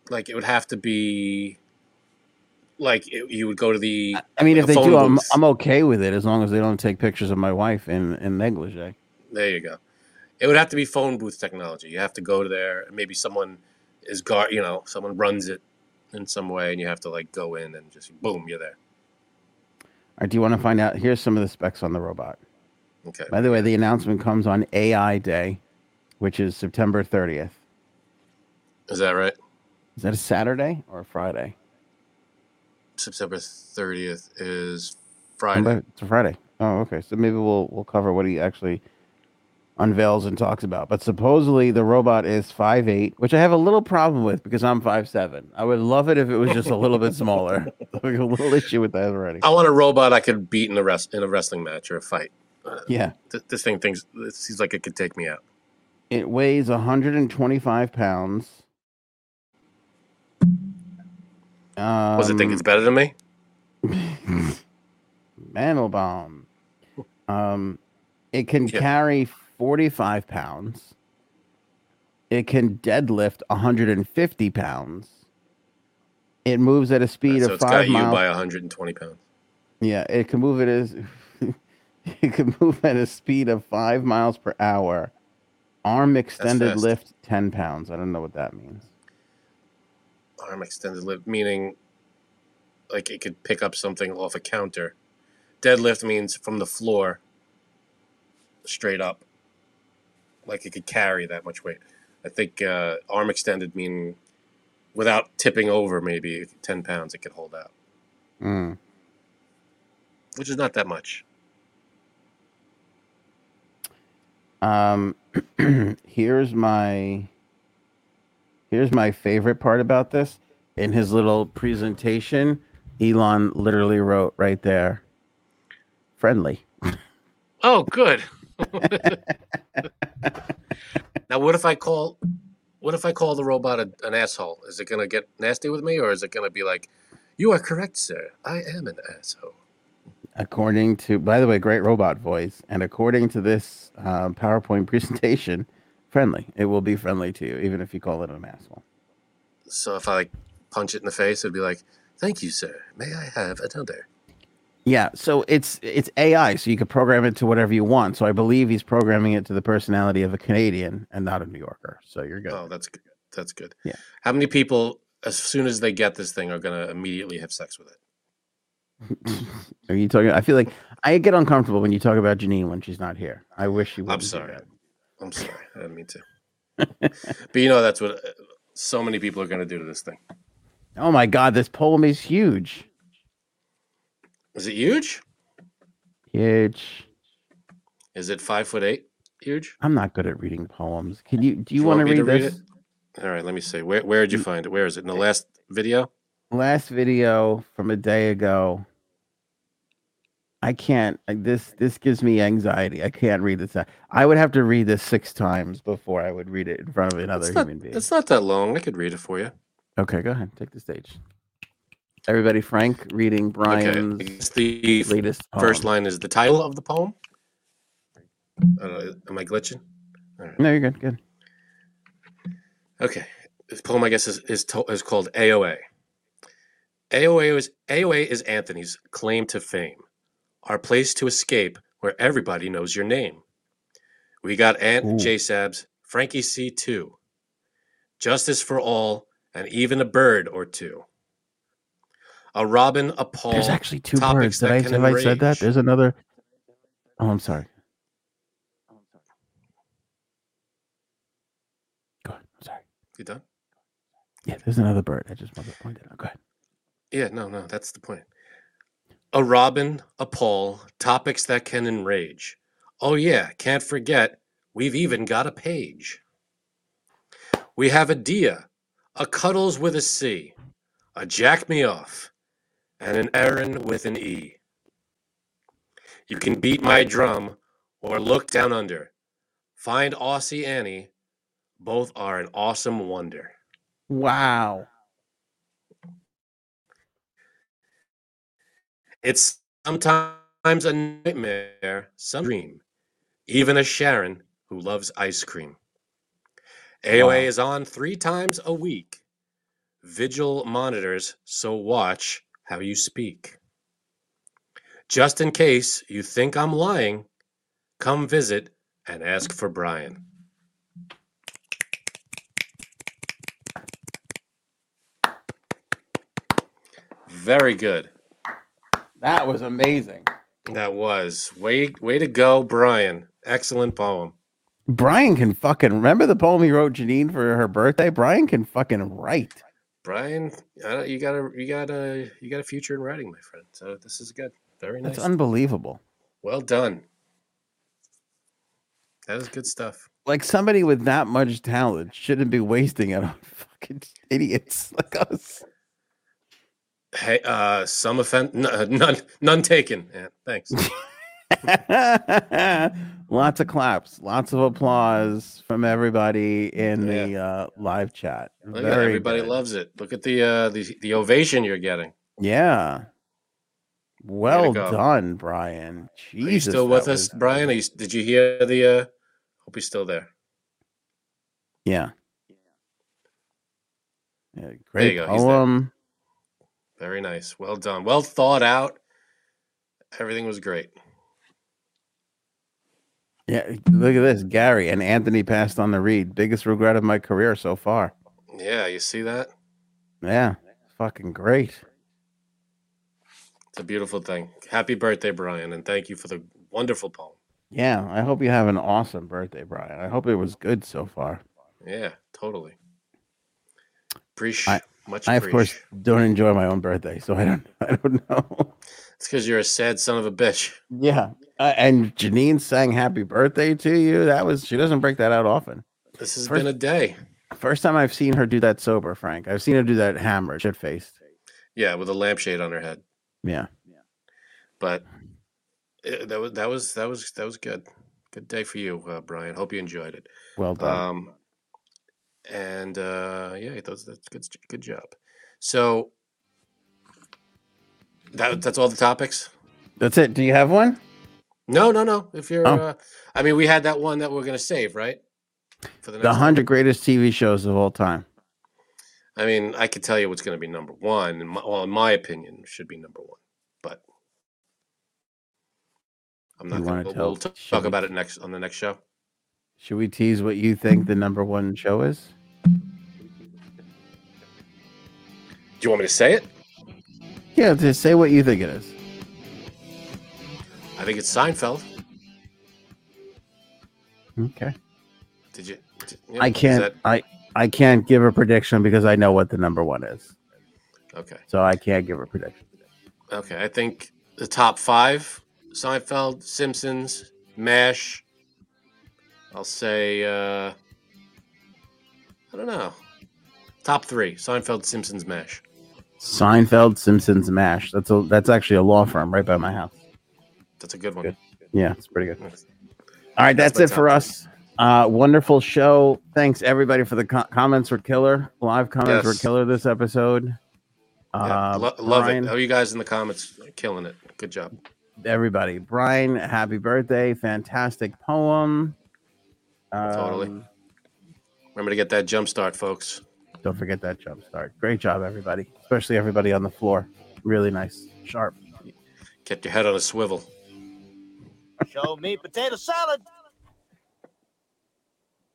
Like it would have to be. Like it, you would go to the. I mean, Like if they do, phone I'm. I'm okay with it as long as they don't take pictures of my wife in in negligee. There you go. It would have to be phone booth technology. You have to go to there. and Maybe someone is guard. You know, someone runs it in some way, and you have to like go in and just boom, you're there. All right, do you want to find out? Here's some of the specs on the robot. Okay. By the way, the announcement comes on AI Day, which is September 30th. Is that right? Is that a Saturday or a Friday? September thirtieth is Friday. It's a Friday. Oh, okay. So maybe we'll we'll cover what he actually unveils and talks about. But supposedly the robot is five eight, which I have a little problem with because I'm five seven. I would love it if it was just a little bit smaller. like a little issue with that already. I want a robot I could beat in a rest in a wrestling match or a fight. Yeah. Th- this thing thinks it seems like it could take me out. It weighs 125 pounds. Um, Was it think it's better than me? Mandelbaum. Um, it can Yeah. carry 45 pounds. It can deadlift 150 pounds. It moves at a speed so of it's got five you miles. by 120 pounds. Yeah, it can move it as it can move at a speed of five miles per hour. Arm extended lift 10 pounds. I don't know what that means. Arm extended lift, meaning like it could pick up something off a counter. Deadlift means from the floor straight up. Like it could carry that much weight. I think uh, arm extended mean without tipping over maybe 10 pounds it could hold out, Mm. which is not that much. Um, here's my here's my favorite part about this. In his little presentation, Elon literally wrote right there, "Friendly." Oh, good. Now, what if I call? What if I call the robot a, an asshole? Is it gonna get nasty with me, or is it gonna be like, "You are correct, sir. I am an asshole." According to, by the way, great robot voice, and according to this uh, PowerPoint presentation, friendly. It will be friendly to you, even if you call it an asshole. So if I like punch it in the face, it'd be like, "Thank you, sir. May I have another?" Yeah, so it's it's AI, so you can program it to whatever you want. So I believe he's programming it to the personality of a Canadian and not a New Yorker. So you're good. Oh, that's good. That's good. Yeah. How many people, as soon as they get this thing, are gonna immediately have sex with it? Are you talking? I feel like I get uncomfortable when you talk about Janine when she's not here. I wish you would. I'm sorry. I'm sorry. I didn't mean to. but you know that's what uh, so many people are gonna do to this thing. Oh my God, this poem is huge. Is it huge? Huge. Is it five foot eight? Huge. I'm not good at reading poems. Can you? Do you, You want want to read to read this? All right, let me see. Where where did you mm. find it? Where is it? In the last video? Last video from a day ago. I can't. This this gives me anxiety. I can't read this. I would have to read this six times before I would read it in front of another not, human being. it's not that long. I could read it for you. Okay, go ahead. Take the stage. Everybody, Frank reading Brian's Okay. The latest first poem. line is the title of the poem. I know, am I glitching? Right. No, you're good. Good. Okay. This poem, I guess, is is, to, is called AOA. AOA is AOA is Anthony's claim to fame, our place to escape where everybody knows your name. We got Ant Ooh. J Sabs, Frankie C two, justice for all, and even a bird or two. A robin, a Paul. There's actually two birds. Did I have I said that? There's another. Oh, I'm sorry. Go ahead. I'm sorry. You done? Yeah, there's another bird. I just wanted to point it out. Go ahead. Yeah, no, no, that's the point. A robin, a Paul, topics that can enrage. Oh, yeah, can't forget, we've even got a page. We have a Dia, a Cuddles with a C, a Jack Me Off, and an Aaron with an E. You can beat my drum or look down under. Find Aussie Annie, both are an awesome wonder. Wow. It's sometimes a nightmare, some dream, even a Sharon who loves ice cream. AOA Wow. is on three times a week. Vigil monitors, so watch how you speak. Just in case you think I'm lying, come visit and ask for Brian. Very good. That was amazing. That was way way to go, Brian. Excellent poem. Brian can fucking remember the poem he wrote Janine for her birthday. Brian can fucking write. Brian, I don't, you got a you got a you got a future in writing, my friend. So this is good. Very nice. That's unbelievable. well done. That is good stuff. Like somebody with that much talent shouldn't be wasting it on fucking idiots like us. Hey, uh, some offense, none, none taken. Yeah, thanks. lots of claps, lots of applause from everybody in the uh, live chat. At everybody good. loves it. Look at the uh, the the ovation you're getting. Yeah. Well done, Brian. Are you still with us, was- Brian? Are you, did you hear the? uh Hope he's still there. Yeah. Yeah, great you go, he's there. poem. Very nice. Well done. Well thought out. Everything was great. Yeah, look at this, Gary and Anthony passed on the read. Biggest regret of my career so far. Yeah, you see that? Yeah, fucking great. It's a beautiful thing. Happy birthday, Brian, and thank you for the wonderful poem. Yeah, I hope you have an awesome birthday, Brian. I hope it was good so far. Yeah, totally. Appreciate much. I of course don't enjoy my own birthday, so I don't. I don't know. It's because you're a sad son of a bitch. Yeah, uh, and Janine sang "Happy Birthday" to you. That was she doesn't break that out often. This has First- been a day. First time I've seen her do that sober, Frank. I've seen her do that hammered, shit faced. Yeah, with a lampshade on her head. Yeah, Yeah. But uh, that was that was that was that was good. Good day for you, uh, Brian. Hope you enjoyed it. well done. Um, and uh, yeah, that's that's good. Good job. So that that's all the topics. That's it. Do you have one? No, no, no. If you're, Oh. uh, I mean, we had that one that we're gonna save, right? For the The hundred greatest TV shows of all time. I mean, I could tell you what's gonna be number one. My, well, in my opinion, should be number one. But I'm not gonna. wanna We'll, tell- we'll t- talk we- about it next on the next show. Should we tease what you think the number one show is? Do you want me to say it? Yeah, just say what you think it is. I think it's Seinfeld. Okay. Did you? did- yeah, I can't. that- I I can't give a prediction because I know what the number one is, okay. so I can't give a prediction. Okay, I think the top five: Seinfeld, Simpsons, Mash. I'll say, uh, I don't know. Top three: Seinfeld, Simpsons, Mash. Seinfeld, Simpsons, Mash. That's a that's actually a law firm right by my house. That's a good one. Good. Yeah, it's pretty good. That's- All right, That's that's, it for top us. Uh, wonderful show. Thanks everybody for the co- comments. Were killer. Live comments were killer this episode. Yeah, Uh, lo- love Brian- it. How you guys in the comments killing it? Good job. everybody. Brian, happy birthday. Fantastic poem. Totally. Um, Remember to get that jump start, folks. Don't forget that jump start. Great job, everybody. Especially everybody on the floor. Really nice. Sharp. Get your head on a swivel. Show me potato salad.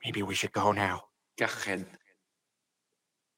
Maybe we should go now. Go ahead.